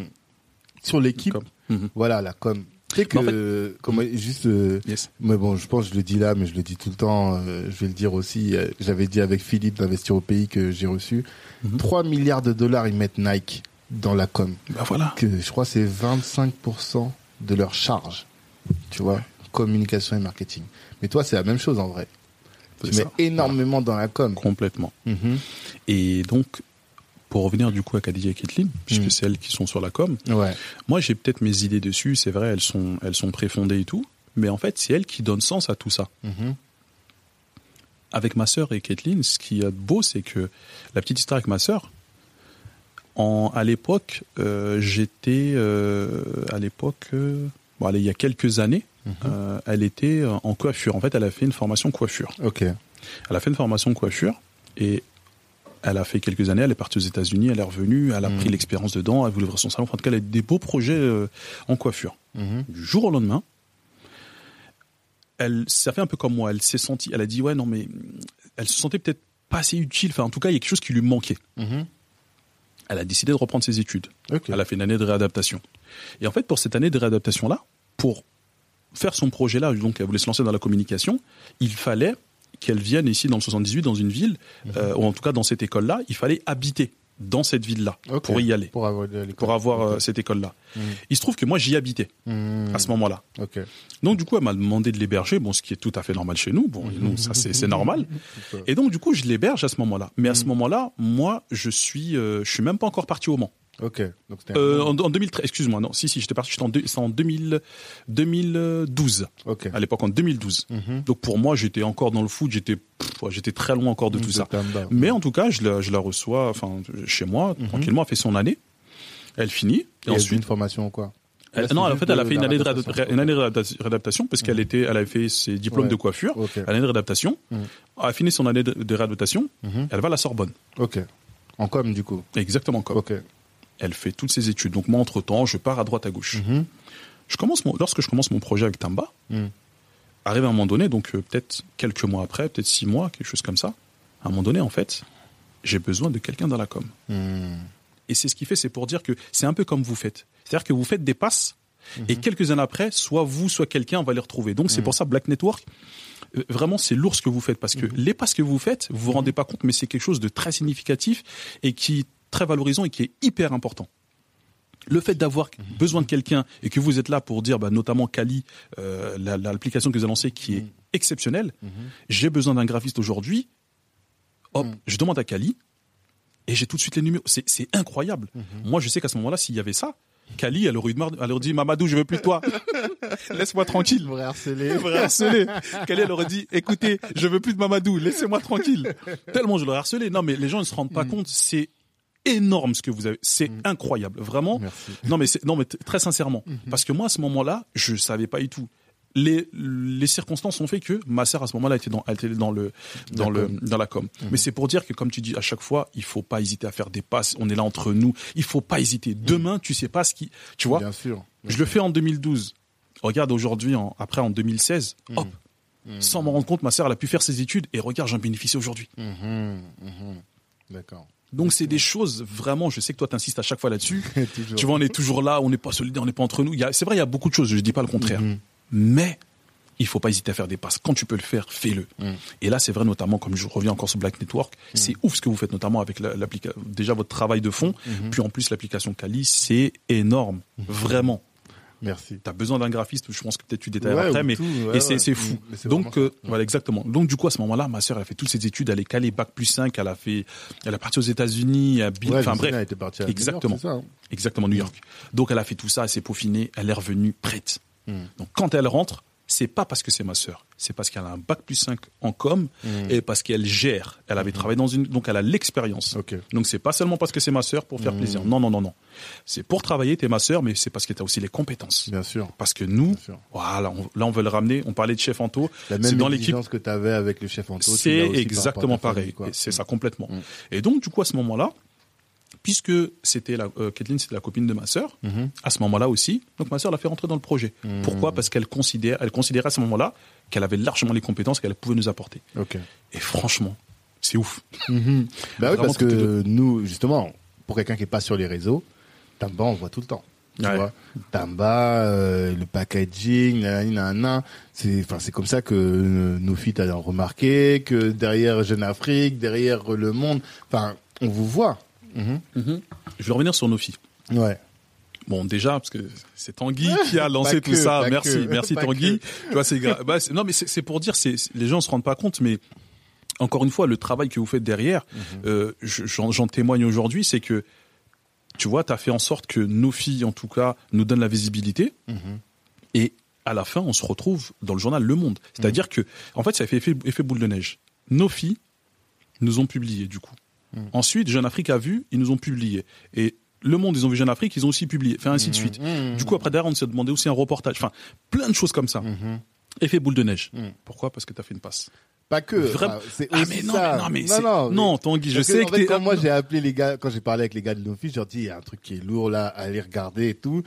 sur l'équipe. Mhm. voilà, la com. Tu sais que, Mais en fait- euh, comment, juste, euh, Yes. mais bon, je pense que je le dis là, mais je le dis tout le temps, euh, je vais le dire aussi, euh, j'avais dit avec Philippe d'investir au pays que j'ai reçu, Mhm. 3 milliards de dollars ils mettent Nike dans la com. Ben voilà. Que je crois que c'est 25% de leur charge, tu vois, communication et marketing. Mais toi, c'est la même chose en vrai. Tu mets ça. énormément dans la com. Complètement. Mhm. Et donc pour revenir du coup à Khadija et Kathleen, puisque Mhm. c'est elles qui sont sur la com, Ouais. Moi, j'ai peut-être mes idées dessus, c'est vrai, elles sont, elles sont préfondées et tout, mais en fait, c'est elles qui donnent sens à tout ça. Mhm. Avec ma sœur et Kathleen, ce qui est beau, c'est que la petite histoire avec ma sœur, en, à l'époque, euh, j'étais, euh, à l'époque, euh, bon, allez, il y a quelques années, Mhm. euh, elle était en coiffure. En fait, elle a fait une formation coiffure. Ok. Elle a fait une formation coiffure et elle a fait quelques années, elle est partie aux États-Unis, elle est revenue, elle a Mhm. pris l'expérience dedans, elle voulait ouvrir son salon. Enfin, en tout cas, elle a des beaux projets euh, en coiffure. Mhm. du jour au lendemain, elle, ça fait un peu comme moi. Elle s'est sentie, elle a dit ouais non mais elle se sentait peut-être pas assez utile. Enfin en tout cas il y a quelque chose qui lui manquait. Mhm. Elle a décidé de reprendre ses études. Ok. Elle a fait une année de réadaptation. Et en fait, pour cette année de réadaptation-là, pour faire son projet-là, donc elle voulait se lancer dans la communication, il fallait qu'elle vienne ici dans le 78, dans une ville, Mhm. euh, ou en tout cas dans cette école-là, il fallait habiter dans cette ville-là pour y aller, Pour avoir, pour euh, cette école-là. Mhm. Il se trouve que moi, j'y habitais Mhm. à ce moment-là. Donc du coup, elle m'a demandé de l'héberger, bon, ce qui est tout à fait normal chez nous. Bon, nous, ça c'est normal. Et donc du coup, je l'héberge à ce moment-là. Mais à ce moment-là, moi, je suis, euh, je suis même pas encore parti au Mans. Ok. Donc Euh, en, en 2013, excuse-moi, non, si si, j'étais parti, j'étais en, deux- c'est en 2000, 2012. Ok. À l'époque, en 2012. Mhm. Donc pour moi, j'étais encore dans le foot, j'étais, j'étais très loin encore de tout ça. Tamba. Mais en tout cas, je la, je la reçois, enfin, chez moi, Mhm. tranquillement, elle fait son année. Elle finit. Et, Et elle ensuite, une formation ou quoi? Elle- non, en fait, elle a fait une année de, réadaptation. réadaptation, une année de réadaptation- réadaptation parce qu'elle était, elle avait fait ses diplômes Ouais. de coiffure. Ok. Année de réadaptation. Mhm. Elle a fini son année de, de réadaptation. Mhm. Elle va à la Sorbonne. Ok. En com, du coup. Exactement comme. Ok. Elle fait toutes ses études. Donc moi, entre temps, je pars à droite à gauche. Mhm. Je commence mon, lorsque je commence mon projet avec Tamba, Mhm. arrive à un moment donné, donc euh, peut-être quelques mois après, peut-être six mois, quelque chose comme ça. À un moment donné, en fait, j'ai besoin de quelqu'un dans la com. Mhm. Et c'est ce qui fait, c'est pour dire que c'est un peu comme vous faites. C'est-à-dire que vous faites des passes et quelques années après, soit vous, soit quelqu'un va les retrouver. Donc c'est pour ça Black Network. euh, Vraiment, c'est lourd ce que vous faites parce que les passes que vous faites, vous vous rendez pas compte, mais c'est quelque chose de très significatif et qui très valorisant et qui est hyper important. Le fait d'avoir besoin de quelqu'un et que vous êtes là pour dire, bah, notamment Kali, euh, la- la- l'application que vous avez lancée qui est exceptionnelle, j'ai besoin d'un graphiste aujourd'hui. Hop, je demande à Kali et j'ai tout de suite les numéros. C'est incroyable. Moi, je sais qu'à ce moment-là, s'il y avait ça, Kali, elle aurait eu de marre, elle aurait dit, Mamadou, je veux plus de toi. Laisse-moi tranquille. Vrai harcelé. Elle m'aurait harcelé. Kali, elle aurait dit, écoutez, je veux plus de Mamadou, laissez-moi tranquille. Tellement je l'aurais harcelé. Non, mais les gens ne se rendent pas compte, c'est énorme ce que vous avez. C'est incroyable. Vraiment. Merci. Non, mais non, mais très sincèrement. Parce que moi, à ce moment-là, je savais pas du tout. Les, les circonstances ont fait que ma sœur à ce moment-là était dans, elle était dans le dans La le com. dans la com. Mais c'est pour dire que comme tu dis à chaque fois, il faut pas hésiter à faire des passes. On est là entre nous. Il faut pas hésiter. Demain, tu sais pas ce qui, tu vois. Bien sûr. Je le fais en 2012. Regarde aujourd'hui, en- après en 2016, hop, sans m'en rendre compte, ma sœur elle a pu faire ses études et regarde, j'en bénéficie aujourd'hui. Mhm. Mhm. D'accord. Donc c'est des choses vraiment. Je sais que toi t'insistes à chaque fois là-dessus. Tu vois, on est toujours là, on n'est pas solidaire, on n'est pas entre nous. C'est vrai, il y a beaucoup de choses. Je dis pas le contraire, Mhm. mais il faut pas hésiter à faire des passes. Quand tu peux le faire, fais-le. Mhm. Et là, c'est vrai notamment, comme je reviens encore sur Black Network, c'est ouf ce que vous faites notamment avec la- l'application. Déjà votre travail de fond, Mhm. puis en plus l'application Kali, c'est énorme, vraiment. Merci. T'as besoin d'un graphiste, je pense que peut-être tu détailles Ouais, après, mais tout, ouais, et c'est fou. Donc euh, voilà exactement. Donc du coup à ce moment-là, ma sœur elle a fait toutes ses études, elle est calée bac plus 5, elle a fait, elle est partie aux États-unis, à Bill, enfin bref, elle était partie à New York, Exactement. ça, hein exactement New York. Donc elle a fait tout ça, elle s'est peaufinée, elle est revenue prête. Mm. Donc quand elle rentre, c'est pas parce que c'est ma sœur, c'est parce qu'elle a un bac plus 5 en com Mm. et parce qu'elle gère. Elle avait travaillé dans une, donc elle a l'expérience. Ok. Donc c'est pas seulement parce que c'est ma sœur pour faire plaisir. Non non non non. C'est pour travailler, t'es ma sœur, mais c'est parce que t'as aussi les compétences. Bien sûr. Parce que nous, voilà, on- là on veut le ramener. On parlait de chef Anto. La même dans l'équipe. que tu avais avec le chef Anto. C'est exactement pareil. C'est ça complètement. Et donc du coup à ce moment-là, puisque c'était la euh, Kathleen, c'était la copine de ma sœur, Mhm. à ce moment-là aussi, donc ma sœur l'a fait rentrer dans le projet. Mm. Pourquoi? Parce qu'elle considère, elle considérait à ce moment-là qu'elle avait largement les compétences qu'elle pouvait nous apporter. Et franchement, c'est ouf. Bah oui, Vraiment, parce que nous, justement, pour quelqu'un qui est pas sur les réseaux, Tamba, on voit tout le temps. Tu Ouais. vois, Tamba, euh, le packaging, nanana, c'est, enfin, c'est comme ça que euh, nos filles t'ont remarqué, que derrière Jeune Afrique, derrière Le Monde, enfin, on vous voit. Mhm. Je vais revenir sur nos filles. Ouais. Bon, déjà, parce que c'est Tanguy qui a lancé tout que, ça. Merci, que, merci pas Tanguy. Tu vois, c'est bah, non, mais c'est pour dire, c'est les gens se rendent pas compte, mais encore une fois, le travail que vous faites derrière, Mhm. euh, je- j'en témoigne aujourd'hui, c'est que tu vois, tu as fait en sorte que nos filles, en tout cas, nous donnent la visibilité. Mhm. Et à la fin, on se retrouve dans le journal Le Monde. C'est-à-dire Mhm. que, en fait, ça fait effet, effet boule de neige. Nos filles nous ont publié, du coup. Mhm. Ensuite, Jeune Afrique a vu, ils nous ont publié. Et Le Monde, ils ont vu Jeune Afrique, ils ont aussi publié. Enfin, ainsi de suite. Mhm. Du coup, après, derrière, on s'est demandé aussi un reportage. Enfin, plein de choses comme ça. Mhm. Effet boule de neige. Pourquoi? Parce que tu as fait une passe. Pas que. Vraiment. ah, c'est Ah, mais non, ça. mais non, mais c'est- mais- non, Tanguy, je Parce que, sais en que fait, quand moi j'ai appelé les gars, quand j'ai parlé avec les gars de l'office, j'ai dit il y a un truc qui est lourd là, allez regarder et tout.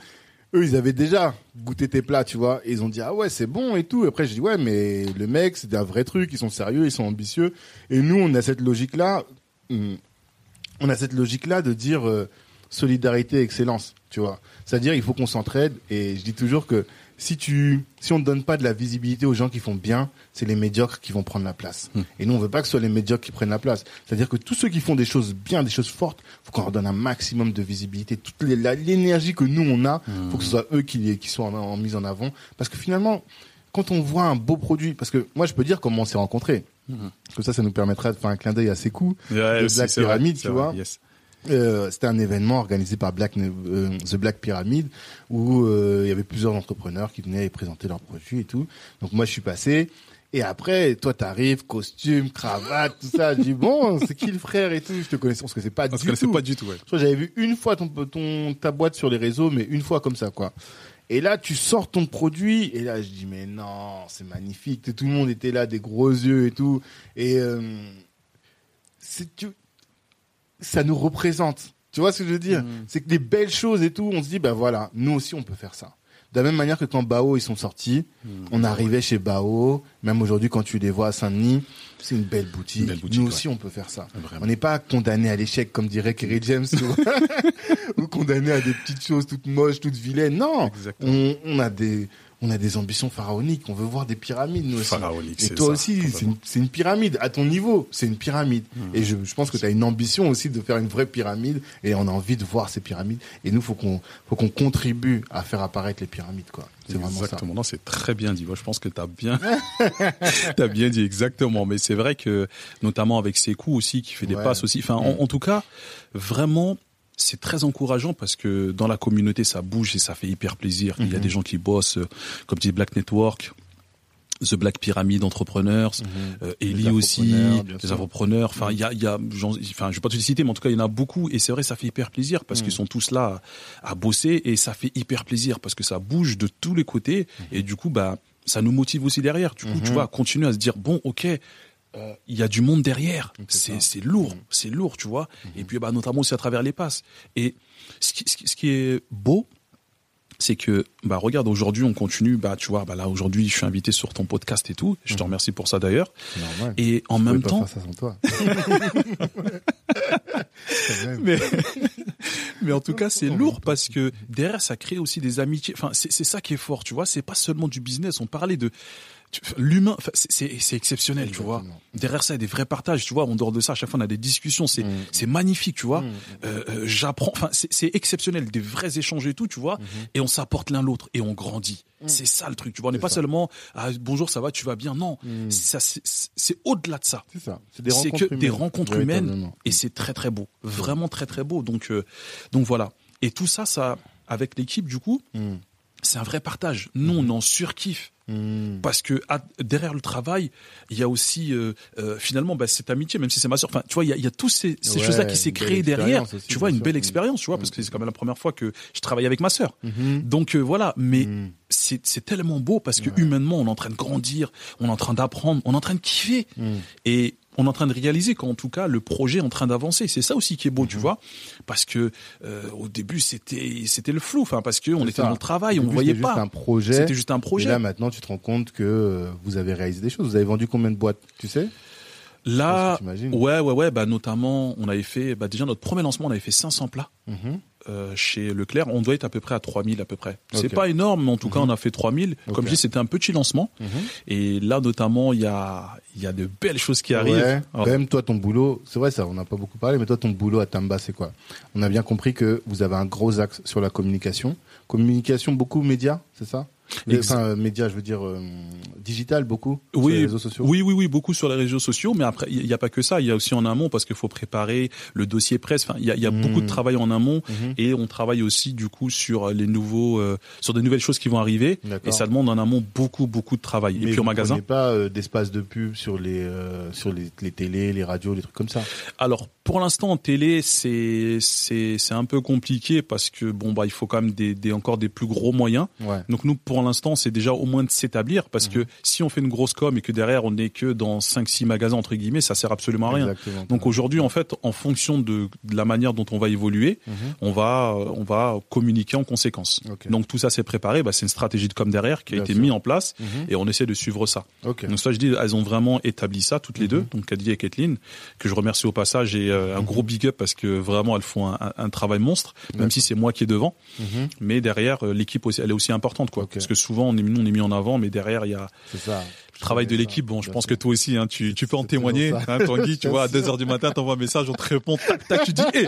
Eux, ils avaient déjà goûté tes plats, tu vois, et ils ont dit ah ouais c'est bon et tout. Après j'ai dit ouais mais le mec c'est un vrai truc, ils sont sérieux, ils sont ambitieux. Et nous on a cette logique là. On a cette logique-là de dire euh, solidarité, excellence, tu vois. C'est-à-dire, il faut qu'on s'entraide. Et je dis toujours que si tu, si on ne donne pas de la visibilité aux gens qui font bien, c'est les médiocres qui vont prendre la place. Hmm. Et nous, on veut pas que ce soit les médiocres qui prennent la place. C'est-à-dire que tous ceux qui font des choses bien, des choses fortes, faut qu'on leur donne un maximum de visibilité. Toute l'énergie que nous on a, faut que ce soit eux qui, qui soient en, en mise en avant. Parce que finalement, quand on voit un beau produit, parce que moi, je peux dire comment on s'est rencontrés. Mhm. Que ça, ça nous permettra de faire un clin d'œil à ces coups. Ouais, Le c'est- Black c'est Pyramid, c'est tu vois. yes. Euh, c'était un événement organisé par Black, euh, The Black Pyramid où euh, il y avait plusieurs entrepreneurs qui venaient présenter leurs produits et tout. Donc moi je suis passé et après toi t'arrives costume cravate tout ça. Je dis bon c'est qui le frère et tout? Je te connaissais on se connaissait pas On se du tout. pas du tout, ouais. Je crois que j'avais vu une fois ton, ton ta boîte sur les réseaux mais une fois comme ça quoi. Et là, tu sors ton produit, et là, je dis, mais non, c'est magnifique. Tout le monde était là, des gros yeux et tout. Et euh, tu- ça nous représente. Tu vois ce que je veux dire? C'est que des belles choses et tout, on se dit, ben voilà, nous aussi, on peut faire ça. De la même manière que quand Bao, ils sont sortis, on arrivait chez Bao, même aujourd'hui, quand tu les vois à Saint-Denis, c'est une belle boutique. Une belle boutique, nous ouais. aussi, on peut faire ça. Vraiment. On n'est pas condamné à l'échec, comme dirait Kerry James, ou condamné à des petites choses toutes moches, toutes vilaines. Non, on a des, on a des ambitions pharaoniques. On veut voir des pyramides, nous aussi. Pharaonique, Et c'est toi ça, aussi, c'est une, pyramide. À ton niveau, c'est une pyramide. Hmm. Et je, je pense que tu as une ambition aussi de faire une vraie pyramide. Et on a envie de voir ces pyramides. Et nous, faut qu'on, faut qu'on contribue à faire apparaître les pyramides, quoi. C'est vraiment ça. Exactement. Non, c'est très bien dit. Moi, je pense que t'as bien, t'as bien dit exactement. Mais c'est vrai que, notamment avec ses coups aussi, qui fait des Ouais. passes aussi. Enfin, en, en tout cas, vraiment, c'est très encourageant parce que dans la communauté, ça bouge et ça fait hyper plaisir. Il y a Mhm. des gens qui bossent, euh, comme dit Black Network. The Black Pyramid Entrepreneurs, euh, Ellie Les aussi, les entrepreneurs. Enfin, il y a, il y a, enfin, je vais pas tous les citer, mais en tout cas, il y en a beaucoup. Et c'est vrai, ça fait hyper plaisir parce qu'ils sont tous là à, à bosser et ça fait hyper plaisir parce que ça bouge de tous les côtés et du coup, bah, ça nous motive aussi derrière. Du coup, tu Mhm. vois, continuer à se dire bon, ok. Euh, Il y a du monde derrière, C'est lourd, Mhm. c'est lourd, tu vois. Et puis bah notamment aussi à travers les passes. Et ce qui, ce qui, ce qui est beau, c'est que bah regarde aujourd'hui on continue bah tu vois bah là aujourd'hui je suis invité sur ton podcast et tout je te Mhm. remercie pour ça d'ailleurs normal. et en Je même pas temps faire ça sans toi. Mais mais en tout cas c'est lourd parce que derrière ça crée aussi des amitiés enfin c'est c'est ça qui est fort tu vois c'est pas seulement du business on parlait de l'humain c'est- exceptionnel tu vois. Derrière ça il y a des vrais partages tu vois en dehors de ça à chaque fois on a des discussions c'est Mm. c'est magnifique tu vois. Mm. Euh, euh, j'apprends enfin c'est c'est exceptionnel des vrais échanges et tout tu vois et on s'apporte l'un l'autre et on grandit. C'est ça le truc tu vois. On n'est Mm. Pas ça. seulement ah, bonjour ça va tu vas bien non Mm. ça c'est c'est au-delà de ça. C'est ça. C'est des rencontres que des humaines, rencontres humaines et c'est très très beau. Vraiment très très beau. Donc euh, donc voilà. Et tout ça ça avec l'équipe du coup Mm. c'est un vrai partage. Nous on en surkiffe Mm. parce que à- derrière le travail il y a aussi euh, euh, finalement bah, cette amitié même si c'est ma soeur enfin tu vois il y a, il y a tous ces, ces Ouais, choses là qui s'est créé derrière aussi, tu vois une sûr. belle Mm. expérience tu vois parce que c'est quand même la première fois que je travaille avec ma Mhm. donc euh, voilà mais c'est tellement beau parce que humainement on est en train de grandir on est en train d'apprendre on est en train de kiffer et on est en train de réaliser qu'en tout cas le projet est en train d'avancer c'est ça aussi qui est beau Mhm. tu vois parce que euh, au début c'était c'était le flou enfin parce que on était ça. dans le travail Au on début, voyait c'était juste pas un projet. c'était juste un Et projet là, maintenant, tu te rends compte que euh, vous avez réalisé des choses. Vous avez vendu combien de boîtes, tu sais? Là ouais ouais ouais bah notamment on avait fait bah déjà notre premier lancement on avait fait 500 plats Mhm. euh, chez Leclerc on doit être à peu près à 3000 à peu près c'est pas énorme mais en tout cas Mhm. on a fait 3000 Ok. comme je dis c'était un petit lancement Mhm. et là notamment il y a y a de belles choses qui arrivent Ouais. Alors, Quand même, toi, ton boulot, c'est vrai, ça, on n'a pas beaucoup parlé, mais toi, ton boulot à Tamba, c'est quoi? On a bien compris que vous avez un gros axe sur la communication. Communication, beaucoup médias, c'est ça? Exact. Enfin, euh, médias, je veux dire euh, digital, beaucoup sur Oui, les réseaux sociaux. Oui, oui, oui, beaucoup sur les réseaux sociaux, mais après, il n'y a pas que ça. Il y a aussi en amont parce qu'il faut préparer le dossier presse. Enfin, il y a, il y a Mhm. beaucoup de travail en amont Mhm. et on travaille aussi du coup sur les nouveaux, euh, sur des nouvelles choses qui vont arriver. Et ça demande en amont beaucoup, beaucoup de travail. Mais et puis au vous magasin. prenez pas euh, d'espace de pub sur les euh, sur les, les télés, les radios, les trucs comme ça? Alors pour l'instant en télé, c'est c'est c'est un peu compliqué parce que bon bah il faut quand même des, des encore des plus gros moyens. Ouais. Donc nous, pour l'instant, c'est déjà au moins de s'établir parce que si on fait une grosse com et que derrière on n'est que dans 5-6 magasins entre guillemets, ça sert absolument à rien. Exactement. Donc aujourd'hui, en fait, en fonction de, de la manière dont on va évoluer, Mhm. on va euh, on va communiquer en conséquence. Donc tout ça c'est préparé, bah, c'est une stratégie de com derrière qui a Bien été mise en place Mhm. et on essaie de suivre ça. Donc ça je dis, elles ont vraiment établi ça toutes les Mhm. deux, donc Kadji et Kathleen, que je remercie au passage et euh, un Mhm. gros big up parce que vraiment elles font un, un- un travail monstre, même si c'est moi qui est devant, Mhm. mais derrière euh, l'équipe elle est aussi importante quoi, Ok. parce que souvent on est, nous on est mis en avant, mais derrière il y a ça. le travail de l'équipe. Bon, je pense que toi aussi, hein, tu, tu peux en témoigner. Hein, Tanguy, tu vois, à sûr. 2 heures du matin, t'envoies un message, on te répond, tac, tac, tu dis, hé,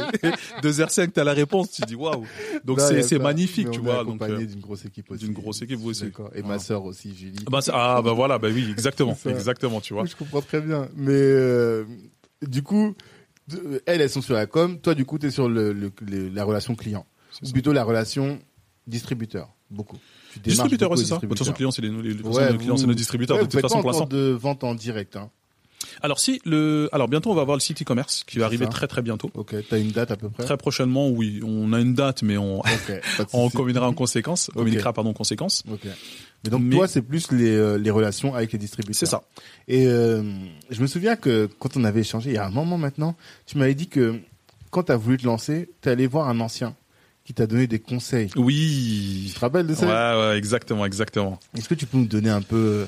2h05, t'as la réponse, tu dis, waouh. Donc c'est, magnifique, tu on est vois. Donc, accompagné euh, d'une grosse équipe aussi. d'une grosse équipe, vous aussi. Et ma Voilà. sœur aussi, Julie. bah, ah, bah voilà, bah oui, exactement, exactement, tu vois. Je comprends très bien. Mais euh, du coup, elles, elles sont sur la com. Toi, du coup, tu es sur le, le- le- la relation client. Ou plutôt la relation distributeur. Beaucoup. Tu démarches Distributeur, c'est ça. De toute façon, c'est les, les, façon, Ouais, le client, vous- c'est nos distributeurs, Ouais, de toute façon, pour l'instant. de vente en direct. Hein. Alors si le, alors bientôt, on va avoir le site e-commerce qui va arriver ça. très très bientôt. Ok. T'as une date à peu près. Très prochainement, oui, on a une date, mais on, Ok. Pas de on communiquera en conséquence, communiquera, pardon, en conséquence. Ok. Mais donc Mais- toi, c'est plus les, euh, les relations avec les distributeurs. C'est ça. Et euh, je me souviens que quand on avait échangé, il y a un moment maintenant, tu m'avais dit que quand tu as voulu te lancer, tu allé voir un ancien qui t'a donné des conseils. Oui. Tu te rappelles de Ouais, ça? Ouais, exactement, exactement. Est-ce que tu peux nous donner un peu euh,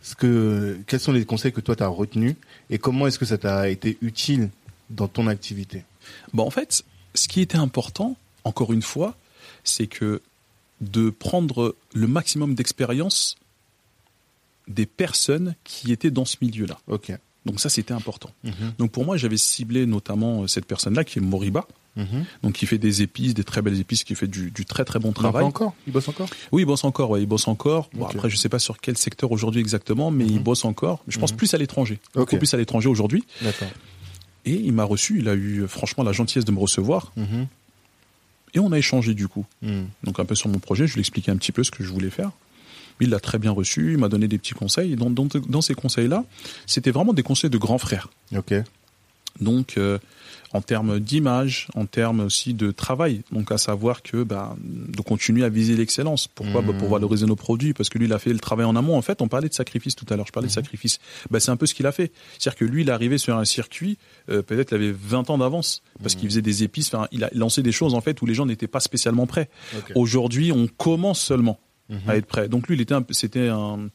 ce que quels sont les conseils que toi tu as retenus et comment est-ce que ça t'a été utile dans ton activité? Bon, en fait, ce qui était important, encore une fois, c'est que de prendre le maximum d'expérience des personnes qui étaient dans ce milieu-là. Ok. Donc ça, c'était important. Mhm. Donc pour moi, j'avais ciblé notamment euh, cette personne-là qui est Moriba, Mhm. donc qui fait des épices, des très belles épices, qui fait du, du très très bon travail. encore? Il bosse encore? Oui, il bosse encore, ouais, il bosse encore. Bon, Ok. après, je sais pas sur quel secteur aujourd'hui exactement, mais il Mhm. bosse encore. Je pense Mhm. plus à l'étranger, beaucoup Ok. plus à l'étranger aujourd'hui. Et il m'a reçu, il a eu franchement la gentillesse de me recevoir, et on a échangé du coup. Donc un peu sur mon projet, je lui ai expliqué un petit peu ce que je voulais faire. Il l'a très bien reçu, il m'a donné des petits conseils. Et dans, dans, dans ces conseils-là, c'était vraiment des conseils de grands frères. Ok. Donc, euh, en termes d'image, en termes aussi de travail. Donc, à savoir que bah, de continuer à viser l'excellence. Pourquoi? Mmh. bah, Pour valoriser nos produits, parce que lui, il a fait le travail en amont. En fait, on parlait de sacrifice tout à l'heure. Je parlais de sacrifice. Bah, c'est un peu ce qu'il a fait. C'est-à-dire que lui, il est arrivé sur un circuit, euh, peut-être il avait 20 ans d'avance, parce qu'il faisait des épices. Enfin, il a lancé des choses en fait où les gens n'étaient pas spécialement prêts. Aujourd'hui, on commence seulement à être prêt. Donc lui, il était, c'était un,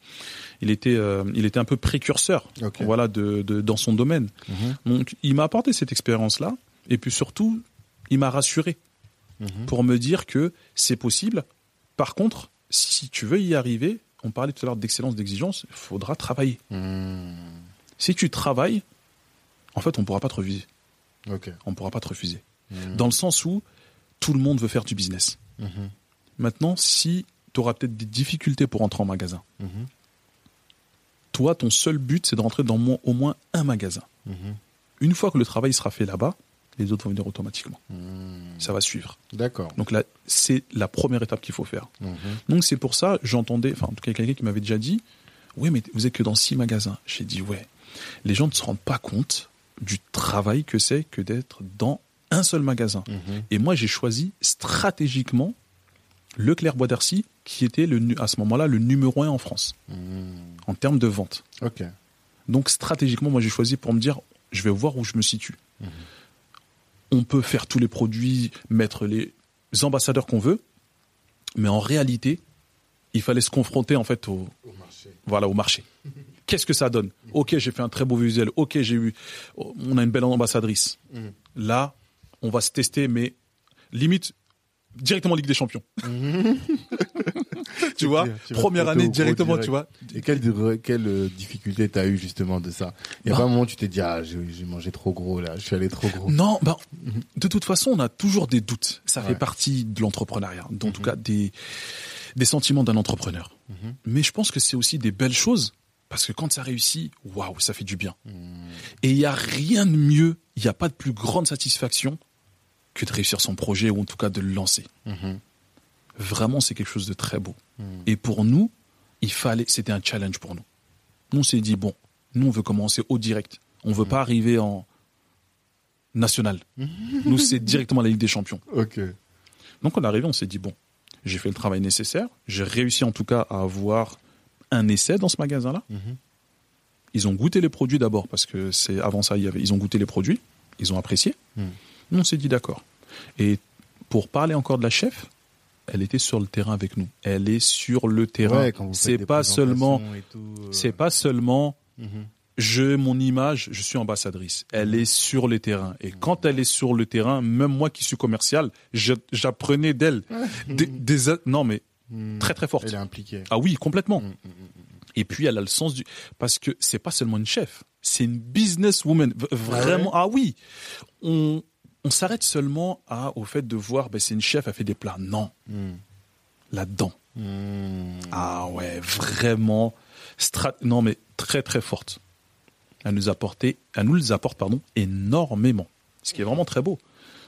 il était, euh, il était un peu précurseur, voilà, de, de- dans son domaine. Mhm. Donc, il m'a apporté cette expérience-là, et puis surtout, il m'a rassuré Mhm. pour me dire que c'est possible. Par contre, si tu veux y arriver, on parlait tout à l'heure d'excellence, d'exigence, il faudra travailler. Mhm. Si tu travailles, en fait, on pourra pas te refuser. On pourra pas te refuser. Dans le sens où tout le monde veut faire du business. Maintenant, si tu auras peut-être des difficultés pour entrer en magasin. Toi, ton seul but, c'est de rentrer dans au moins un magasin. Mhm. Une fois que le travail sera fait là-bas, les autres vont venir automatiquement. Mhm. Ça va suivre. D'accord. Donc là, c'est la première étape qu'il faut faire. Mhm. Donc c'est pour ça, j'entendais, enfin en tout cas quelqu'un qui m'avait déjà dit, oui mais vous êtes que dans six magasins. J'ai dit ouais. Les gens ne se rendent pas compte du travail que c'est que d'être dans un seul magasin. Mhm. Et moi j'ai choisi stratégiquement Leclerc Bois d'Arcy, qui était le, à ce moment-là le numéro un en France Mhm. en termes de vente. Donc stratégiquement, moi j'ai choisi pour me dire, je vais voir où je me situe. Mhm. On peut faire tous les produits, mettre les ambassadeurs qu'on veut, mais en réalité, il fallait se confronter en fait au, Au marché. voilà, au marché. Qu'est-ce que ça donne? Ok, j'ai fait un très beau visuel. Ok, j'ai eu, on a une belle ambassadrice. Là, on va se tester, mais limite directement Ligue des Champions. tu vois, Tu première année directement, direct. tu vois. Et quelle, quelle euh, difficulté t'as eu justement de ça? Il y a Bah. pas un moment où tu t'es dit ah j'ai mangé trop gros là, je suis allé trop gros. Non, ben, de toute façon, on a toujours des doutes. Ça Ouais. fait partie de l'entrepreneuriat, en tout Mhm. cas des, des sentiments d'un entrepreneur. Mhm. Mais je pense que c'est aussi des belles choses, parce que quand ça réussit, waouh, ça fait du bien. Mhm. Et il n'y a rien de mieux, il n'y a pas de plus grande satisfaction que de réussir son projet, ou en tout cas de le lancer. Mhm. Vraiment, c'est quelque chose de très beau. Mhm. Et pour nous, il fallait, c'était un challenge pour nous. Nous, on s'est dit, bon, nous, on veut commencer au direct. On veut pas arriver en national. nous, c'est directement la Ligue des Champions. Ok. Donc, on est arrivé, on s'est dit, bon, j'ai fait le travail nécessaire. J'ai réussi, en tout cas, à avoir un essai dans ce magasin-là. Ils ont goûté les produits d'abord, parce que c'est avant ça, il y avait, ils ont goûté les produits. Ils ont apprécié. Nous, on s'est dit, d'accord. Et pour parler encore de la chef, elle était sur le terrain avec nous. Elle est sur le terrain. Ouais, faites c'est pas seulement, euh, c'est pas seulement mhm. je mon image, je suis ambassadrice. Elle est sur le terrain et quand elle est sur le terrain, même moi qui suis commercial, j'apprenais d'elle des, non mais Mhm. très très forte. Elle est impliquée. Ah oui, complètement. Mhm, mhm, Et puis elle a le sens du parce que c'est pas seulement une chef, c'est une businesswoman vraiment. Ah, oui, on on s'arrête seulement à au fait de voir ben c'est une chef, elle fait des plats. Non, mhm. là-dedans. Mhm. Ah ouais, vraiment strat non mais très très forte. Elle nous a apporté, elle nous les apporte pardon énormément. Ce qui est vraiment très beau.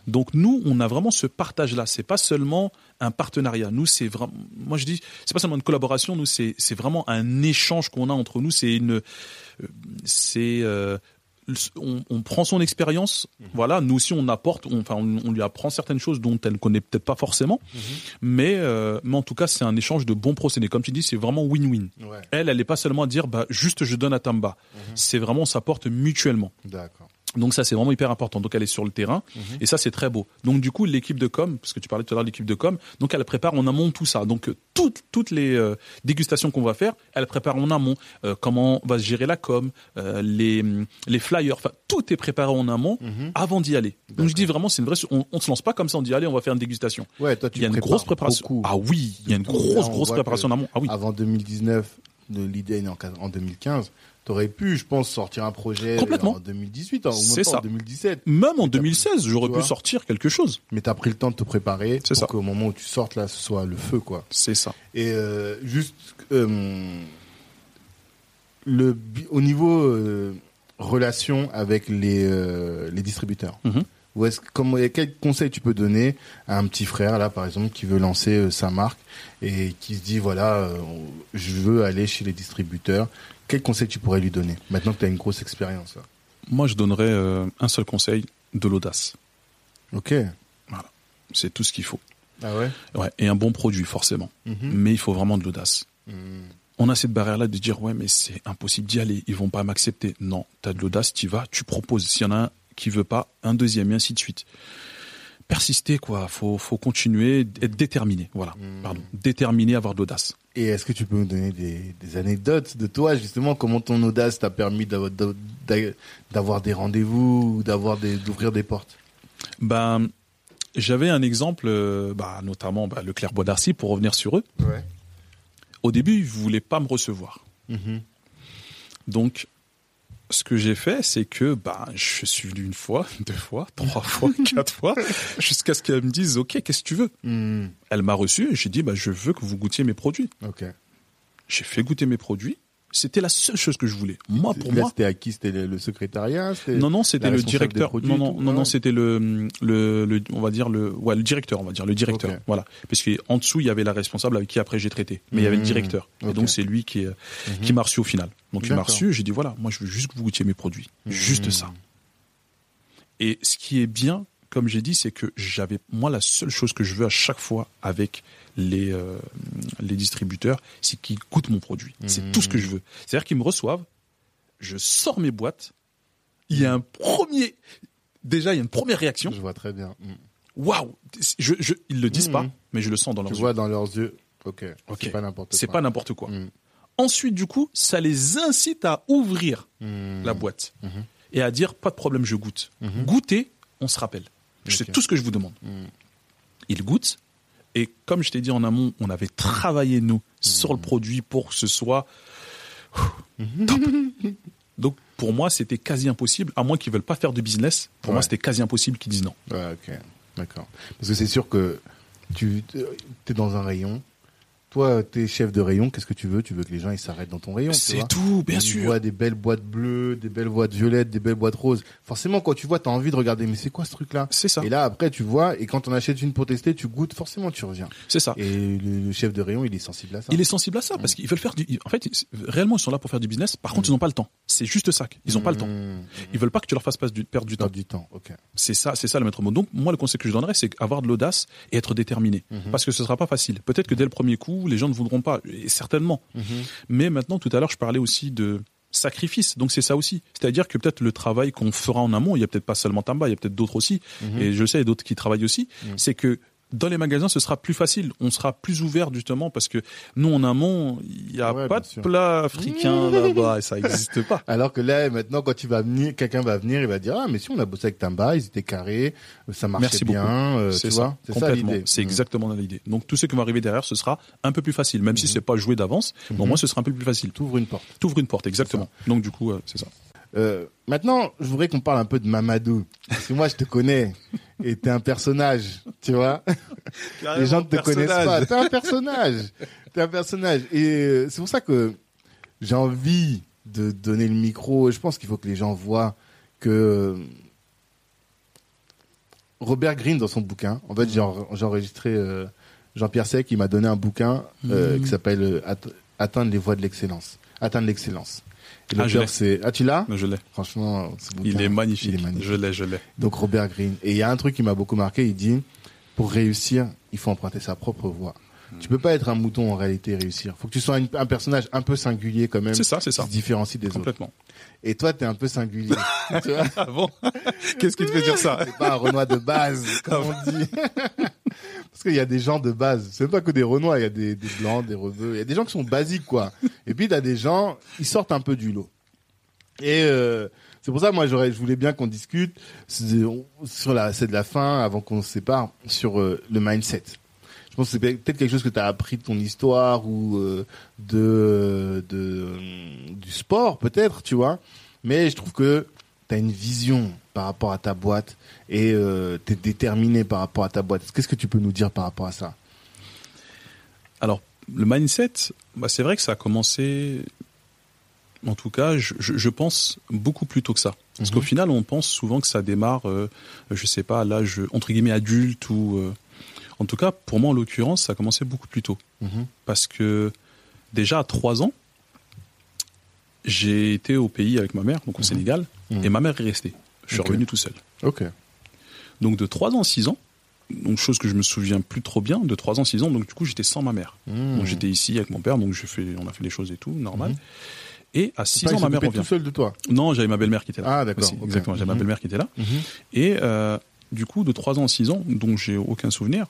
Donc nous, on a vraiment ce partage-là. C'est pas seulement un partenariat. Nous, c'est vraiment, moi je dis, c'est pas seulement une collaboration. Nous, c'est c'est vraiment un échange qu'on a entre nous. C'est une, euh, c'est euh, on, on prend son expérience, voilà. Nous aussi, on apporte, on, enfin, on, on lui apprend certaines choses dont elle ne connaît peut-être pas forcément, mais, euh, mais en tout cas, c'est un échange de bons procédés. Comme tu dis, c'est vraiment win-win. Ouais, Elle, elle n'est pas seulement à dire, bah, juste je donne à Tamba. C'est vraiment, on s'apporte mutuellement. d'accord. Donc ça, c'est vraiment hyper important. Donc elle est sur le terrain et ça, c'est très beau. Donc du coup, l'équipe de com, parce que tu parlais tout à l'heure de l'équipe de com, donc elle prépare en amont tout ça. Donc euh, toutes toutes les euh, dégustations qu'on va faire, elle prépare en amont euh, comment va se gérer la com, euh, les les flyers, enfin tout est préparé en amont Mhm. avant d'y aller. Donc je dis vraiment, c'est une vraie, on, on se lance pas comme ça, on dit allez, on va faire une dégustation. Ouais, toi, tu Il y a une grosse préparation. beaucoup. Ah oui, il y a une. Là, grosse on grosse préparation en amont. Ah oui. Avant 2019, de l'idée est née en quin- en 2015. T'aurais pu, je pense, sortir un projet Complètement. en 2018, hein, ou même ça. en 2017. Même en t'as- 2016, j'aurais pu sortir quelque chose. Mais t'as pris le temps de te préparer C'est pour ça. qu'au moment où tu sortes là, ce soit le feu, quoi. C'est ça. Et euh, juste euh, le au niveau euh, relation avec les euh, les distributeurs. Mhm. Est-ce comment quel conseil tu peux donner à un petit frère là par exemple qui veut lancer euh, sa marque et qui se dit voilà euh, je veux aller chez les distributeurs. Quel conseil tu pourrais lui donner maintenant que tu as une grosse expérience là? Moi, je donnerais euh, un seul conseil de l'audace. Ok. C'est tout ce qu'il faut. Ah ouais? Ouais, et un bon produit, forcément. Mhm. Mais il faut vraiment de l'audace. Mhm. On a cette barrière-là de dire, ouais, mais c'est impossible d'y aller, ils vont pas m'accepter. Non, tu as de l'audace, tu vas, tu proposes. S'il y en a un qui veut pas, un deuxième, et ainsi de suite. Persister, quoi. Faut, faut continuer, être déterminé. Voilà. Mhm. Pardon. Déterminé, avoir de l'audace. Et est-ce que tu peux nous donner des, des anecdotes de toi, justement, comment ton audace t'a permis d'avoir, d'a- d'avoir des rendez-vous, ou d'avoir des, d'ouvrir des portes? Ben, j'avais un exemple, euh, bah, notamment bah, le Claire Bois d'Arcy, pour revenir sur eux. Ouais. Au début, ils voulaient pas me recevoir. Donc, ce que j'ai fait, c'est que bah, je suis venu une fois, deux fois, trois fois, quatre fois, jusqu'à ce qu'elle me dise, OK, qu'est-ce que tu veux? Mhm. Elle m'a reçu et j'ai dit, bah, je veux que vous goûtiez mes produits. Ok. J'ai fait goûter mes produits. C'était la seule chose que je voulais. Moi, pour Là, moi, c'était à qui? C'était le, le secrétariat? Non, non, c'était le directeur. produits Non, non, non, non, c'était le, le, le, on va dire le, ouais, le directeur, on va dire le directeur. Voilà, parce qu'en dessous il y avait la responsable avec qui après j'ai traité, mais il y avait le Mhm. directeur. Et donc c'est lui qui, Mhm. qui m'a reçu au final. Donc il m'a reçu, j'ai dit voilà, moi je veux juste que vous goûtiez mes produits, juste Mhm. ça. Et ce qui est bien, comme j'ai dit, c'est que j'avais moi la seule chose que je veux à chaque fois avec les euh, les distributeurs, c'est qu'ils goûtent mon produit. C'est Mhm. tout ce que je veux. C'est-à-dire qu'ils me reçoivent, je sors mes boîtes, il y a un premier déjà il y a une première réaction. Je vois très bien. Mhm. Waouh, je, je ils le disent pas, mais je le sens dans leurs Tu yeux. vois dans leurs yeux. Ok. Ok. C'est pas n'importe quoi. C'est pas n'importe quoi. Ensuite, du coup, ça les incite à ouvrir Mhm. la boîte Mhm. et à dire pas de problème, je goûte. Mhm. Goûter, on se rappelle. C'est Ok. tout ce que je vous demande. Mhm. Ils goûtent et comme je t'ai dit en amont, on avait travaillé nous sur Mhm. le produit pour que ce soit top. Donc pour moi, c'était quasi impossible, à moins qu'ils veulent pas faire de business. Pour moi, c'était quasi impossible qu'ils disent non. Ouais, ok. D'accord. Parce que c'est sûr que tu es dans un rayon. Toi, t'es chef de rayon. Qu'est-ce que tu veux? Tu veux que les gens ils s'arrêtent dans ton rayon. tu C'est vois? tout, bien Ils sûr. voient des belles boîtes bleues, des belles boîtes violettes, des belles boîtes roses. Forcément, quand tu vois, t'as envie de regarder. Mais c'est quoi ce truc-là? C'est ça. Et là, après, tu vois. Et quand on achète une pour tester, tu goûtes. Forcément, tu reviens. C'est ça. Et le, le chef de rayon, il est sensible à ça. Il est sensible à ça parce qu'ils veulent faire du. En fait, réellement, ils sont là pour faire du business. Par contre, ils n'ont pas le temps. C'est juste ça. Ils n'ont pas le temps. Mmh. Ils veulent pas que tu leur fasses du, perdre du temps. Du temps. Ok. C'est ça, c'est ça le maître mot. Donc, moi, le conseil que je donnerais, c'est avoir de l'audace et être déterminé. Mhm. Parce que ce sera pas facile. Peut-être que dès le premier coup, les gens ne voudront pas. Et certainement. Mhm. Mais maintenant, tout à l'heure, je parlais aussi de sacrifice. Donc, c'est ça aussi. C'est-à-dire que peut-être le travail qu'on fera en amont, il y a peut-être pas seulement Tamba, il y a peut-être d'autres aussi. Mhm. Et je sais, il y a d'autres qui travaillent aussi. Mhm. C'est que dans les magasins, ce sera plus facile. On sera plus ouvert justement parce que nous en amont, il n'y a Ouais, pas de sûr. plat africain là-bas et ça n'existe pas. Alors que là, maintenant, quand tu vas venir, quelqu'un va venir, il va dire, ah, mais si on a bossé avec Tamba, ils étaient carrés, ça marchait Merci bien, euh, tu vois. ça, C'est ça l'idée. C'est Mm. exactement l'idée. Donc tous ceux qui vont arriver derrière, ce sera un peu plus facile, même si Mhm. c'est pas joué d'avance. mais Au moins, ce sera un peu plus facile. T'ouvres une porte. T'ouvres une porte, exactement. Donc du coup, euh, c'est ça. Euh, maintenant, je voudrais qu'on parle un peu de Mamadou. Parce que moi, je te connais. Et t'es un personnage, tu vois. Les gens ne te connaissent pas. T'es un personnage. T'es un personnage. Et euh, c'est pour ça que j'ai envie de donner le micro. Je pense qu'il faut que les gens voient que euh, Robert Greene, dans son bouquin, en fait, j'ai en- j'ai enregistré euh, Jean-Pierre Sec, il m'a donné un bouquin euh, Mhm. qui s'appelle Atte- Atteindre les voies de l'excellence. Atteindre l'excellence. Et Ah, c'est... Ah, tu l'as Mais Je l'ai. Franchement, ce Il bouquin, est magnifique. Il est magnifique. Je l'ai, je l'ai. Donc Robert Greene. Et il y a un truc qui m'a beaucoup marqué, il dit, pour réussir, il faut emprunter sa propre voie. Tu peux pas être un mouton en réalité et réussir. Faut que tu sois une- un personnage un peu singulier quand même. C'est ça, c'est qui ça. se différencie des autres. Complètement. Et toi, t'es un peu singulier. tu vois Ah bon? Qu'est-ce qui te fait dire ça? C'est pas un Renoir de base, comme on dit. Parce qu'il y a des gens de base. C'est pas que des Renois, il y a des, des blancs, des rebeux. Il y a des gens qui sont basiques, quoi. Et puis, t'as des gens, ils sortent un peu du lot. Et euh, c'est pour ça, moi, j'aurais, je voulais bien qu'on discute c'est- sur la, c'est de la fin, avant qu'on se sépare, sur euh, le mindset. Je pense que c'est peut-être quelque chose que tu as appris de ton histoire ou euh, de, de euh, du sport, peut-être, tu vois. Mais je trouve que tu as une vision par rapport à ta boîte et euh, tu es déterminé par rapport à ta boîte. Qu'est-ce que tu peux nous dire par rapport à ça? Alors, le mindset, bah, c'est vrai que ça a commencé, en tout cas, je, pense beaucoup plus tôt que ça. Parce Mhm. qu'au final, on pense souvent que ça démarre, euh, je sais pas, à l'âge entre guillemets adulte ou, euh, en tout cas, pour moi, en l'occurrence, ça a commencé beaucoup plus tôt. Parce que déjà à trois ans, j'ai été au pays avec ma mère, donc au Mhm. Sénégal, Mhm. et ma mère est restée. Je suis Ok. revenu tout seul. Ok. Donc de 3 ans à 6 ans, donc chose que je me souviens plus trop bien, de 3 ans à 6 ans, donc du coup j'étais sans ma mère. Donc j'étais ici avec mon père, donc fait, on a fait les choses et tout, normal. Mhm. Et à 6 Pas, ans, ma mère revient. tout seul de toi. Non, j'avais ma belle-mère qui était là. Ah, d'accord, aussi, ok. Exactement, j'avais ma Mhm. belle-mère qui était là. Et euh, du coup, de 3 ans à 6 ans, donc j'ai aucun souvenir.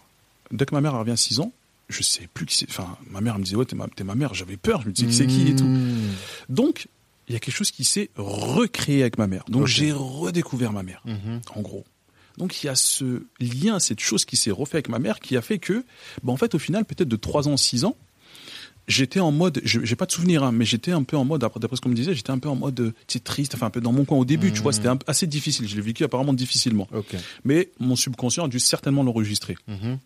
Dès que ma mère revient à 6 ans, je sais plus qui c'est. Enfin, ma mère elle me disait, ouais, t'es ma, ma mère. J'avais peur, je me disais, c'est qui et tout. Mmh. Donc, il y a quelque chose qui s'est recréé avec ma mère. Donc, j'ai redécouvert ma mère Mhm. en gros. Donc il y a ce lien, cette chose qui s'est refait avec ma mère, qui a fait que, bah, en fait, au final, peut-être de 3 ans, 6 ans, j'étais en mode, je- j'ai pas de souvenir, hein, mais j'étais un peu en mode, après- d'après ce qu'on me disait, j'étais un peu en mode, euh, tu sais, triste, enfin un peu dans mon coin au début, tu vois, c'était peu assez difficile. Je l'ai vécu apparemment difficilement, mais mon subconscient a dû certainement l'enregistrer. Mhm.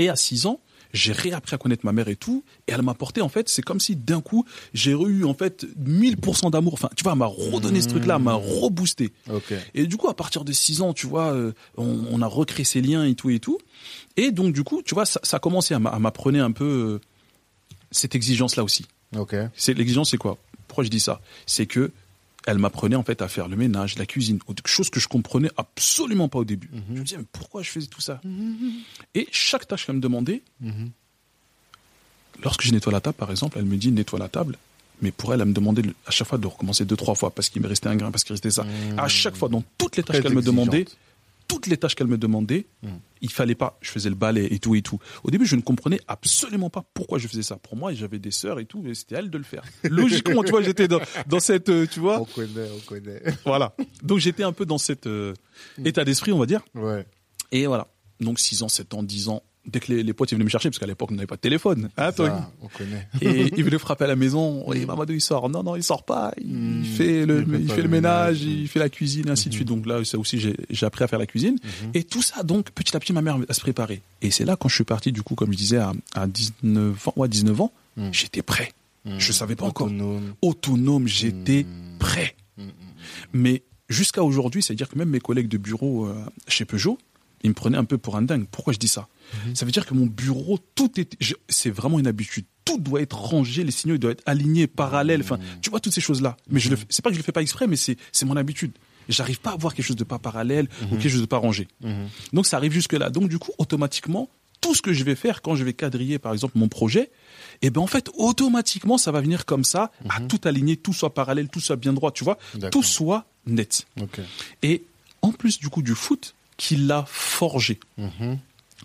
Et à 6 ans, j'ai réappris à connaître ma mère et tout, et elle m'a porté, en fait, c'est comme si d'un coup, j'ai eu, en fait, 1000% d'amour. Enfin, tu vois, elle m'a redonné ce truc-là, elle m'a reboosté. Et du coup, à partir de 6 ans, tu vois, euh, on, on a recréé ces liens et tout et tout. Et donc, du coup, tu vois, ça, ça a commencé à m'a- à m'apprendre un peu euh, cette exigence-là aussi. C'est l'exigence, c'est quoi? Pourquoi je dis ça? C'est que elle m'apprenait en fait à faire le ménage, la cuisine, autre chose que je comprenais absolument pas au début. Mhm. Je me disais mais pourquoi je faisais tout ça Et chaque tâche qu'elle me demandait, Mhm. lorsque je nettoie la table, par exemple, elle me dit nettoie la table. Mais pour elle, elle me demandait à chaque fois de recommencer deux, trois fois parce qu'il me restait un grain, parce qu'il restait ça. À chaque fois, dans toutes les tâches qu'elle me demandait. Toutes les tâches qu'elle me demandait, Mm. il fallait pas. Je faisais le balai et tout et tout. Au début, je ne comprenais absolument pas pourquoi je faisais ça. Pour moi, j'avais des sœurs et tout, et c'était à elle de le faire. Logiquement, tu vois, j'étais dans, dans cette, euh, tu vois, On connaît, on connaît. voilà. Donc j'étais un peu dans cet euh, état d'esprit, on va dire. Ouais. Et voilà. Donc 6 ans, 7 ans, 10 ans. Dès que les, les potes ils venaient me chercher, parce qu'à l'époque on n'avait pas de téléphone, hein, Ça, on connaît. et il venait frapper à la maison. Oui, Mamadou, il sort. Non, non, il sort pas. Il Mm. fait le, Il fait il pas fait le ménage, il fait la cuisine, et ainsi de suite. Donc là, ça aussi, j'ai appris à faire la cuisine. Mhm. Et tout ça, donc, petit à petit, ma mère à se préparer. Et c'est là, quand je suis parti, du coup, comme je disais, à, à 19 ans, ouais, 19 ans, Mm. j'étais prêt. Je savais pas encore. Autonome. J'étais Mm. prêt. Mm, mm. Mais jusqu'à aujourd'hui, c'est-à-dire que même mes collègues de bureau euh, chez Peugeot, ils me prenaient un peu pour un dingue. Pourquoi je dis ça? Mhm. Ça veut dire que mon bureau, tout est, c'est vraiment une habitude. Tout doit être rangé, les signaux ils doivent être alignés, parallèles. Enfin, Mhm. tu vois toutes ces choses-là. Mais je le, fais- c'est pas que je le fais pas exprès, mais c'est, c'est mon habitude. J'arrive pas à voir quelque chose de pas parallèle ou quelque chose de pas rangé. Mhm. Donc ça arrive jusque là. Donc du coup, automatiquement, tout ce que je vais faire quand je vais quadriller, par exemple, mon projet, eh ben en fait, automatiquement, ça va venir comme ça, à tout aligner, tout soit parallèle, tout soit bien droit, tu vois, tout soit net. Et en plus du coup du foot, qui l'a forgé. Mhm.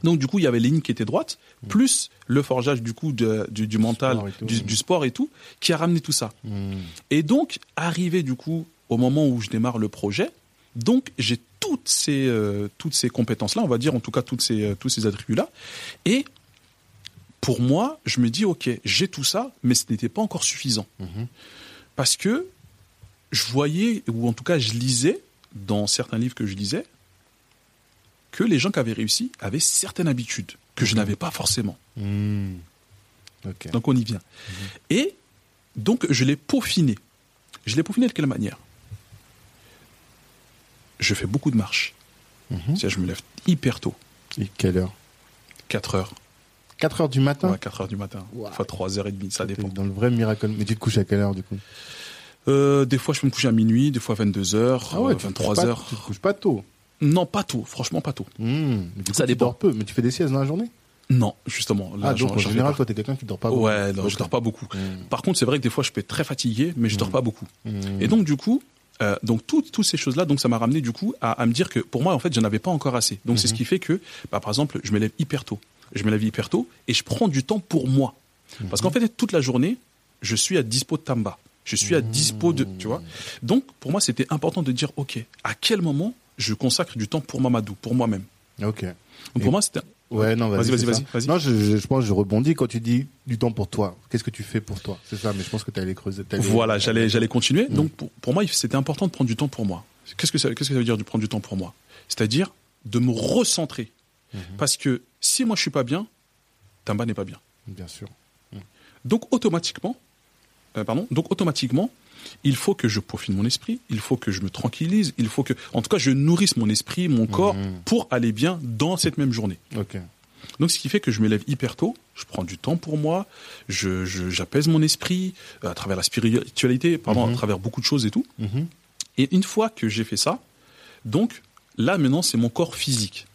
Donc du coup, il y avait les lignes qui étaient droites, plus le forgeage du coup de- du, du mental, Sport et tout, du, sport et tout, qui a ramené tout ça. Hmm. Et donc, arrivé du coup au moment où je démarre le projet, donc j'ai toutes ces euh, toutes ces compétences là, on va dire en tout cas toutes ces euh, tous ces attributs là. Et pour moi, je me dis ok, j'ai tout ça, mais ce n'était pas encore suffisant Mhm. parce que je voyais ou en tout cas je lisais dans certains livres que je lisais que les gens qui avaient réussi avaient certaines habitudes que je n'avais pas forcément. Hmm. Donc on y vient. Et donc je l'ai peaufiné. Je l'ai peaufiné de quelle manière? Je fais beaucoup de marches. Mhm. C'est-à-dire, je me lève hyper tôt, Et quelle heure? 4 heures, 4 heures du matin? Ouais, 4 heures du matin, Wow. enfin 3 heures et demie, ça dépend. Dans le vrai miracle. Mais tu te couches à quelle heure du coup? Euh, des fois je peux me coucher à minuit, des fois 22 heures, Ah ouais, euh, tu te couches 23 pas- heures. Tu te couches pas tôt. Non, pas tôt, franchement pas tôt. Hmm. Coup, Ça tu dépend. dors peu. Mais tu fais des siestes dans la journée? Non, justement. Là, Ah, donc en général, pas. toi, t'es quelqu'un qui dort pas beaucoup. Ouais, non, je Ok. dors pas beaucoup. Hmm. Par contre, c'est vrai que des fois je peux être très fatigué, mais je dors pas beaucoup. Hmm. Et donc du coup, euh, donc toutes toutes ces choses-là, donc ça m'a ramené du coup à, à me dire que pour moi en fait, j'en avais pas encore assez. Donc c'est ce qui fait que, bah, par exemple, je me lève hyper tôt. Je me lève hyper tôt et je prends du temps pour moi. Parce qu'en fait, toute la journée, je suis à dispo de Tamba. Je suis à dispo de, tu vois. Donc pour moi, c'était important de dire, ok, à quel moment je consacre du temps pour Mamadou, pour moi-même. Ok. Donc Et- pour moi, c'était Ouais, non, vas-y, Vas-y, vas-y, vas-y. Non, je, je, je pense que je rebondis quand tu dis du temps pour toi. Qu'est-ce que tu fais pour toi? C'est ça, mais je pense que tu allé creuser. t'allais- Voilà, j'allais, j'allais continuer. Mm. Donc, pour, pour moi, c'était important de prendre du temps pour moi. Qu'est-ce que ça, qu'est-ce que ça veut dire de prendre du temps pour moi? C'est-à-dire de me recentrer. Mhm. Parce que si moi je suis pas bien, Tamba n'est pas bien. Bien sûr. Donc automatiquement, euh, pardon, donc automatiquement, il faut que je peaufine mon esprit, il faut que je me tranquillise, il faut que, en tout cas, je nourrisse mon esprit, mon corps Mhm. pour aller bien dans cette même journée. Ok. Donc, ce qui fait que je me lève hyper tôt, je prends du temps pour moi, je, j'apaise mon esprit euh, à travers la spiritualité, pardon, Mhm. à travers beaucoup de choses et tout. Mhm. Et une fois que j'ai fait ça, donc là maintenant c'est mon corps physique.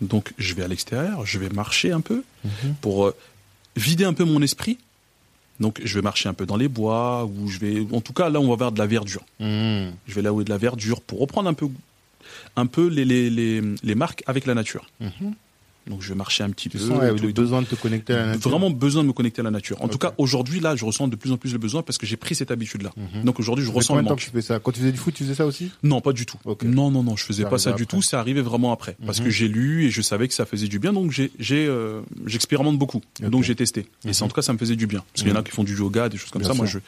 Donc je vais à l'extérieur, je vais marcher un peu Mhm. pour euh, vider un peu mon esprit. Donc je vais marcher un peu dans les bois ou je vais, en tout cas là on va vers de la verdure. Mhm. Je vais là où il y a de la verdure pour reprendre un peu, un peu les, les, les, les marques avec la nature. Mhm. Donc je marcher un petit Tu peu. sens ouais, besoin de te connecter à la nature. Vraiment besoin de me connecter à la nature. En tout cas, aujourd'hui, là, je ressens de plus en plus le besoin parce que j'ai pris cette habitude-là. Mhm. Donc aujourd'hui, je Ça fait ressens le manque. que tu fais ça? Quand tu faisais du foot, tu faisais ça aussi? Non, pas du tout. Non, non, non, je faisais pas ça du tout. C'est arrivé vraiment après, parce Mhm. que j'ai lu et je savais que ça faisait du bien, donc j'ai, euh, j'expérimente beaucoup. Donc j'ai testé. Et Mhm. c'est en tout cas, ça me faisait du bien, parce qu'il y en a Mhm. qui font du yoga, des choses comme Bien ça. Moi, je,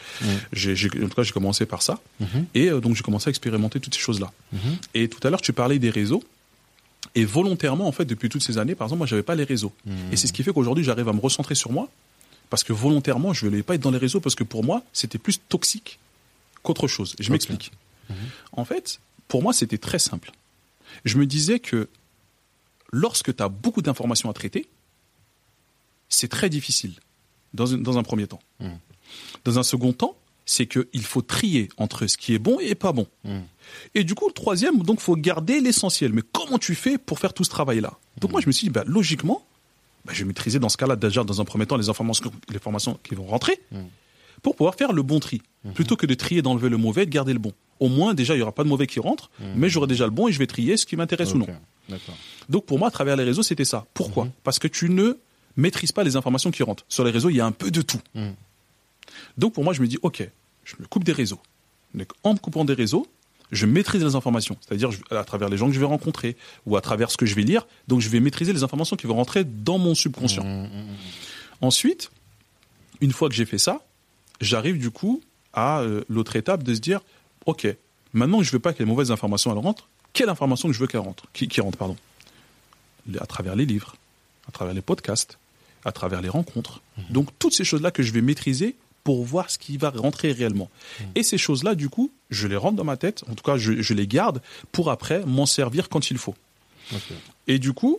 j'ai- en tout cas, j'ai commencé par ça, Mhm. et euh, donc j'ai commencé à expérimenter toutes ces choses-là. Mhm. Et tout à l'heure, tu parlais des réseaux. Et volontairement, en fait, depuis toutes ces années, par exemple, moi, j'avais pas les réseaux. Mhm. Et c'est ce qui fait qu'aujourd'hui, j'arrive à me recentrer sur moi, parce que volontairement, je ne voulais pas être dans les réseaux, parce que pour moi, c'était plus toxique qu'autre chose. Je m'explique. Mhm. En fait, pour moi, c'était très simple. Je me disais que lorsque tu as beaucoup d'informations à traiter, c'est très difficile, dans un, dans un premier temps. Mhm. Dans un second temps, c'est qu'il faut trier entre ce qui est bon et pas bon. Mhm. Et du coup, le troisième, donc, faut garder l'essentiel. Mais comment tu fais pour faire tout ce travail-là? Donc moi, je me suis dit, bah, logiquement, bah, je vais maîtriser dans ce cas-là déjà, dans un premier temps, les informations, les informations qui vont rentrer, Mhm. pour pouvoir faire le bon tri, plutôt que de trier, d'enlever le mauvais, et de garder le bon. Au moins, déjà, il y aura pas de mauvais qui rentre, mais j'aurai déjà le bon et je vais trier ce qui m'intéresse ou non. Donc pour moi, à travers les réseaux, c'était ça. Pourquoi? Parce que tu ne maîtrises pas les informations qui rentrent. Sur les réseaux, il y a un peu de tout. Donc pour moi, je me dis, ok, je me coupe des réseaux. Donc en me coupant des réseaux, je maîtrise les informations. C'est-à-dire à travers les gens que je vais rencontrer ou à travers ce que je vais lire. Donc je vais maîtriser les informations qui vont rentrer dans mon subconscient. Mhm. Mhm. Ensuite, une fois que j'ai fait ça, j'arrive du coup à euh, l'autre étape de se dire, ok, maintenant que je veux pas que les mauvaises informations elles rentrent, quelle information que je veux qu'elle rentre, qui, qui rentre, pardon, à travers les livres, à travers les podcasts, à travers les rencontres. Donc toutes ces choses-là que je vais maîtriser pour voir ce qui va rentrer réellement. Et ces choses-là, du coup, je les rentre dans ma tête, en tout cas, je, je les garde pour après m'en servir quand il faut. Et du coup,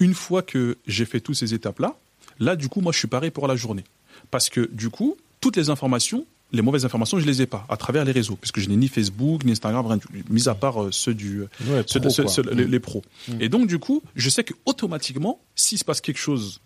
une fois que j'ai fait toutes ces étapes-là, là, du coup, moi, je suis paré pour la journée. Parce que, du coup, toutes les informations, les mauvaises informations, je les ai pas à travers les réseaux. Puisque je n'ai ni Facebook, ni Instagram, rien mis à part euh, ceux du, Ouais, ceux, pro, ceux- quoi. ceux- les, les pros. Et donc, du coup, je sais que automatiquement, s'il se passe quelque chose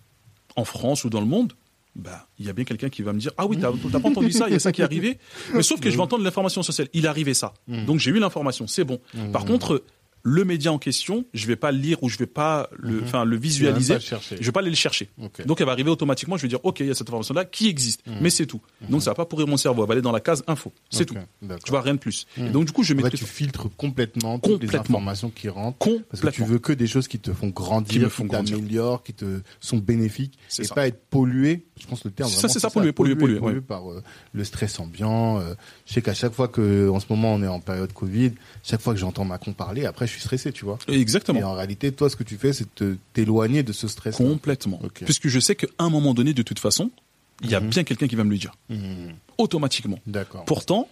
en France ou dans le monde, bah, il y a bien quelqu'un qui va me dire, ah oui, t'as t'as pas entendu ça, il y a ça qui est arrivé. Mais sauf que je vais entendre l'information sociale. Il est arrivé ça. Donc, j'ai eu l'information. C'est bon. Par contre, le média en question, je vais pas le lire ou je vais pas le, enfin le visualiser. le chercher. Je vais pas aller le chercher. Donc elle va arriver automatiquement. Je vais dire, ok, il y a cette information-là qui existe, Mhm. mais c'est tout. Donc ça va pas pourrir mon cerveau. Elle va aller dans la case info. C'est tout. d'accord. Tu vois rien de plus. Et donc du coup, je maîtrise tu filtres complètement toutes les Complètement. informations qui rentrent. complètement. Parce que tu veux que des choses qui te font grandir, Qui qui, me font grandir. t'améliorent, qui te sont bénéfiques, C'est et ça. pas être pollué. Je pense que le terme. Ça, c'est ça, pollué, pollué, pollué, ouais. par euh, le stress ambiant. euh, je sais qu'à chaque fois que, en ce moment, on est en période Covid, chaque fois que j'entends Macron parler, après, je suis stressé, tu vois. Exactement. Et en réalité, toi, ce que tu fais, c'est t'éloigner de ce stress. Complètement. Puisque je sais qu'à un moment donné, de toute façon, il y a Mhm. bien quelqu'un qui va me le dire. Mhm. Automatiquement. D'accord. Pourtant,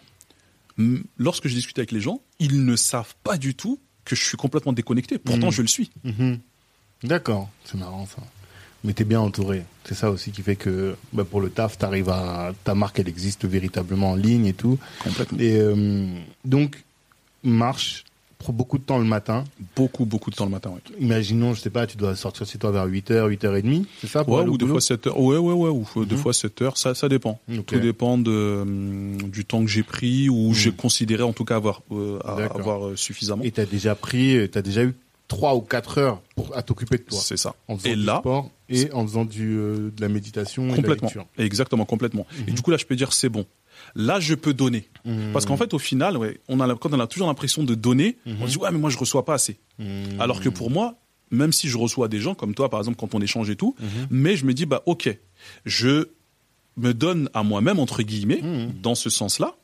lorsque je discute avec les gens, ils ne savent pas du tout que je suis complètement déconnecté. Pourtant, Mhm. je le suis. D'accord, c'est marrant ça. Mais t'es bien entouré. C'est ça aussi qui fait que bah, pour le taf, t'arrives à ta marque, elle existe véritablement en ligne et tout. Complètement. Et euh, donc marche, prend beaucoup de temps le matin. Beaucoup, beaucoup de temps le matin. Ouais, Imaginons, je sais pas, tu dois sortir chez toi vers 8h, 8h30, c'est ça pour Ouais, ou des fois 7 heures. Ouais, ouais, ouais. Ou deux Mhm. fois 7 heures. Ça, ça dépend. Tout dépend de, hum, du temps que j'ai pris ou Mhm. j'ai considéré en tout cas avoir, euh, avoir euh, suffisamment. Et t'as déjà pris, t'as déjà eu 3 ou 4 heures pour, à t'occuper de toi. C'est ça. En faisant Et du là, sport et en faisant du, euh, de la méditation et de la complètement. Exactement, complètement. Et Mhm. du coup, là, je peux dire c'est bon. Là, je peux donner. Parce qu'en fait, au final, ouais, on a, quand on a toujours l'impression de donner, on Mhm. se dit ouais, mais moi, je reçois pas assez. Mhm. Alors que pour moi, même si je reçois des gens comme toi, par exemple, quand on échange et tout, Mhm. mais je me dis, bah, ok, je me donne à moi-même, entre guillemets, Mhm. dans ce sens-là.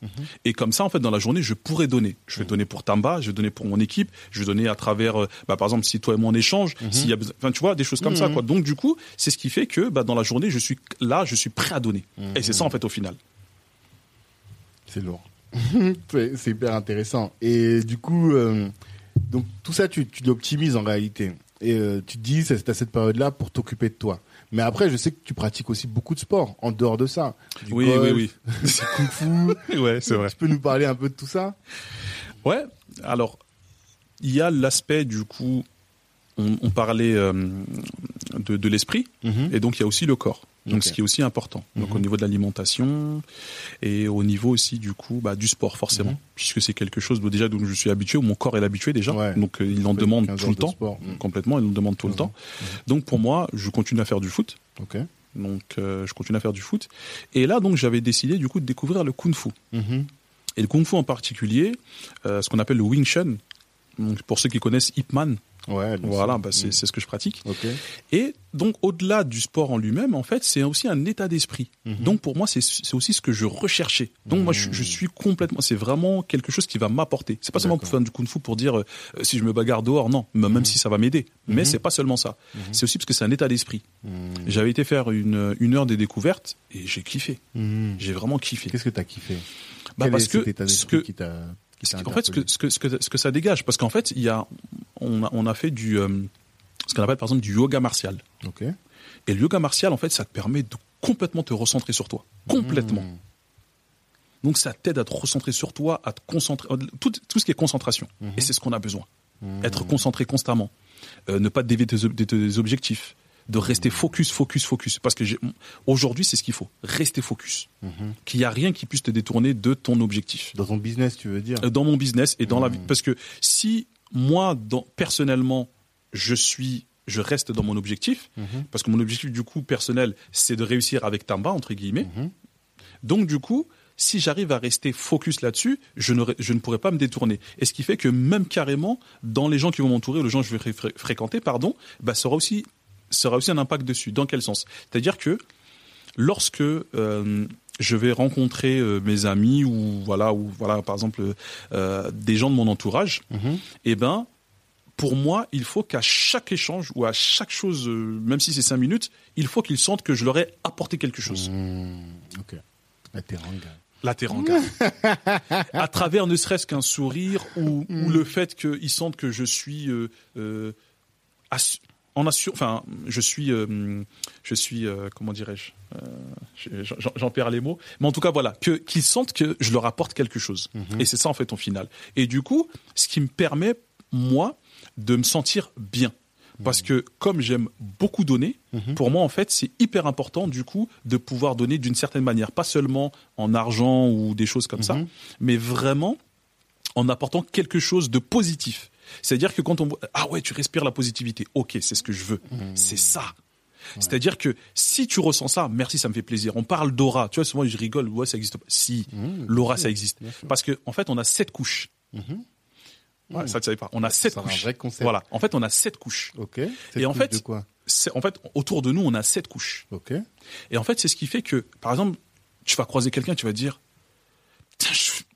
Et comme ça, en fait, dans la journée, je pourrais donner. Je vais Mhm. donner pour Tamba, je vais donner pour mon équipe, je vais donner à travers, euh, bah, par exemple, si toi et moi on échange, s'il y a besoin, enfin, tu vois, des choses comme ça, quoi. Donc, du coup, c'est ce qui fait que, bah, dans la journée, je suis là, je suis prêt à donner. Et c'est ça, en fait, au final. C'est lourd. c'est c'est hyper intéressant. Et du coup, euh, donc tout ça, tu, tu l'optimises en réalité. Et euh, tu te dis, c'est à cette période-là pour t'occuper de toi. Mais après, je sais que tu pratiques aussi beaucoup de sport en dehors de ça. Du Oui, golf, oui, du kung fu. ouais, c'est vrai. Tu peux nous parler un peu de tout ça? Ouais. Alors, il y a l'aspect du coup, on, on parlait euh, de, de l'esprit, et donc il y a aussi le corps. Donc ce qui est aussi important. Donc Mhm. au niveau de l'alimentation et au niveau aussi du coup bah, du sport forcément, Mhm. puisque c'est quelque chose dont déjà dont je suis habitué, où mon corps est habitué déjà. Ouais. Donc euh, il en demande 15 tout le de temps, sport. Mhm. complètement, il en demande tout le Mhm. temps. Donc pour moi, je continue à faire du foot. Ok. Donc euh, je continue à faire du foot. Et là donc j'avais décidé du coup de découvrir le kung-fu. Mhm. Et le kung-fu en particulier, euh, ce qu'on appelle le Wing Chun. Donc, pour ceux qui connaissent Ip Man, Ouais. voilà, bah, c'est Mhm. c'est ce que je pratique. Et donc, au-delà du sport en lui-même, en fait, c'est aussi un état d'esprit. Mhm. Donc, pour moi, c'est aussi ce que je recherchais. Donc, moi, je, je suis complètement. C'est vraiment quelque chose qui va m'apporter. C'est pas seulement pour faire du kung-fu pour dire euh, si je me bagarre dehors, non. Même même si ça va m'aider. Mais Mhm. c'est pas seulement ça. C'est aussi parce que c'est un état d'esprit. Mhm. J'avais été faire une, une heure des découvertes et j'ai kiffé. Mhm. J'ai vraiment kiffé. Qu'est-ce que t'as kiffé? Bah, Quel parce est cet que état ce que qui t'a qui en fait, ce que, interpellé ce que, ce que, ce que ça dégage, parce qu'en fait, il y a, on a, on a fait du, euh, ce qu'on appelle par exemple du yoga martial. Ok. Et le yoga martial, en fait, ça te permet de complètement te recentrer sur toi. Complètement. Mhm. Donc, ça t'aide à te recentrer sur toi, à te concentrer, tout, tout ce qui est concentration. Mhm. Et c'est ce qu'on a besoin. Mhm. Être concentré constamment. Euh, ne pas dévier tes, ob- tes objectifs. De rester focus, focus, focus. Parce que aujourd'hui, c'est ce qu'il faut. Rester focus. Mhm. Qu'il n'y a rien qui puisse te détourner de ton objectif. Dans ton business, tu veux dire Euh, dans mon business et dans la Mhm. vie. Parce que si moi, dans, personnellement, je suis, je reste dans mon objectif, Mhm. parce que mon objectif du coup personnel, c'est de réussir avec Tamba entre guillemets. Donc du coup, si j'arrive à rester focus là-dessus, je ne, je ne pourrai pas me détourner. Et ce qui fait que même carrément, dans les gens qui vont m'entourer, les gens que je vais fré- fréquenter, pardon, bah, ça aura aussi, ça aura aussi un impact dessus. Dans quel sens? C'est-à-dire que lorsque euh, je vais rencontrer euh, mes amis ou voilà ou voilà par exemple euh, des gens de mon entourage, Mhm. eh ben pour moi, il faut qu'à chaque échange ou à chaque chose, même si c'est cinq minutes, il faut qu'ils sentent que je leur ai apporté quelque chose. Mhm. Ok. La teranga. La teranga. à travers ne serait-ce qu'un sourire ou, ou le fait qu'ils sentent que je suis en assure, enfin, je suis, euh, je suis, euh, comment dirais-je, euh, je- j'en perds les mots, mais en tout cas voilà, que qu'ils sentent que je leur apporte quelque chose. Mhm. Et c'est ça en fait au final. Et du coup, ce qui me permet moi de me sentir bien. Parce que comme j'aime beaucoup donner, Mhm. pour moi en fait c'est hyper important du coup de pouvoir donner d'une certaine manière, pas seulement en argent ou des choses comme ça, Mhm. mais vraiment en apportant quelque chose de positif. C'est-à-dire que quand on voit, ah ouais, tu respires la positivité. Ok, c'est ce que je veux. C'est ça. C'est-à-dire que si tu ressens ça, merci, ça me fait plaisir. On parle d'aura. Tu vois, souvent je rigole. Ouais, ça existe pas. Si, Mmh, l'aura, ça existe. Parce que en fait, on a sept couches. Ouais, ça, tu savais pas. On a sept C'est un couches. vrai concept. Voilà. En fait, on a sept couches. Ok. Et en fait- de quoi? C'est, en fait, autour de nous, on a sept couches. Ok. Et en fait, c'est ce qui fait que, par exemple, tu vas croiser quelqu'un, tu vas dire,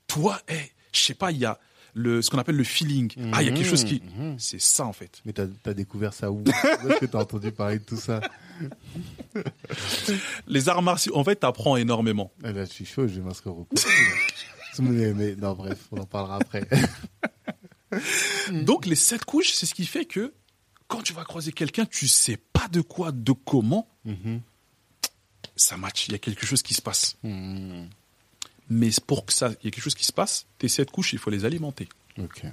toi, hey, je sais pas, il y a le, ce qu'on appelle le feeling. Ah, il y a quelque chose qui, Mhm. c'est ça en fait. Mais t'as as découvert ça où? Où est-ce que t'as entendu parler de tout ça? Les arts martiaux, en fait, t'apprends énormément. Ah, Là, je suis chaud, je vais m'inscrire au cours. mais, mais non, bref, on en parlera après. Donc, les sept couches, c'est ce qui fait que quand tu vas croiser quelqu'un, tu sais pas de quoi, de comment, Mhm. ça match. Il y a quelque chose qui se passe. Mais pour que ça, il y ait quelque chose qui se passe, tes sept couches, il faut les alimenter. Ok.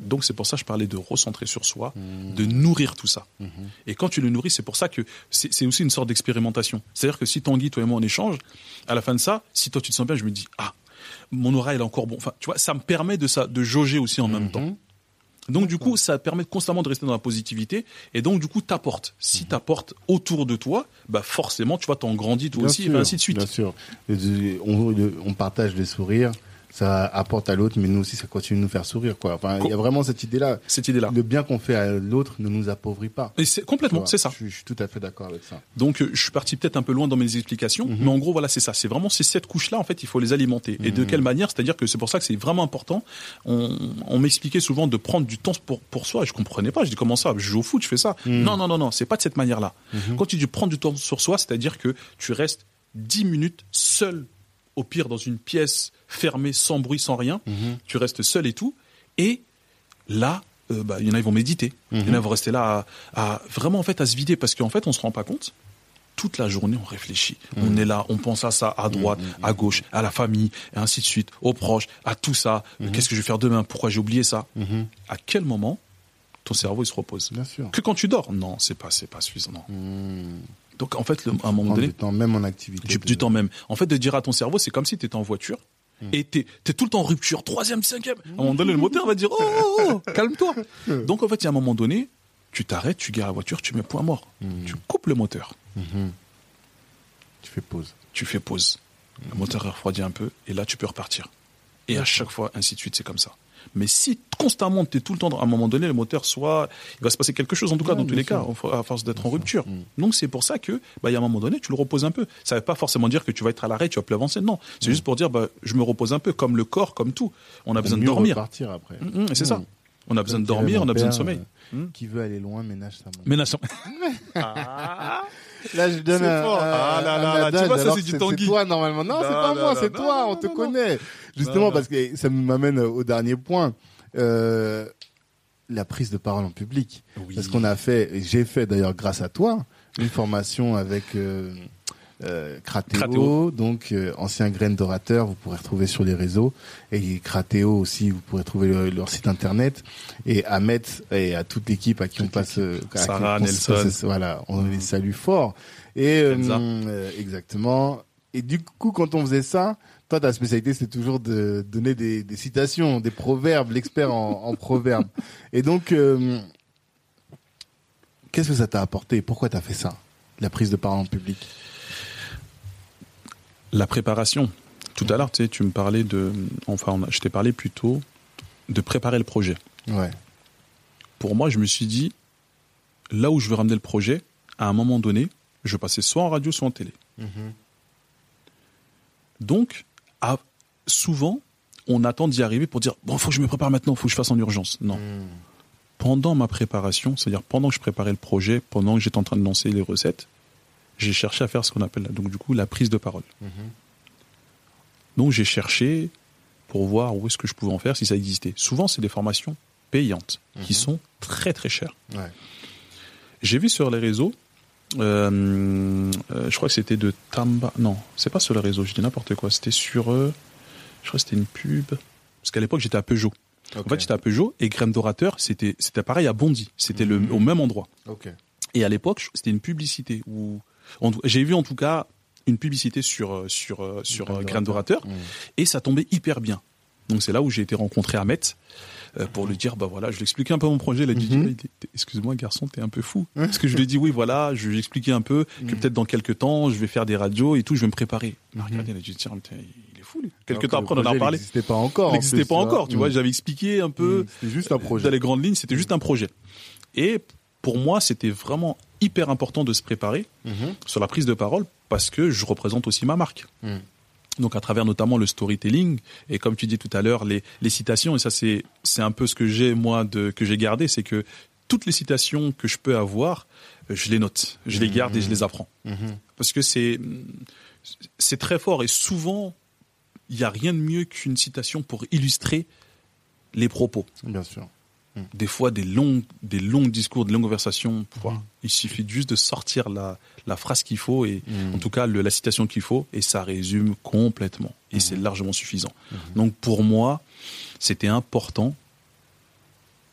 Donc, c'est pour ça que je parlais de recentrer sur soi, Mhm. de nourrir tout ça. Mhm. Et quand tu le nourris, c'est pour ça que c'est aussi une sorte d'expérimentation. C'est-à-dire que si Tanguy, toi et moi, on échange, à la fin de ça, si toi tu te sens bien, je me dis, ah, mon aura, elle est encore bon. Enfin, tu vois, ça me permet de ça, de jauger aussi en même temps. Mhm. Donc, du coup, ça permet constamment de rester dans la positivité. Et donc, du coup, t'apportes. Si t'apportes autour de toi, bah, forcément, tu vois, t'en grandis toi Bien aussi, sûr, et ainsi de suite. Bien sûr. On, on partage des sourires, ça apporte à l'autre, mais nous aussi, ça continue de nous faire sourire, quoi. Enfin, il y a vraiment cette idée-là. Cette idée-là. Le bien qu'on fait à l'autre ne nous appauvrit pas. Et c'est complètement, c'est ça. Je, suis- je suis tout à fait d'accord avec ça. Donc, euh, je suis parti peut-être un peu loin dans mes explications, Mhm. mais en gros, voilà, c'est ça. C'est vraiment ces sept couches-là, en fait, il faut les alimenter. Et de Mhm. quelle manière? C'est-à-dire que c'est pour ça que c'est vraiment important. On, on m'expliquait souvent de prendre du temps pour, pour soi, et je comprenais pas. Je dis, comment ça? Je joue au foot, je fais ça. Mhm. Non, non, non, non, c'est pas de cette manière-là. Quand tu dis prendre du temps sur soi, c'est-à-dire que tu restes 10 minutes seul, au pire dans une pièce fermée, sans bruit, sans rien. Mhm. Tu restes seul et tout. Et là, euh, bah, il y en a, ils vont méditer. Il y en a, Mhm. ils vont rester là à, à- vraiment en fait à se vider parce qu'en fait, on se rend pas compte. Toute la journée, on réfléchit. On est là, on pense à ça, à droite, Mhm. à gauche, à la famille, et ainsi de suite, aux proches, à tout ça. Qu'est-ce que je vais faire demain? Pourquoi j'ai oublié ça? Mhm. À quel moment ton cerveau il se repose? Bien sûr. Que quand tu dors? Non, c'est pas, c'est pas suffisant. non. Donc en fait, le- à un moment donné, du temps, même en activité. du, temps même. En fait, de dire à ton cerveau, c'est comme si tu étais en voiture Mm. et tu es, tout le temps en rupture, troisième, cinquième. À un moment donné, le moteur va dire Oh, oh, oh, calme-toi. Donc en fait, il y a un moment donné, tu t'arrêtes, tu gares la voiture, tu mets point mort. Mhm. Tu coupes le moteur, Mhm. Tu fais pause. tu fais pause. Le moteur est refroidi un peu et là, tu peux repartir. Et à chaque fois, ainsi de suite, c'est comme ça. Mais si constamment, tu es tout le temps, à un moment donné, le moteur, soit il va se passer quelque chose, en tout cas, Ouais, dans tous les sûr. cas, à force d'être en rupture. Mm. Donc c'est pour ça que, bah, il y a un moment donné, tu le reposes un peu. Ça ne veut pas forcément dire que tu vas être à l'arrêt, tu vas plus avancer. Non, c'est juste pour dire, bah, je me repose un peu, comme le corps, comme tout. On a Pour besoin de dormir. repartir après. Mm, mm, c'est ça. Mm. On a besoin de dormir, on a besoin de sommeil. euh, Mm. Qui veut aller loin, ménage sa montre. Mais nation. Là, je donne un, fort. un- Ah là un là tu adage, vois, ça, alors c'est que du Tanguy. C'est toi, normalement. Non, Non, c'est pas non, moi, non, c'est non, toi, non, on te non, connaît. Justement, non. parce que ça m'amène au dernier point. Euh, la prise de parole en public. Oui. Parce qu'on a fait, et j'ai fait d'ailleurs grâce à toi, une formation avec euh, euh, donc euh, ancien graine d'orateur, vous pourrez retrouver sur les réseaux, et Cratéo aussi, vous pourrez trouver le- leur site internet, et Ahmed et à toute l'équipe à qui on passe, euh, à qui Sarah, on- Nelson. voilà, on les salue fort. Et euh, euh, exactement. Et du coup, quand on faisait ça, toi, ta spécialité, c'est toujours de donner des, des citations, des proverbes, l'expert en, en proverbes. Et donc, euh, qu'est-ce que ça t'a apporté? Pourquoi t'as fait ça La prise de parole en public? La préparation. Tout à l'heure, tu sais, tu me parlais de, enfin, je t'ai parlé plutôt de préparer le projet. Ouais. Pour moi, je me suis dit, là où je veux ramener le projet, à un moment donné, je vais passer soit en radio, soit en télé. Donc, à- souvent, on attend d'y arriver pour dire, bon, faut que je me prépare maintenant, faut que je fasse en urgence. Non. Pendant ma préparation, c'est-à-dire pendant que je préparais le projet, pendant que j'étais en train de lancer les recettes, j'ai cherché à faire ce qu'on appelle, donc du coup, la prise de parole. Donc j'ai cherché pour voir où est-ce que je pouvais en faire, si ça existait. Souvent, c'est des formations payantes qui Mhm. sont très très chères. Ouais. J'ai vu sur les réseaux, euh, euh, je crois que c'était de Tamba. Non, c'est pas sur les réseaux, je dis n'importe quoi. C'était sur, euh, je crois que c'était une pub. Parce qu'à l'époque, j'étais à Peugeot. En fait, j'étais à Peugeot et Graine d'orateur, c'était c'était pareil à Bondy. C'était le Mhm. au même endroit. Et à l'époque, c'était une publicité où j'ai vu en tout cas une publicité sur euh, sur euh, sur euh, Graine d'orateur Mhm. et ça tombait hyper bien. Donc c'est là où j'ai été rencontré Ahmet euh, pour lui dire bah voilà, je lui expliquais un peu mon projet. Il a dit Mhm. excuse-moi garçon, t'es un peu fou. Parce que je lui ai dit oui voilà, je lui ai expliqué un peu que Mhm. peut-être dans quelques temps je vais faire des radios et tout, je vais me préparer. Il m'a Mhm. regardé, il a dit tiens, il est fou. Lui. Quelques temps après on en a parlé. N'existait pas encore. En n'existait pas encore, tu vois. Mm. J'avais expliqué un peu. C'était juste un projet. dans les grandes lignes, c'était juste un projet. Et pour moi, c'était vraiment hyper important de se préparer Mhm. sur la prise de parole parce que je représente aussi ma marque. Mm. Donc à travers notamment le storytelling et comme tu dis tout à l'heure les, les citations et ça c'est c'est un peu ce que j'ai moi de que j'ai gardé c'est que toutes les citations que je peux avoir euh, je les note je les garde et je les apprends Mhm. parce que c'est c'est très fort et souvent il y a rien de mieux qu'une citation pour illustrer les propos Bien sûr. Des fois des longs, des longs discours, des longues conversations. Pouah, Mhm. Il suffit juste de sortir la, la phrase qu'il faut et Mhm. en tout cas le- la citation qu'il faut et ça résume complètement et c'est Mhm. largement suffisant. Donc pour moi, c'était important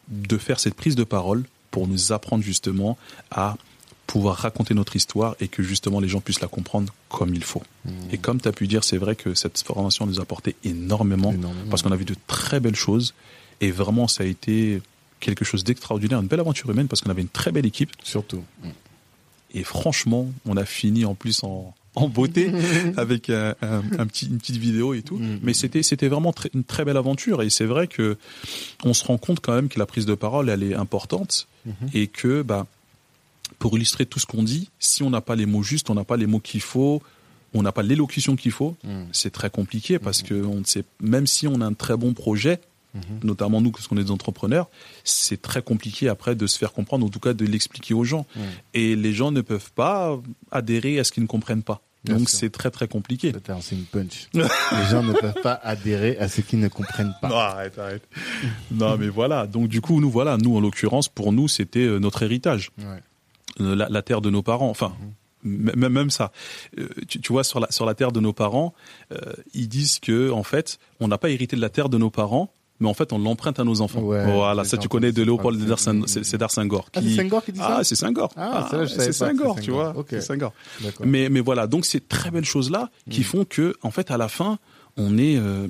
de faire cette prise de parole pour nous apprendre justement à pouvoir raconter notre histoire et que justement les gens puissent la comprendre comme il faut. Mhm. Et comme tu as pu dire, c'est vrai que cette formation nous a apporté énormément Énormément. parce qu'on a vu de très belles choses et vraiment ça a été quelque chose d'extraordinaire, une belle aventure humaine parce qu'on avait une très belle équipe Surtout. Mm. et franchement on a fini en plus en, en beauté avec un, un- un petit, une petite vidéo et tout. Mhm. Mais c'était c'était vraiment une très belle aventure et c'est vrai que on se rend compte quand même que la prise de parole elle est importante Mhm. et que bah pour illustrer tout ce qu'on dit, si on n'a pas les mots justes, on n'a pas les mots qu'il faut, on n'a pas l'élocution qu'il faut, Mm. c'est très compliqué parce que on ne sait même si on a un très bon projet, Mhm. notamment nous parce qu'on est des entrepreneurs, c'est très compliqué après de se faire comprendre, en tout cas de l'expliquer aux gens. Mm. Et les gens ne peuvent pas adhérer à ce qu'ils ne comprennent pas. Bien Donc c'est très très compliqué. C'est une punch. Les gens ne peuvent pas adhérer à ce qu'ils ne comprennent pas. Non, arrête, arrête. non, mais voilà. Donc du coup, nous voilà, nous en l'occurrence, pour nous, c'était euh, notre héritage, Ouais. Euh, la, la terre de nos parents. Enfin, m- même même ça. Euh, tu, tu vois, sur la sur la terre de nos parents, euh, ils disent que en fait, on n'a pas hérité de la terre de nos parents. Mais en fait, on l'emprunte à nos enfants. Ouais, voilà, ça tu connais de Léopold. Sédar Sen-. Sédar Senghor. Ah, qui- c'est Senghor qui dit ça Ah, c'est Senghor. Ah, savais c'est Senghor, tu vois. C'est Senghor. Mais, mais voilà, donc ces très belles choses-là qui Mm. font que, en fait, à la fin, on est, euh,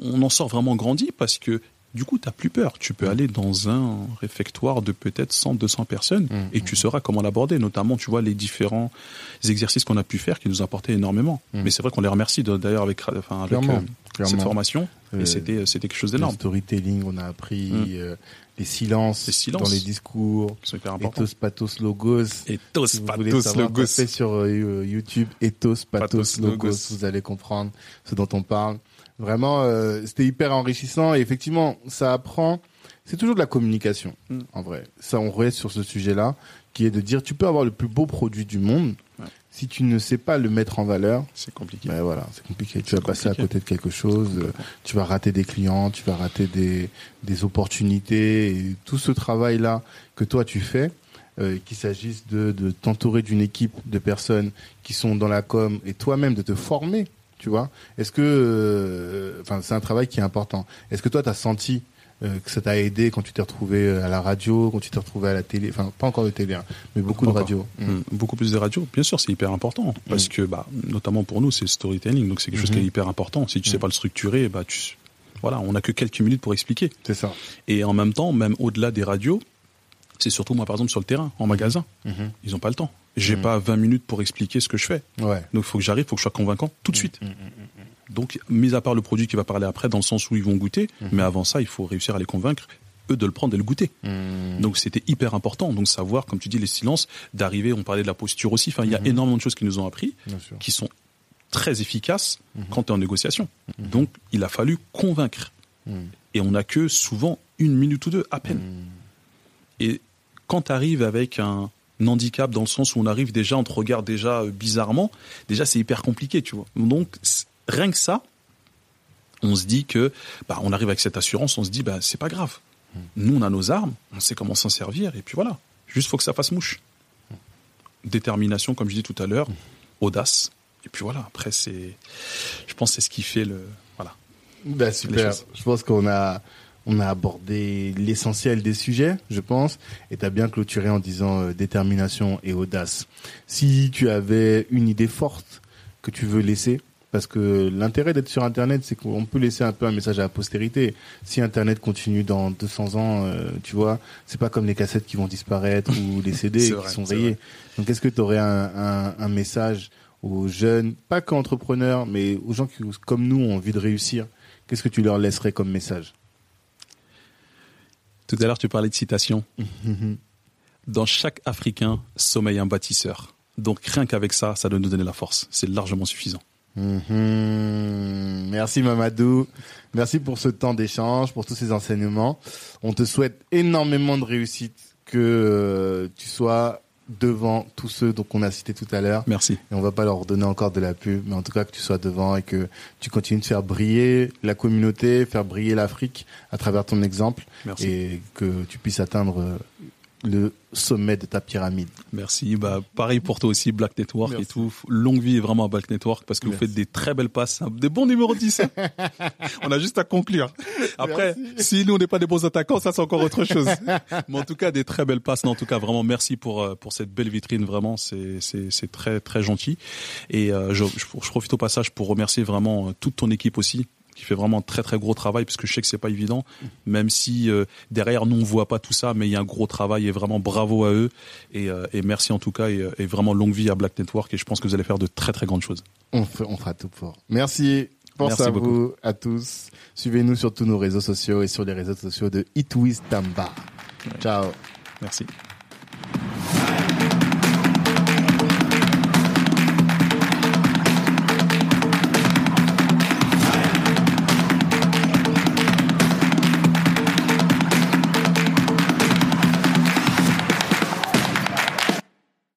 on en sort vraiment grandi parce que du coup, t'as plus peur. Tu peux aller dans un réfectoire de peut-être 100, 200 personnes Mm, et tu sauras comment l'aborder. Notamment, tu vois, les différents exercices qu'on a pu faire qui nous apporté énormément. Mm. Mais c'est vrai qu'on les remercie d'ailleurs avec, enfin, avec Clairement, euh, clairement. cette formation. Euh, et c'était, c'était quelque chose Le d'énorme. storytelling, on a appris euh, les silences, Les silences. dans les discours. C'est important. Ethos, pathos, logos. Et tous, Si gosse. tapez sur euh, YouTube Ethos, Pathos, Pathos, Logos. Logos. Vous allez comprendre ce dont on parle. Vraiment, euh, c'était hyper enrichissant et effectivement, ça apprend. C'est toujours de la communication, Mm. en vrai. Ça, on reste sur ce sujet-là, qui est de dire, tu peux avoir le plus beau produit du monde, Ouais. si tu ne sais pas le mettre en valeur, C'est compliqué. ben voilà, c'est compliqué. Tu vas passer à côté de quelque chose, tu vas rater des clients, tu vas rater des, des opportunités et tout ce travail-là que toi tu fais, euh, qu'il s'agisse de, de t'entourer d'une équipe de personnes qui sont dans la com et toi-même de te former, tu vois. Est-ce que, euh, enfin, c'est un travail qui est important. Est-ce que toi, tu as senti euh, que ça t'a aidé quand tu t'es retrouvé euh, à la radio, quand tu t'es retrouvé à la télé, enfin pas encore de télé, hein, mais beaucoup de radio. Mm. Mm. Beaucoup plus de radios, bien sûr, c'est hyper important parce que, bah, notamment pour nous, c'est le storytelling, donc c'est quelque chose qui est Mhm. hyper important. Si tu sais pas le structurer, bah, tu, voilà, on a que quelques minutes pour expliquer. C'est ça. Et en même temps, même au-delà des radios, c'est surtout moi, par exemple, sur le terrain, en magasin, ils ont pas le temps. J'ai Mhm. pas 20 minutes pour expliquer ce que je fais. Ouais. Donc, il faut que j'arrive, il faut que je sois convaincant tout de suite. Mm, mm, Donc, mis à part le produit qui va parler après, dans le sens où ils vont goûter, mais avant ça, il faut réussir à les convaincre, eux, de le prendre et le goûter. mm, mm. Donc c'était hyper important. Donc savoir, comme tu dis, les silences, d'arriver, on parlait de la posture aussi. Enfin, il y a Mhm. énormément de choses qui nous ont appris, qui sont très efficaces Mhm. quand tu es en négociation. Mhm. Donc il a fallu convaincre. Mm, Et on n'a que souvent une minute ou deux à peine. mm. Et quand tu arrives avec un handicap dans le sens où on arrive déjà, on te regarde déjà euh, bizarrement, déjà c'est hyper compliqué, tu vois. Donc rien que ça, on se dit que, bah, on arrive avec cette assurance, on se dit, bah, c'est pas grave. Nous, on a nos armes, on sait comment s'en servir, et puis voilà. Juste faut que ça fasse mouche. Détermination, comme je dis tout à l'heure, audace, et puis voilà. Après, c'est, je pense, que c'est ce qui fait le, voilà. Les super. Je pense qu'on a, on a abordé l'essentiel des sujets, je pense, et tu as bien clôturé en disant euh, détermination et audace. Si tu avais une idée forte que tu veux laisser parce que l'intérêt d'être sur Internet, c'est qu'on peut laisser un peu un message à la postérité. Si Internet continue dans 200 ans, euh, tu vois, c'est pas comme les cassettes qui vont disparaître ou les CD qui sont rayés. Donc, est-ce que tu aurais un, un, un, message aux jeunes, pas qu'entrepreneurs, mais aux gens qui, comme nous, ont envie de réussir? Qu'est-ce que tu leur laisserais comme message? Tout à l'heure, tu parlais de citation. Dans chaque Africain sommeille un bâtisseur. Donc rien qu'avec ça, ça doit nous donner la force. C'est largement suffisant. Mhm. Merci Mamadou. Merci pour ce temps d'échange, pour tous ces enseignements. On te souhaite énormément de réussite, que euh, tu sois devant tous ceux dont on a cité tout à l'heure. Merci. Et on va pas leur donner encore de la pub, mais en tout cas que tu sois devant et que tu continues de faire briller la communauté, faire briller l'Afrique à travers ton exemple. Merci. Et que tu puisses atteindre le sommet de ta pyramide. Merci. Bah, pareil pour toi aussi, Black Network et tout. Longue vie vraiment à Black Network parce que vous faites des très belles passes, des bons numéros 10. on a juste à conclure. Après, si nous on n'est pas des bons attaquants, ça c'est encore autre chose. Mais en tout cas, des très belles passes. en tout cas, vraiment merci pour euh, pour cette belle vitrine. Vraiment, c'est c'est c'est très très gentil. Et euh, je, je, je profite au passage pour remercier vraiment euh, toute ton équipe aussi qui fait vraiment un très très gros travail parce que je sais que c'est pas évident même si euh, derrière nous on voit pas tout ça mais il y a un gros travail et vraiment bravo à eux et, euh, et merci en tout cas et, et, vraiment longue vie à Black Network et je pense que vous allez faire de très très grandes choses. On, fait, on fera tout pour. Merci. Pense à beaucoup. vous, à tous. Suivez-nous sur tous nos réseaux sociaux et sur les réseaux sociaux de It With Tamba. Ciao. Merci.